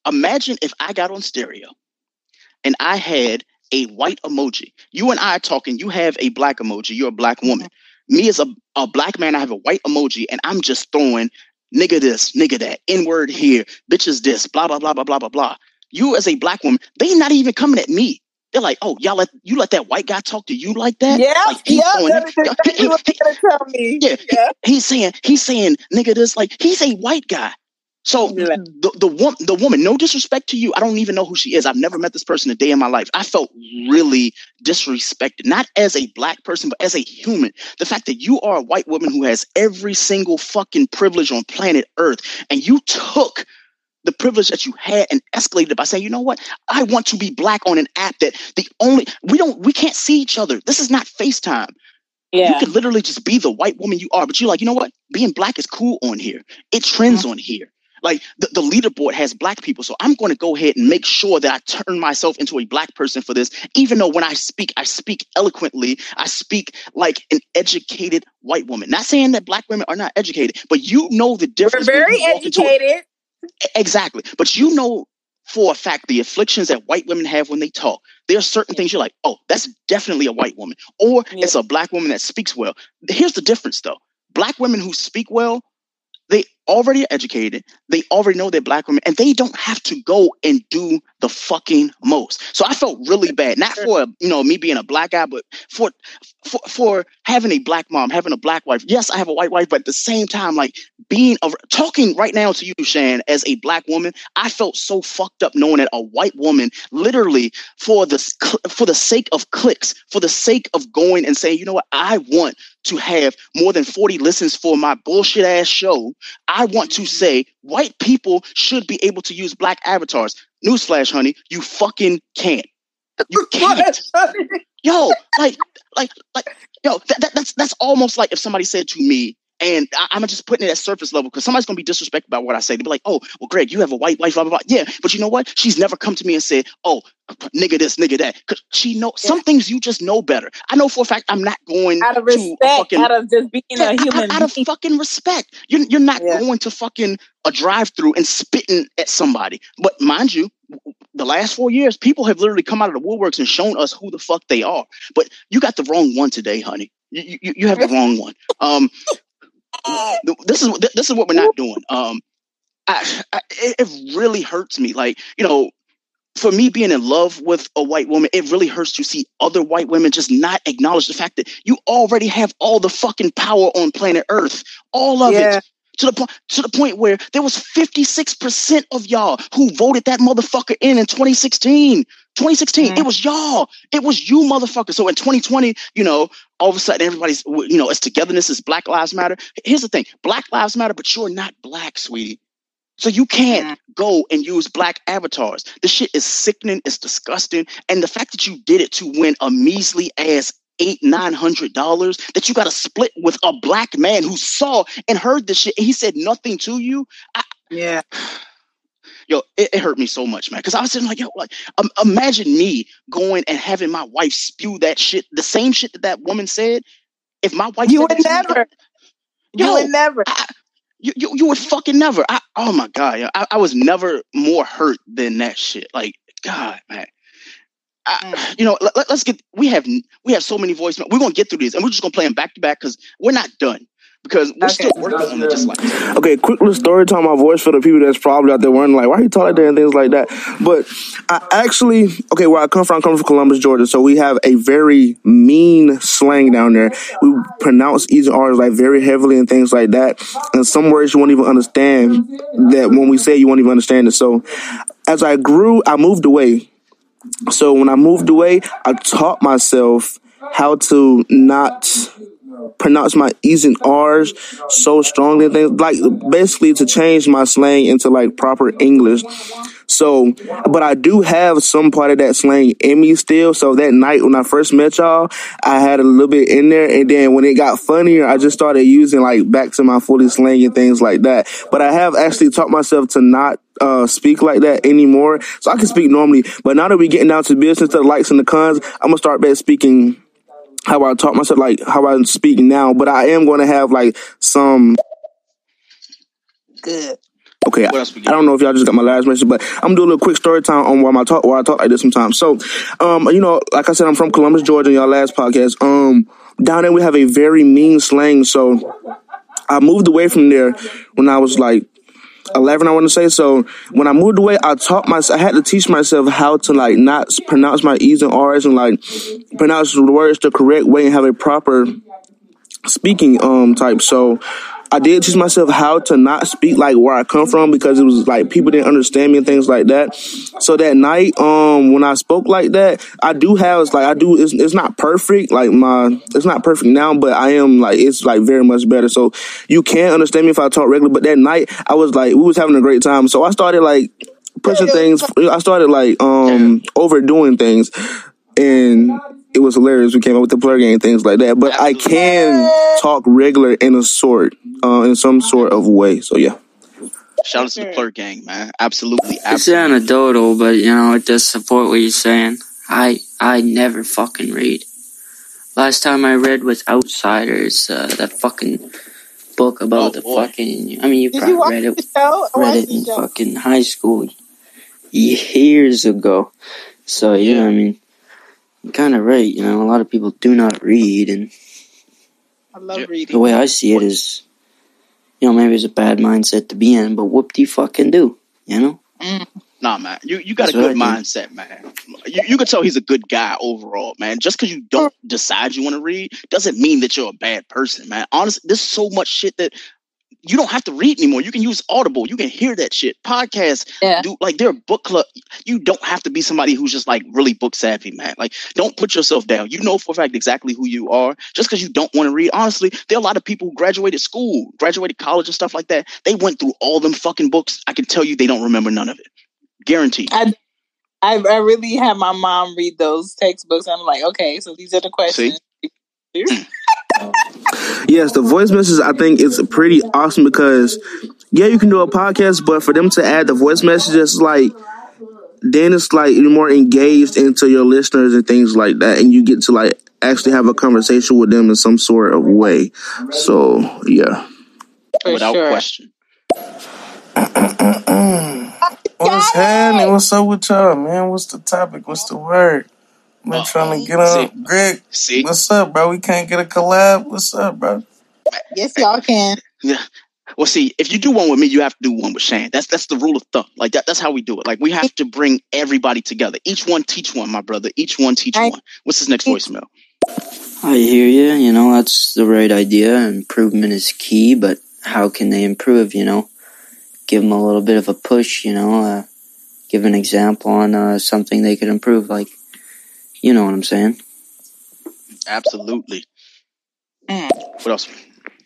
S1: Imagine if I got on stereo and I had a white emoji. You and I are talking, you have a black emoji, you're a black woman. Mm-hmm me as a, a black man, I have a white emoji and I'm just throwing nigga this, nigga that, N word here, bitches this, blah, blah, blah, blah, blah, blah, blah. You as a black woman, they not even coming at me. They're like, oh, y'all let you let that white guy talk to you like that?
S2: Yeah,
S1: like,
S2: he's yeah, he, what he, tell me.
S1: Yeah, yeah. He, he's saying he's saying nigga this like he's a white guy. So the the, woman, the woman, no disrespect to you. I don't even know who she is. I've never met this person a day in my life. I felt mm-hmm. really disrespected, not as a black person, but as a human. The fact that you are a white woman who has every single fucking privilege on planet Earth, and you took the privilege that you had and escalated it by saying, you know what, I want to be black on an app that the only we don't we can't see each other. This is not FaceTime.
S17: Yeah.
S1: You could literally just be the white woman you are, but you're like, you know what? Being black is cool on here. It trends mm-hmm. on here. Like the, the leaderboard has black people. So I'm going to go ahead and make sure that I turn myself into a black person for this, even though when I speak, I speak eloquently. I speak like an educated white woman. Not saying that black women are not educated, but you know the difference. We're
S17: very
S1: you walk into a-
S17: educated.
S1: Exactly. But you know for a fact the afflictions that white women have when they talk. There are certain things you're like, oh, that's definitely a white woman. Or it's a black woman that speaks well. Here's the difference though. Black women who speak well, they already educated. They already know they're black women, and they don't have to go and do the fucking most. So I felt really bad, not for you know me being a black guy, but for for for having a black mom, having a black wife. Yes, I have a white wife, but at the same time, like being a, talking right now to you, Shan, as a black woman, I felt so fucked up knowing that a white woman, literally for the for the sake of clicks, for the sake of going and saying, you know what, I want to have more than 40 listens for my bullshit ass show. I want to say white people should be able to use black avatars. Newsflash, honey, you fucking can't. You can't. yo, like, like, like, yo, that, that, that's that's almost like if somebody said to me, and I, I'm just putting it at surface level because somebody's gonna be disrespected about what I say. They'll be like, "Oh, well, Greg, you have a white wife, blah blah blah." Yeah, but you know what? She's never come to me and said, "Oh, nigga this, nigga that," because she know some things you just know better. I know for a fact I'm not going
S17: Out of
S1: to
S17: respect,
S1: fucking
S17: out of just being
S1: yeah,
S17: a
S1: out-
S17: human
S1: out, of fucking respect. You're you're not going to fucking a drive through and spitting at somebody. But mind you, the last four years, people have literally come out of the woodworks and shown us who the fuck they are. But you got the wrong one today, honey. You you, you have the wrong one. Um, this is this is what we're not doing. Um, I, I it, really hurts me. Like you know, for me being in love with a white woman, it really hurts to see other white women just not acknowledge the fact that you already have all the fucking power on planet Earth, all of
S17: Yeah.
S1: it. To the point, to the point where there was 56% of y'all who voted that motherfucker in in 2016. 2016, mm-hmm. it was y'all. It was you, motherfucker. So in 2020, you know, all of a sudden everybody's, you know, it's togetherness, is Black Lives Matter. Here's the thing Black Lives Matter, but you're not black, sweetie. So you can't mm-hmm. go and use black avatars. The shit is sickening, it's disgusting. And the fact that you did it to win a measly ass eight, nine hundred dollars that you got to split with a black man who saw and heard this shit and he said nothing to you. I,
S17: yeah.
S1: Yo, it, it hurt me so much, man. Because I was sitting like, yo, like, um, imagine me going and having my wife spew that shit, the same shit that that woman said. If my wife,
S17: You would
S1: that to me,
S17: never. You would never.
S1: you, you, you would fucking never. I, oh my god, yo, I, I was never more hurt than that shit. Like, God, man. I, you know, let, us get. We have we have so many voicemails. We're gonna get through these, and we're just gonna play them back to back because we're not done because we're still working on the dislikes.
S3: Okay, quick little story time my voice for the people that's probably out there wondering like why are you talking like that and things like that. But I actually okay, where I come from, I come from Columbus, Georgia, so we have a very mean slang down there. We pronounce each R's like very heavily and things like that. And some words you won't even understand that when we say you won't even understand it. So as I grew, I moved away. So when I moved away, I taught myself how to not pronounce my E's and R's so strongly like basically to change my slang into like proper English. So, but I do have some part of that slang in me still. So that night when I first met y'all, I had a little bit in there. And then when it got funnier, I just started using like back to my fully slang and things like that. But I have actually taught myself to not uh, speak like that anymore. So I can speak normally. But now that we're getting down to business, the likes and the cons, I'm gonna start back speaking how I talk myself, like how I speak now. But I am going to have like some.
S17: Good.
S3: Okay, I, I don't know if y'all just got my last message, but I'm gonna do a little quick story time on why I talk, why I talk like this sometimes. So, um, you know, like I said, I'm from Columbus, Georgia. In y'all last podcast, um, down there we have a very mean slang. So, I moved away from there when I was like 11 i want to say so when i moved away i taught myself i had to teach myself how to like not pronounce my e's and r's and like pronounce the words the correct way and have a proper speaking um type so I did teach myself how to not speak like where I come from because it was like people didn't understand me and things like that. So that night, um, when I spoke like that, I do have it's like I do. It's, it's not perfect, like my it's not perfect now, but I am like it's like very much better. So you can't understand me if I talk regular. But that night, I was like we was having a great time. So I started like pushing things. I started like um overdoing things, and it was hilarious. We came up with the plug and things like that. But I can talk regular in a sort, uh, in some sort of way. So yeah.
S1: Shout out to the Plug gang, man. Absolutely,
S21: It's
S1: absolutely.
S21: anecdotal, but you know, it does support what you're saying. I I never fucking read. Last time I read was Outsiders, uh, that fucking book about the fucking. I mean, you
S17: Did
S21: probably
S17: you watch
S21: read
S17: the
S21: it
S17: show?
S21: Read
S17: watched
S21: it
S17: the
S21: in
S17: show.
S21: fucking high school years ago. So yeah, I mean, you're kind of right. You know, a lot of people do not read, and
S17: I love
S21: the
S17: reading.
S21: The way I see it is, you know, maybe it's a bad mindset to be in, but whoop de fucking do, you know? Mm.
S1: Nah, man, you you got
S21: That's
S1: a good
S21: what I think.
S1: mindset, man. You you could tell he's a good guy overall, man. Just because you don't decide you want to read doesn't mean that you're a bad person, man. Honestly, there's so much shit that you don't have to read anymore. You can use Audible. You can hear that shit. Podcasts,
S17: Yeah.
S1: do like they're a book club. You don't have to be somebody who's just like really book savvy, man. Like, don't put yourself down. You know for a fact exactly who you are. Just because you don't want to read, honestly, there are a lot of people who graduated school, graduated college, and stuff like that. They went through all them fucking books. I can tell you, they don't remember none of it. Guaranteed.
S17: I, I I really had my mom read those textbooks. I'm like, okay, so these are the questions.
S3: Yes, the voice message I think is pretty awesome because yeah, you can do a podcast, but for them to add the voice messages, like then it's like you're more engaged into your listeners and things like that, and you get to like actually have a conversation with them in some sort of way. So yeah,
S1: Without question.
S22: What's happening? What's up with y'all, man? What's the topic? What's the word? Been trying to get on. Greg, what's up, bro? We can't get a collab. What's up, bro?
S17: Yes, y'all can.
S1: Yeah. Well, see, if you do one with me, you have to do one with Shan. That's that's the rule of thumb. Like that, that's how we do it. Like we have to bring everybody together. Each one teach one, my brother. Each one teach one. What's his next voicemail?
S21: I hear you. You know, that's the right idea. Improvement is key, but how can they improve? You know, give them a little bit of a push. You know, uh, give an example on uh, something they could improve. Like, you know what I'm saying?
S1: Absolutely. Mm. What else?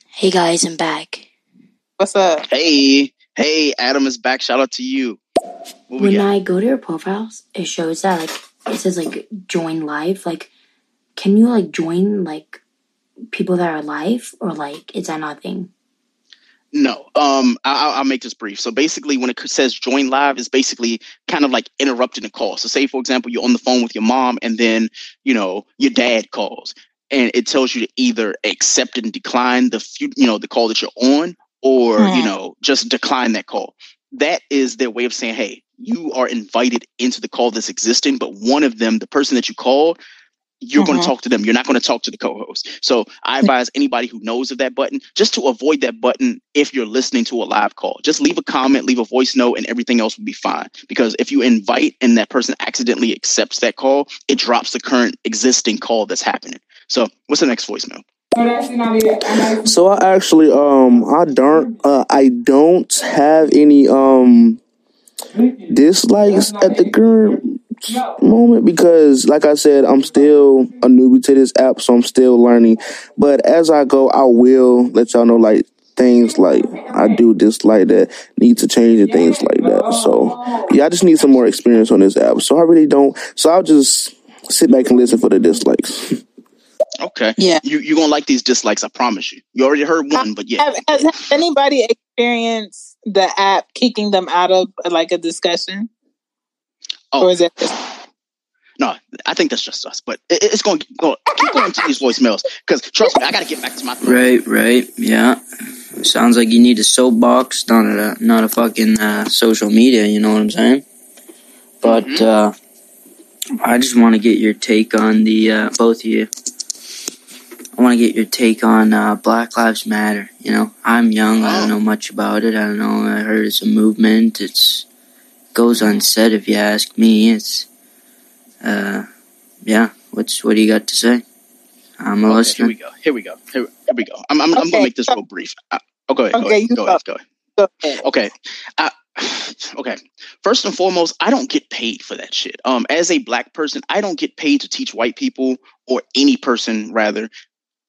S5: Hey guys, I'm back.
S17: What's up?
S1: Hey, hey, Adam is back. Shout out to you. What
S5: When
S1: got?
S5: I go to your profiles, it shows that like it says like join live. Like, can you like join like people that are live or like is that not a thing?
S1: No, um, I- I'll, I'll make this brief. So basically, when it says join live, it's basically kind of like interrupting a call. So say, for example, you're on the phone with your mom, and then you know your dad calls, and it tells you to either accept and decline the fu- you know the call that you're on, or you
S23: Mhm.
S1: know just decline that call. That is their way of saying, hey, you are invited into the call that's existing, but one of them, the person that you called, you're going
S23: Mhm.
S1: to talk to them. You're not going to talk to the co-host. So I advise anybody who knows of that button just to avoid that button if you're listening to a live call. Just leave a comment, leave a voice note, and everything else will be fine. Because if you invite and that person accidentally accepts that call, it drops the current existing call that's happening. So what's the next voicemail?
S3: So I actually um I don't uh I don't have any um dislikes at the current moment because like I said I'm still a newbie to this app so I'm still learning. But as I go I will let y'all know like things like I do dislike that need to change and things like that. So yeah I just need some more experience on this app. So I really don't so I'll just sit back and listen for the dislikes.
S1: Okay. Yeah. You you're gonna like these dislikes, I promise you. You already heard one, but yeah.
S17: Have, has, has anybody experienced the app kicking them out of like a discussion?
S1: Oh.
S17: Or is it
S1: No, I think that's just us. But it, it's going to go. Keep going to these voicemails because trust me, I got to get back to my.
S21: Right, right, yeah. Sounds like you need a soapbox, not a not a fucking uh, social media. You know what I'm saying? But uh, I just want to get your take on the uh, both of you. I want to get your take on uh, Black Lives Matter. You know, I'm young. I don't know much about it. I don't know. I heard it's a movement. It's goes unsaid if you ask me. It's uh, yeah. What's what do you got to say? I'm a
S1: Okay, here we go. Here we go. Here, here we go. I'm, I'm, I'm going to make this real brief. I, Oh, go ahead. Go
S2: Okay,
S1: ahead. Go
S2: go.
S1: ahead. Go ahead.
S2: Go ahead.
S1: Okay. I, okay. First and foremost, I don't get paid for that shit. Um, as a black person, I don't get paid to teach white people or any person rather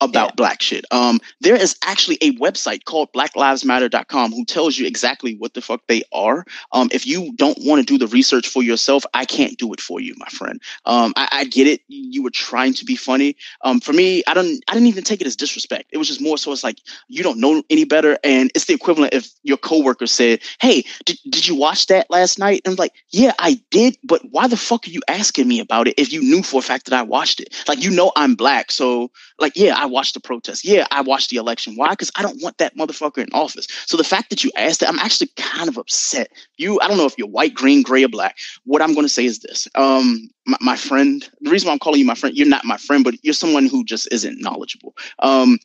S1: about black shit. Um, there is actually a website called blacklivesmatter.com who tells you exactly what the fuck they are. Um, if you don't want to do the research for yourself, I can't do it for you, my friend. Um, I, I get it. You were trying to be funny. Um, for me, I don't, I didn't even take it as disrespect. It was just more so it's like, you don't know any better. And it's the equivalent if your coworker said, Hey, did, did you watch that last night? And I'm like, yeah, I did. But why the fuck are you asking me about it if you knew for a fact that I watched it? Like, you know, I'm black. So like, yeah, I watched the protest. Yeah, I watched the election. Why? Because I don't want that motherfucker in office. So the fact that you asked that, I'm actually kind of upset. You, I don't know if you're white, green, gray, or black. What I'm going to say is this: um, my, my friend. The reason why I'm calling you my friend, you're not my friend, but you're someone who just isn't knowledgeable. Um,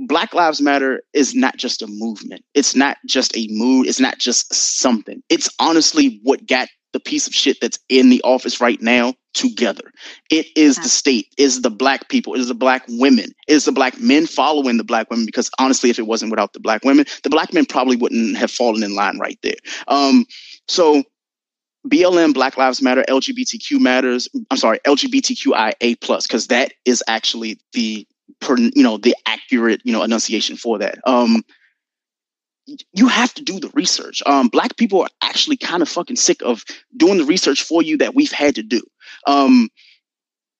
S1: Black Lives Matter is not just a movement. It's not just a mood. It's not just something. It's honestly what got the piece of shit that's in the office right now together. It is the state, is the black people, is the black women, is the black men following the black women. Because honestly, if it wasn't without the black women, the black men probably wouldn't have fallen in line right there. Um, so BLM, Black Lives Matter, LGBTQ matters. I'm sorry, LGBTQIA plus, because that is actually the per, you know the accurate you know enunciation for that. Um, you have to do the research. Um, black people are actually kind of fucking sick of doing the research for you that we've had to do. Um,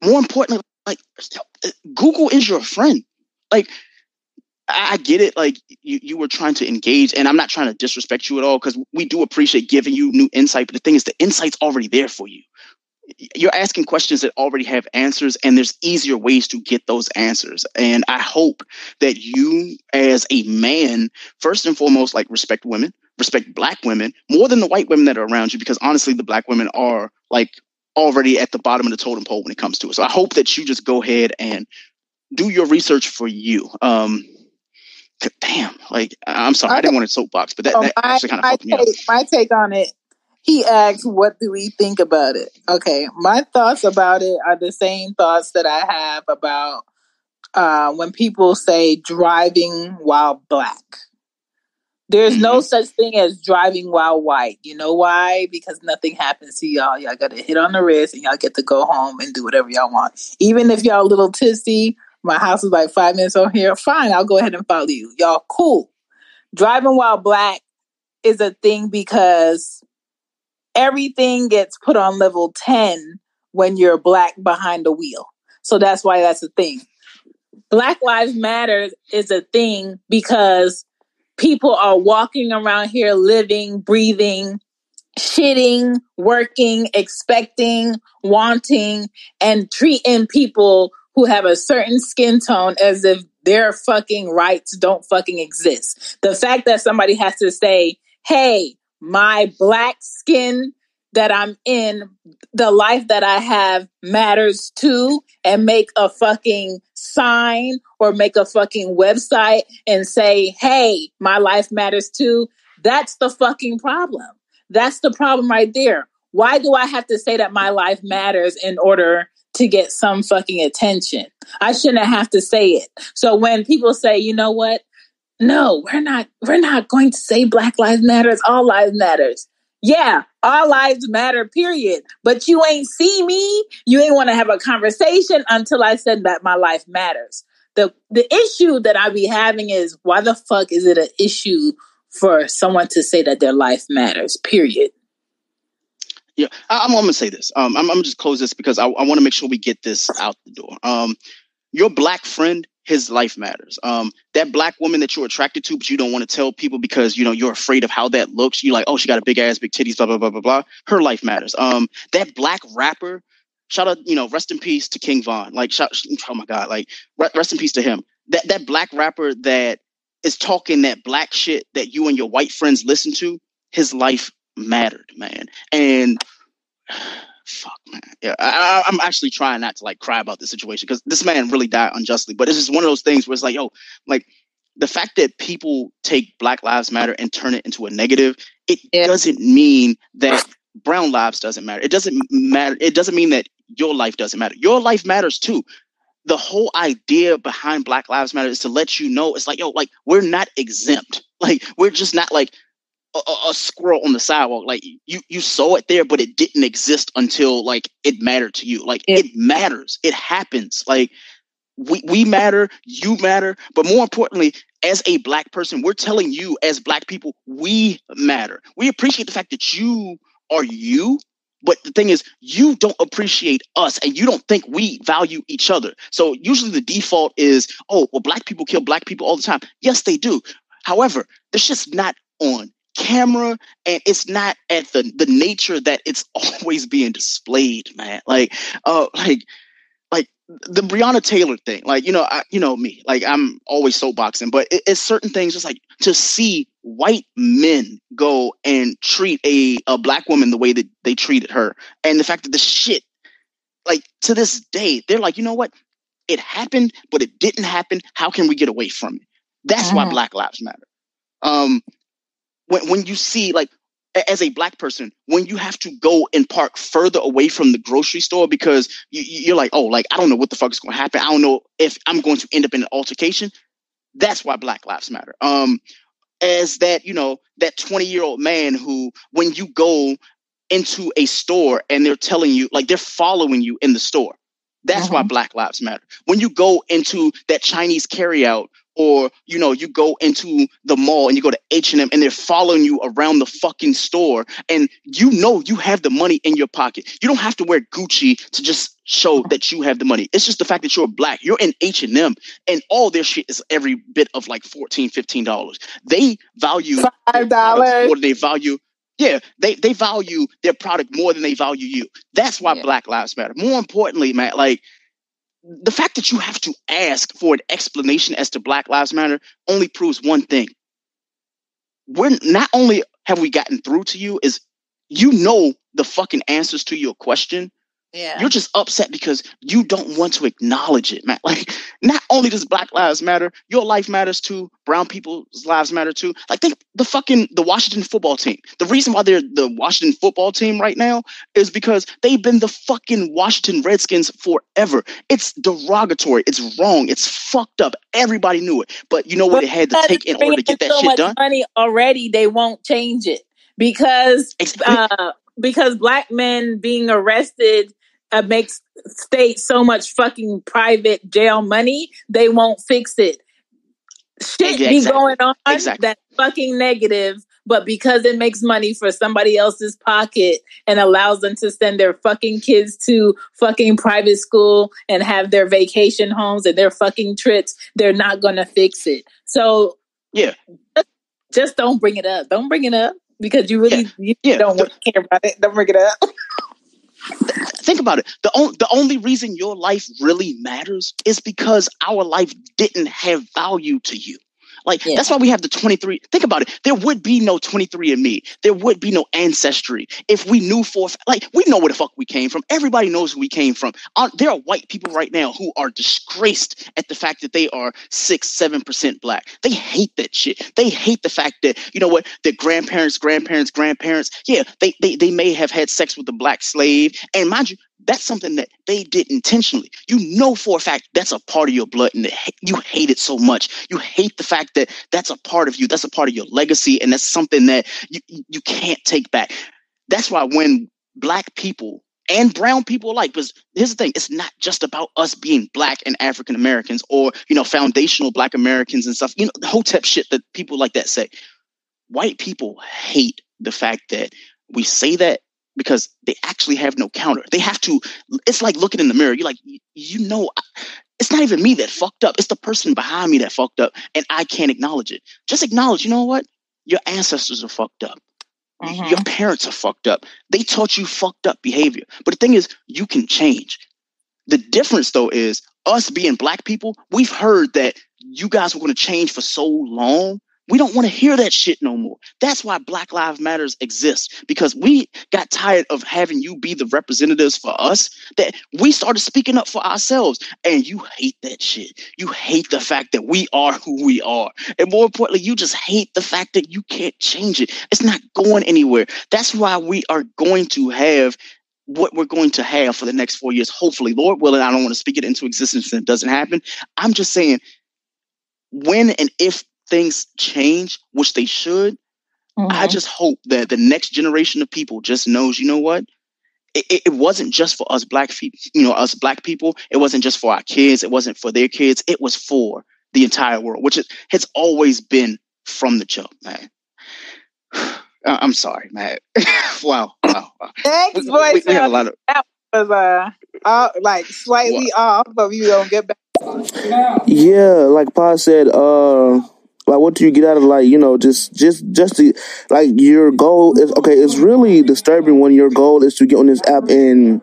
S1: more importantly, like Google is your friend. Like I get it. Like you, you were trying to engage, and I'm not trying to disrespect you at all because we do appreciate giving you new insight. But the thing is, the insight's already there for you. You're asking questions that already have answers, and there's easier ways to get those answers. And I hope that you, as a man, first and foremost, like respect women, respect black women more than the white women that are around you, because honestly, the black women are like already at the bottom of the totem pole when it comes to it. So I hope that you just go ahead and do your research for you. Um, damn, like I- I'm sorry, I didn't want to soapbox, but that, that actually kind of fucked me up.
S2: my take on it, he asked, What do we think about it? Okay, my thoughts about it are the same thoughts that I have about uh, when people say driving while black. There's no such thing as driving while white. You know why? Because nothing happens to y'all. Y'all got to hit on the wrist and y'all get to go home and do whatever y'all want. Even if y'all a little tipsy, my house is like five minutes over here. Fine, I'll go ahead and follow you. Y'all cool. Driving while black is a thing because everything gets put on level 10 when you're black behind the wheel. So that's why that's a thing. Black Lives Matter is a thing because people are walking around here living, breathing, shitting, working, expecting, wanting, and treating people who have a certain skin tone as if their fucking rights don't fucking exist. The fact that somebody has to say, hey, my black skin that I'm in, the life that I have matters too, and make a fucking sign or make a fucking website and say, hey, my life matters too. That's the fucking problem. That's the problem right there. Why do I have to say that my life matters in order to get some fucking attention? I shouldn't have to say it. So when people say, you know what? No, we're not we're not going to say black lives matters, all lives matters. Yeah, all lives matter, period. But you ain't see me. You ain't want to have a conversation until I said that my life matters. The the issue that I be having is why the fuck is it an issue for someone to say that their life matters, period.
S1: Yeah, I, I'm, I'm gonna say this. Um, I'm, I'm gonna just close this because I, I want to make sure we get this out the door. Um, your black friend, his life matters. Um, that black woman that you're attracted to, but you don't want to tell people because you know you're afraid of how that looks. You're like, oh, she got a big ass, big titties, blah blah blah blah blah. Her life matters. Um, that black rapper, shout out, you know, rest in peace to King Von. Like, shout, oh my god, like rest in peace to him. That that black rapper that is talking that black shit that you and your white friends listen to, his life mattered, man. And fuck, man. Yeah, I, I'm actually trying not to like cry about the situation because this man really died unjustly. But it's just one of those things where it's like, yo, like the fact that people take Black Lives Matter and turn it into a negative, it doesn't mean that brown lives doesn't matter. It doesn't matter. It doesn't mean that your life doesn't matter. Your life matters too. the whole idea behind Black Lives Matter is to let you know it's like, yo, like we're not exempt. Like we're just not like a, a, squirrel on the sidewalk. Like you, you saw it there, but it didn't exist until like it mattered to you. Like it matters. It happens. Like we, we matter, you matter, but more importantly, as a black person, we're telling you as black people, we matter. We appreciate the fact that you are you but the thing is, you don't appreciate us and you don't think we value each other. So usually the default is, oh, well, black people kill black people all the time. Yes, they do. However, this just not on camera and it's not at the the nature that it's always being displayed, man. Like, uh, like like the Breonna Taylor thing, like you know, I, you know me, like I'm always soapboxing, but it, it's certain things just like to see white men go and treat a a black woman the way that they treated her, and the fact that the shit, like to this day, they're like, you know what, it happened, but it didn't happen. How can we get away from it? That's mm-hmm. why Black Lives Matter. Um, when when you see like as a black person when you have to go and park further away from the grocery store because you, are like, oh, like I don't know what the fuck is going to happen. I don't know if I'm going to end up in an altercation. That's why Black Lives Matter. Um, as that you know that 20 year old man who when you go into a store and they're telling you like they're following you in the store. That's why mm-hmm. Black Lives Matter. When you go into that Chinese carryout or you know you go into the mall and you go to h&m and they're following you around the fucking store and you know you have the money in your pocket you don't have to wear gucci to just show that you have the money it's just the fact that you're black you're in h&m and all their shit is every bit of like 14 15 dollars they value
S17: five dollars
S1: more than they value yeah, they, they value their product more than they value you. That's why yeah. Black Lives Matter. More importantly, man, like the fact that you have to ask for an explanation as to Black Lives Matter only proves one thing. We're not only have we gotten through to you, is you know the fucking answers to your question,
S2: yeah.
S1: You're just upset because you don't want to acknowledge it, man. Like, not only does Black Lives Matter, your life matters too. Brown people's lives matter too. Like, think the fucking the Washington football team. The reason why they're the Washington football team right now is because they've been the fucking Washington Redskins forever. It's derogatory. It's wrong. It's fucked up. Everybody knew it, but you know what? It had to take in order to get that
S2: so
S1: shit
S2: much
S1: done.
S2: Money already. They won't change it because. Uh, because black men being arrested uh, makes state so much fucking private jail money, they won't fix it. Shit exactly. be going on exactly. that's fucking negative, but because it makes money for somebody else's pocket and allows them to send their fucking kids to fucking private school and have their vacation homes and their fucking trips, they're not gonna fix it. So
S1: yeah,
S2: just, don't bring it up. Don't bring it up because you really yeah. you yeah. don't care about it. Don't bring it up.
S1: think about it. The, on, the only reason your life really matters is because our life didn't have value to you. Like yeah. that's why we have the 23. Think about it. There would be no 23andMe. There would be no ancestry if we knew for like we know where the fuck we came from. Everybody knows where we came from. Uh, there are white people right now who are disgraced at the fact that they are six, seven percent black. They hate that shit. They hate the fact that you know what their grandparents, grandparents, grandparents. Yeah, they they they may have had sex with a black slave, and mind you, that's something that they did intentionally. You know for a fact that's a part of your blood and you hate it so much. You hate the fact that that's a part of you, that's a part of your legacy, and that's something that you, you can't take back. That's why when black people and brown people alike, because here's the thing, it's not just about us being black and African Americans or, you know, foundational black Americans and stuff, you know, the hotep shit that people like that say. White people hate the fact that we say that because they actually have no counter. They have to, it's like looking in the mirror. You're like, you know, it's not even me that fucked up. It's the person behind me that fucked up. And I can't acknowledge it. Just acknowledge, you know what? Your ancestors are fucked up. Mm-hmm. Your parents are fucked up. They taught you fucked up behavior. But the thing is, you can change. The difference, though, is us being black people, we've heard that you guys were going to change for so long we don't want to hear that shit no more. That's why Black Lives Matters exists because we got tired of having you be the representatives for us that we started speaking up for ourselves. And you hate that shit. You hate the fact that we are who we are. And more importantly, you just hate the fact that you can't change it. It's not going anywhere. That's why we are going to have what we're going to have for the next four years. Hopefully, Lord willing, I don't want to speak it into existence and it doesn't happen. I'm just saying, when and if things change, which they should, mm-hmm. I just hope that the next generation of people just knows, you know what? It, it, wasn't just for us black people, you know, us black people. It wasn't just for our kids. It wasn't for their kids. It was for the entire world, which is, has always been from the jump, man. I'm sorry, man. wow, wow, wow.
S17: Next we, voice we, we have a lot of that was uh, uh like slightly what? off, but we don't get back.
S3: Yeah, like Pa said, uh like what do you get out of like you know just just just the like your goal is okay it's really disturbing when your goal is to get on this app and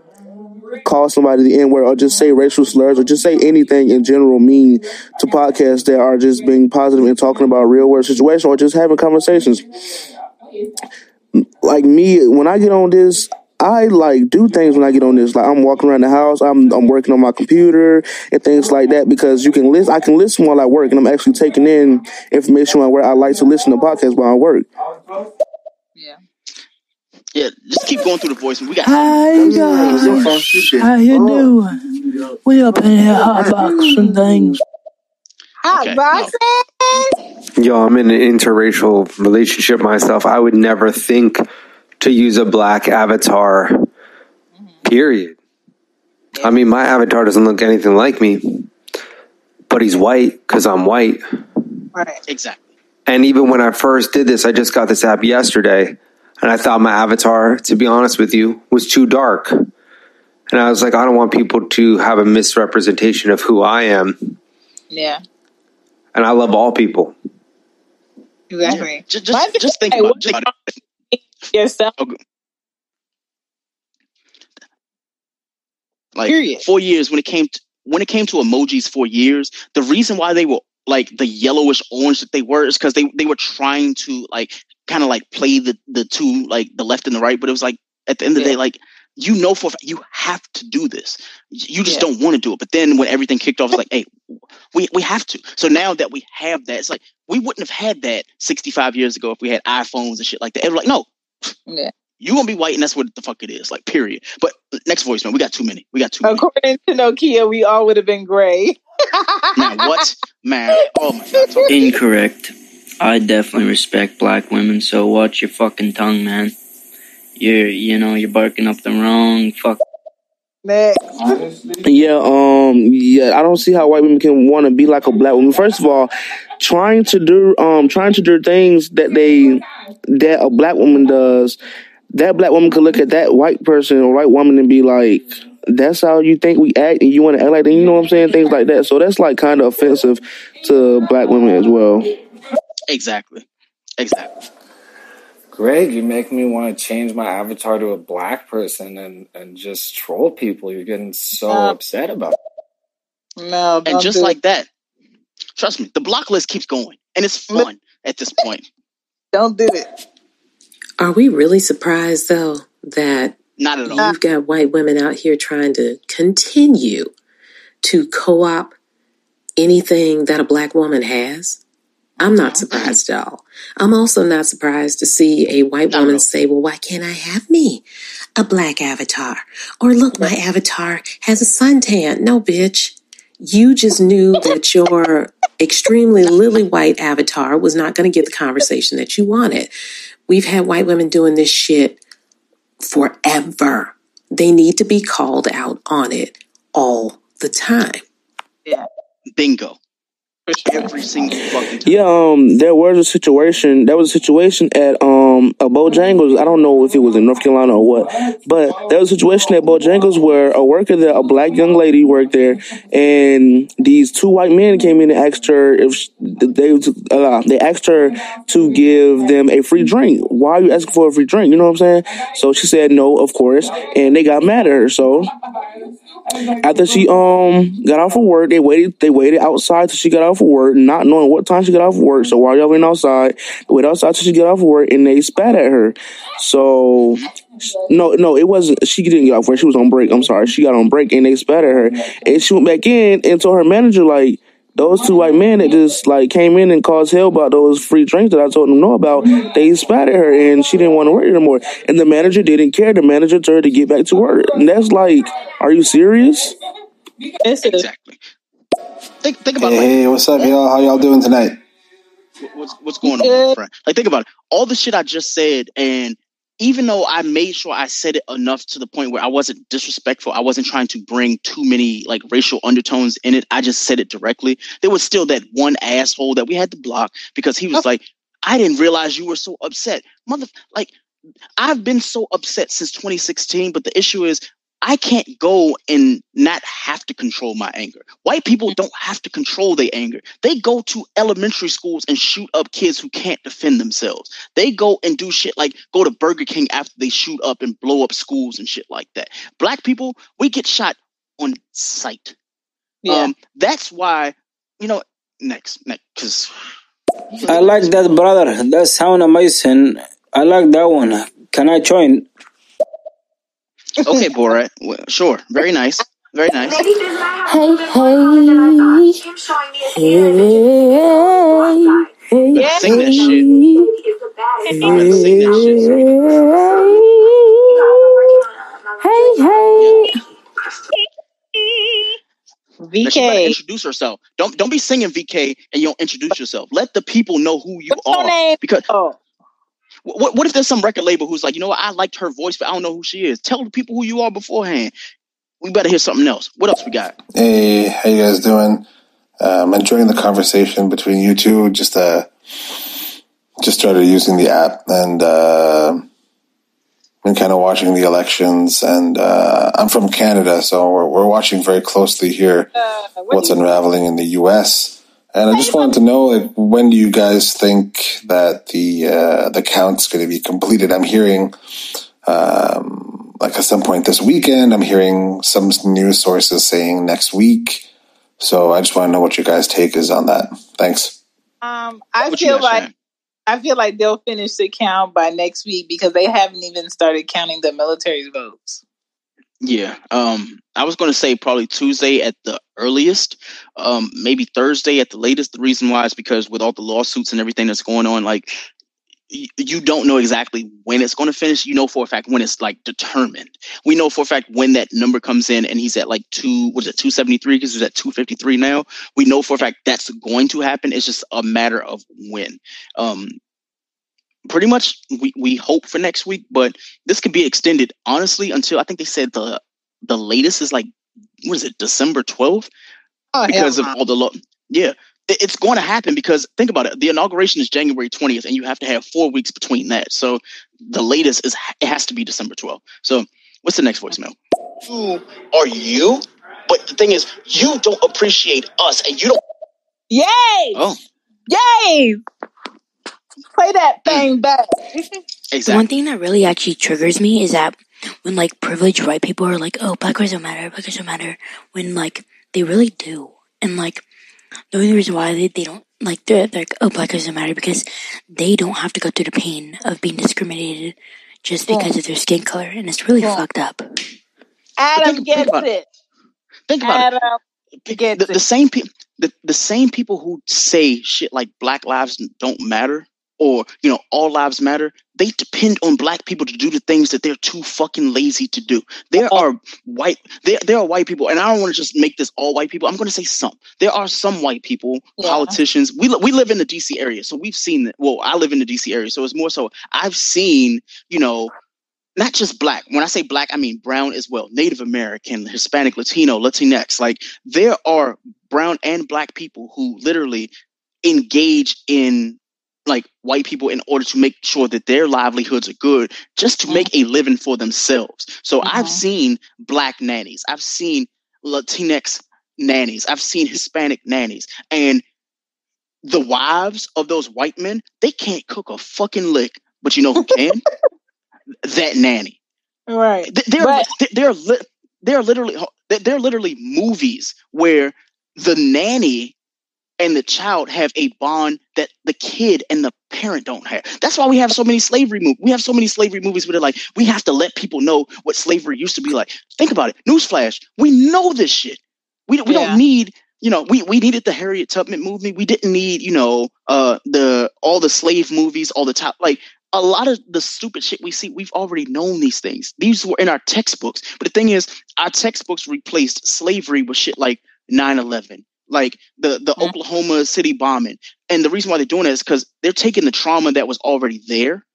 S3: call somebody the n-word or just say racial slurs or just say anything in general mean to podcasts that are just being positive and talking about real world situations or just having conversations. Like me when i get on this I like do things when I get on this. Like I'm walking around the house, I'm I'm working on my computer and things like that because you can listen. I can listen while I work, and I'm actually taking in information while where. I like to listen to podcasts while I work.
S1: Yeah. Yeah, just keep going through the voice. We got.
S24: Hi guys, how you doing? We up in here hotboxing things.
S17: Hotboxing.
S23: Yo, I'm in an interracial relationship myself. I would never think to use a black avatar. Period. I mean, my avatar doesn't look anything like me, but he's white because I'm white.
S1: Right. Exactly.
S23: And even when I first did this, I just got this app yesterday, and I thought my avatar, to be honest with you, was too dark. And I was like, I don't want people to have a misrepresentation of who I am.
S17: Yeah.
S23: And I love all people.
S17: Exactly.
S1: Yeah. Just, just, just think about, just,
S17: yourself.
S1: Like Period. four years when it came to when it came to emojis for years, the reason why they were like the yellowish orange that they were is because they they were trying to like kind of like play the the two like the left and the right, but it was like at the end of the day like you know for you have to do this. You just yeah. don't want to do it. But then when everything kicked off, it's like, hey, we, we have to. So now that we have that, it's like we wouldn't have had that 65 years ago if we had iPhones and shit like that. It was like, no,
S17: yeah.
S1: You gonna be white, and that's what the fuck it is. Like, period. But uh, next voice, man, we got too many. We got too
S17: many. According to Nokia, we all would have been gray.
S1: man, what? Man, oh my god.
S21: Incorrect. I definitely respect black women, so watch your fucking tongue, man. You're, you know, you're barking up the wrong fuck.
S3: Yeah, um, yeah, I don't see how white women can want to be like a black woman. First of all, trying to do, um, trying to do things that they, that a black woman does, that black woman could look at that white person or white woman and be like, that's how you think we act and you want to act like that. You know what I'm saying? Things like that. So that's like kind of offensive to black women as well.
S1: Exactly. Exactly.
S25: Greg, you make me want to change my avatar to a black person and, and just troll people. You're getting so no. upset about
S17: it. No,
S1: and just like that, trust me, the block list keeps going, and it's fun at this point.
S17: Don't do it.
S26: Are we really surprised though that
S1: not at all?
S26: You've got white women out here trying to continue to co-op anything that a black woman has. I'm not surprised at all. I'm also not surprised to see a white woman say, Well, why can't I have me a black avatar? Or look, my avatar has a suntan. No, bitch. You just knew that your extremely lily white avatar was not going to get the conversation that you wanted. We've had white women doing this shit forever. They need to be called out on it all the time.
S1: Yeah. Bingo. Every single fucking time.
S3: Yeah, um, there was a situation. There was a situation at um a Bojangles. I don't know if it was in North Carolina or what, but there was a situation at Bojangles where a worker there, a black young lady worked there, and these two white men came in and asked her if they uh, they asked her to give them a free drink. Why are you asking for a free drink? You know what I'm saying? So she said no, of course, and they got mad at her. So after she um got off of work, they waited. They waited outside till she got off of work, not knowing what time she got off of work. So while y'all went outside, they waited outside till she got off of work, and they spat at her. So no, no, it wasn't. She didn't get off work. She was on break. I'm sorry. She got on break, and they spat at her, and she went back in and told her manager like those two white men that just like came in and caused hell about those free drinks that I told them no about, they spat at her and she didn't want to work anymore. And the manager didn't care. The manager told her to get back to work. And that's like, are you serious?
S1: Exactly. Think, think about
S27: Hey,
S1: like,
S27: hey, what's up, y'all? How y'all doing tonight?
S1: what's what's going on, my friend. Like think about it. All the shit I just said, and even though I made sure I said it enough to the point where I wasn't disrespectful, I wasn't trying to bring too many like racial undertones in it. I just said it directly. There was still that one asshole that we had to block because he was oh. like, I didn't realize you were so upset. Mother like I've been so upset since 2016, but the issue is I can't go and not have to control my anger. White people don't have to control their anger. They go to elementary schools and shoot up kids who can't defend themselves. They go and do shit like go to Burger King after they shoot up and blow up schools and shit like that. Black people, we get shot on sight. Um, that's why, you know, next, next, because
S28: I like that, brother. That sound amazing. I like that one. Can I join?
S1: Okay, Borat, well, sure, very nice, very nice.
S7: Hey, hey. Hey,
S1: Sing that shit. Alright, sing that shit.
S7: Hey, hey.
S1: But she better introduce herself. Don't don't be singing VK and you don't introduce yourself. Let the people know who you are. Because what what if there's some record label who's like, you know what, I liked her voice, but I don't know who she is. Tell the people who you are beforehand. We better hear something else. What else we got?
S27: Hey, how you guys doing? Um, enjoying the conversation between you two. Just uh, just started using the app and uh, been kind of watching the elections. And uh, I'm from Canada, so we're, we're watching very closely here what's unraveling in the U.S. And I just wanted to know, like, when do you guys think that the uh, the count's going to be completed? I'm hearing, um, like, at some point this weekend. I'm hearing some news sources saying next week. So I just want to know what your guys' take is on that. Thanks.
S17: Um, I
S1: What
S17: feel like
S1: Shannon?
S17: I feel like they'll finish the count by next week because they haven't even started counting the military's votes.
S1: Yeah. Um, I was going to say probably Tuesday at the earliest, um, maybe Thursday at the latest. The reason why is because with all the lawsuits and everything that's going on, like you don't know exactly when it's going to finish. You know for a fact when it's like determined. We know for a fact when that number comes in and he's at like two, was it 273? Because he's at 253 now. We know for a fact that's going to happen. It's just a matter of when. Um, pretty much we, we hope for next week, but this could be extended honestly until I think they said the the latest is like what is it, December 12th?
S17: Oh,
S1: because
S17: hell
S1: of all the law. Yeah. It- It's going to happen because think about it. The inauguration is January 20th, and you have to have four weeks between that. So the latest is it has to be December 12th. So what's the next voicemail? Who are you? But the thing is, you don't appreciate us, and you don't.
S17: Yay!
S1: Oh,
S17: Yay! Play that thing back.
S5: The one thing that really actually triggers me is that when like privileged white people are like, "Oh, black lives don't matter, black lives don't matter," when like they really do, and like the only reason why they, they don't like they're, they're like, "Oh, black lives don't matter," because they don't have to go through the pain of being discriminated just
S17: Yeah.
S5: because of their skin color, and it's really
S17: Yeah.
S5: fucked up.
S17: Adam
S1: think
S17: gets
S1: about
S17: it.
S1: Think about it.
S17: Gets
S1: the, the same people the, the same people who say shit like black lives don't matter or you know all lives matter they depend on black people to do the things that they're too fucking lazy to do there are white there, there are white people and i don't want to just make this all white people i'm going to say some there are some white people politicians we, we live in the dc area so we've seen that well i live in the dc area so it's more so i've seen you know not just black. When I say black, I mean brown as well. Native American, Hispanic, Latino, Latinx. Like there are brown and black people who literally engage in like white people in order to make sure that their livelihoods are good, just to make a living for themselves. So I've mm-hmm. seen black nannies. I've seen Latinx nannies. I've seen Hispanic nannies. And the wives of those white men, they can't cook a fucking lick. But you know who can? that nanny.
S17: Right.
S1: Th- There, are there li- there are literally there there are literally movies where the nanny and the child have a bond that the kid and the parent don't have. That's why we have so many slavery movies. We have so many slavery movies where they're like, we have to let people know what slavery used to be like. Think about it. Newsflash: we know this shit. We don't- we
S17: Yeah.
S1: don't need you know, we, we needed the Harriet Tubman movie. We didn't need, you know, uh, the all the slave movies, all the top like a lot of the stupid shit we see, we've already known these things. These were in our textbooks. But the thing is, our textbooks replaced slavery with shit like 9-11, like the, the mm-hmm. Oklahoma City bombing. And the reason why they're doing it is because they're taking the trauma that was already there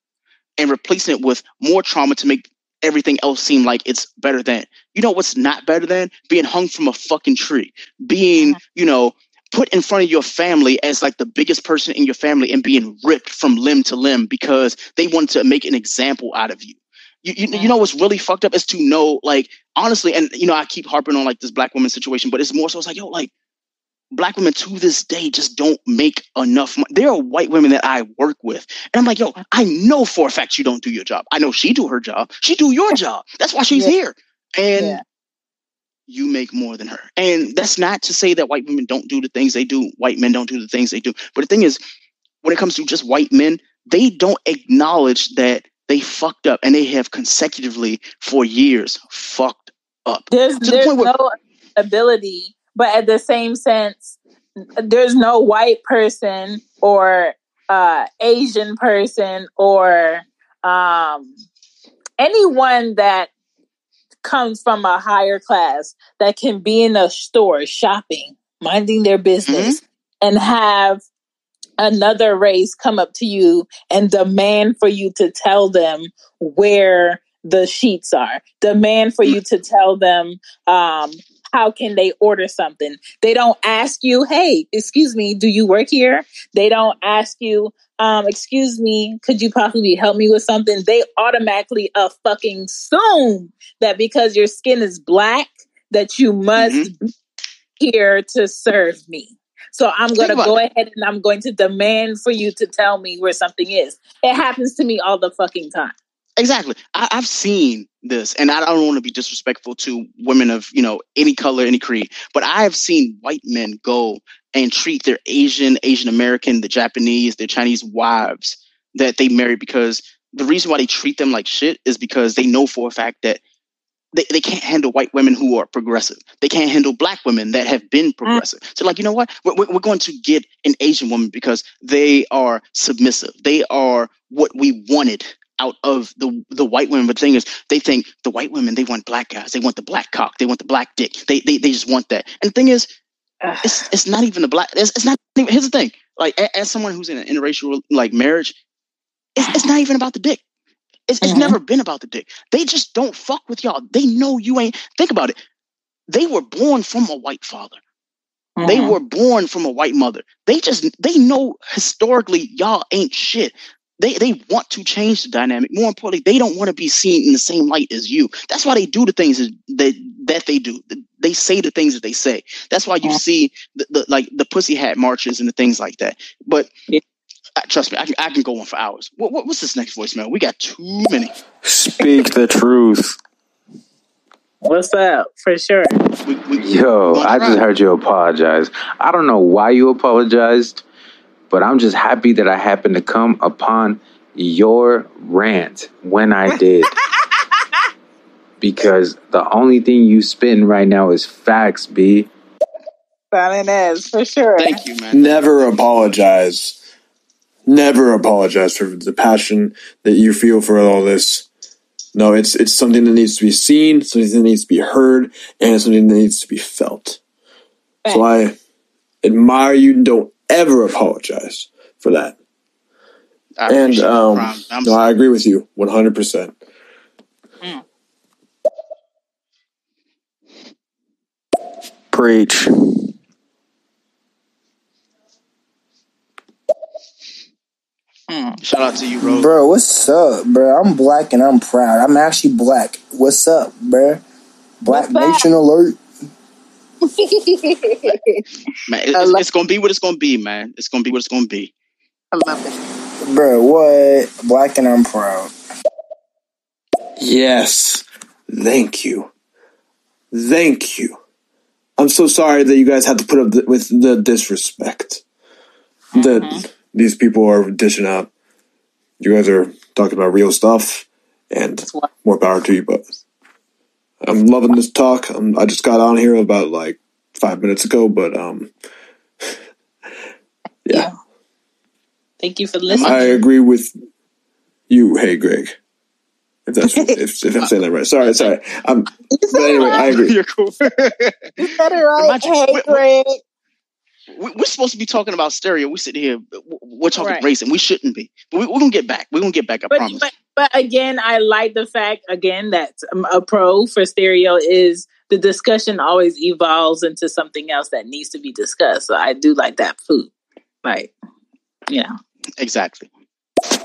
S1: and replacing it with more trauma to make everything else seem like it's better than. You know what's not better than? Being hung from a fucking tree. Being, mm-hmm. you know, put in front of your family as like the biggest person in your family and being ripped from limb to limb because they want to make an example out of you. You, you, you know what's really fucked up is to know like honestly and you know I keep harping on like this black woman situation but it's more so it's like yo like black women to this day just don't make enough money. There are white women that I work with. And I'm like, yo, I know for a fact you don't do your job. I know she do her job. She do your job. That's why she's yeah. here. And yeah you make more than her. And that's not to say that white women don't do the things they do, white men don't do the things they do. But the thing is, when it comes to just white men, they don't acknowledge that they fucked up and they have consecutively for years fucked up.
S2: There's, there's the where- no ability, but at the same sense, there's no white person or uh, Asian person or um, anyone that comes from a higher class that can be in a store shopping, minding their business, mm-hmm. and have another race come up to you and demand for you to tell them where the sheets are, demand for you to tell them um, how can they order something. They don't ask you, hey, excuse me, do you work here? They don't ask you, um, excuse me, could you possibly help me with something? They automatically a fucking assume that because your skin is black, that you must mm-hmm. be here to serve me. So I'm going to go ahead and I'm going to demand for you to tell me where something is. It happens to me all the fucking time.
S1: Exactly. I, have seen this, and I don't want to be disrespectful to women of you know any color, any creed, but I have seen white men go and treat their Asian, Asian American, the Japanese, their Chinese wives that they marry because the reason why they treat them like shit is because they know for a fact that they, they can't handle white women who are progressive. They can't handle black women that have been mm. progressive. So, like, you know what? We're, we're going to get an Asian woman because they are submissive. They are what we wanted out of the the white women. But the thing is, they think the white women they want black guys, they want the black cock, they want the black dick. They they, they just want that. And the thing is, it's it's not even the black. It's, it's not. Even, here's the thing. Like as someone who's in an interracial like marriage, it's, it's not even about the dick. It's, it's mm-hmm. never been about the dick. They just don't fuck with y'all. They know you ain't. Think about it. They were born from a white father. Mm-hmm. They were born from a white mother. They just they know historically y'all ain't shit they they want to change the dynamic. More importantly, they don't want to be seen in the same light as you. That's why they do the things that that they do. They say the things that they say. That's why you yeah. see the, the, like the pussy hat marches and the things like that. But yeah. Trust me, I can, I can go on for hours. What, what, what's this next voicemail? We got too many.
S23: Speak the truth.
S2: What's up? For sure.
S23: We, we, Yo, I just heard you apologize. I don't know why you apologized but I'm just happy that I happened to come upon your rant when I did. because the only thing you spitting right now is facts, B.
S2: Silent as for sure.
S1: Thank you, man.
S22: Never apologize. Never apologize for the passion that you feel for all this. No, it's it's something that needs to be seen, something that needs to be heard, and something that needs to be felt. Thanks. So I admire you. Don't ever apologize for that. I and um, no, I agree with you one hundred percent. Hmm.
S23: Preach.
S1: Hmm. Shout out to you, bro.
S29: Bro, what's up, bro? I'm black and I'm proud. I'm actually black. What's up, bro? Black Nation alert
S1: man, it, it's, it's, gonna be what it's gonna be, man. It's gonna be what it's gonna be.
S2: I love it,
S29: bro. What black and I'm proud.
S22: Yes, thank you, thank you. I'm so sorry that you guys had to put up th- with the disrespect mm-hmm. that these people are dishing out. You guys are talking about real stuff, and more power to you. But I'm loving this talk. I'm, I just got on here about like five minutes ago, but um, yeah.
S17: Thank you for listening.
S22: I agree with you. Hey, Greg. If that's if, if I'm saying that right. Sorry, sorry. Um, but anyway, I agree.
S1: You're cool.
S17: You said it right. Hey, Greg.
S1: We- We're supposed to be talking about stereo. We sit here, we're talking
S17: Right.
S1: racing. We shouldn't be. But we, we're gonna get back. We're gonna get back. I
S17: But,
S1: promise.
S17: but but again, I like the fact again that um, a pro for stereo is the discussion always evolves into something else that needs to be discussed. So I do like that food, like you know.
S1: Exactly.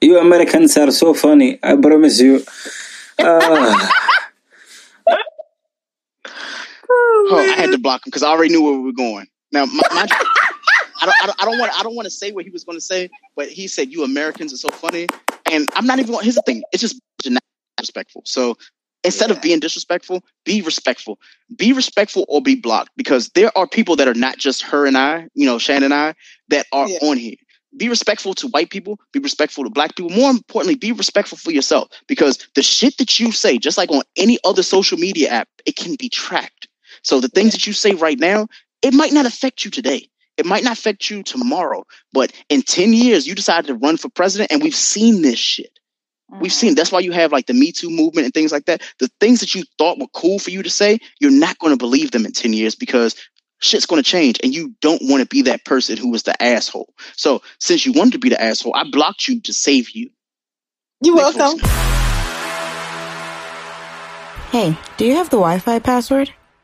S28: you Americans are so funny. I promise you. Uh,
S1: Oh, I had to block him because I already knew where we were going. Now, my, my, I don't, I don't, I don't want, I don't want to say what he was going to say, but he said, "You Americans are so funny," and I'm not even. Here's the thing: it's just not disrespectful. So instead of being disrespectful, be respectful. Be respectful or be blocked because there are people that are not just her and I, you know, Shannon and I, that are on here. Be respectful to white people. Be respectful to black people. More importantly, be respectful for yourself because the shit that you say, just like on any other social media app, it can be tracked. So the things that you say right now, it might not affect you today. It might not affect you tomorrow, but in 10 years, you decided to run for president, and we've seen this shit. We've seen mm-hmm. that's why you have like the Me Too movement and things like that. The things that you thought were cool for you to say, you're not going to believe them in 10 years because shit's going to change and you don't want to be that person who was the asshole. So since you wanted to be the asshole, I blocked you to save you.
S17: You're welcome.
S30: Hey, do you have the Wi Fi password?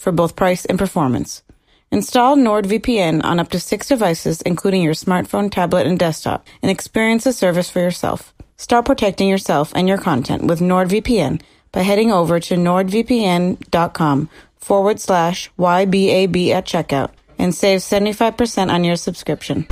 S30: for both price and performance. Install NordVPN on up to six devices, including your smartphone, tablet, and desktop, and experience the service for yourself. Start protecting yourself and your content with NordVPN by heading over to nordvpn.com forward slash YBAB at checkout and save 75% on your subscription.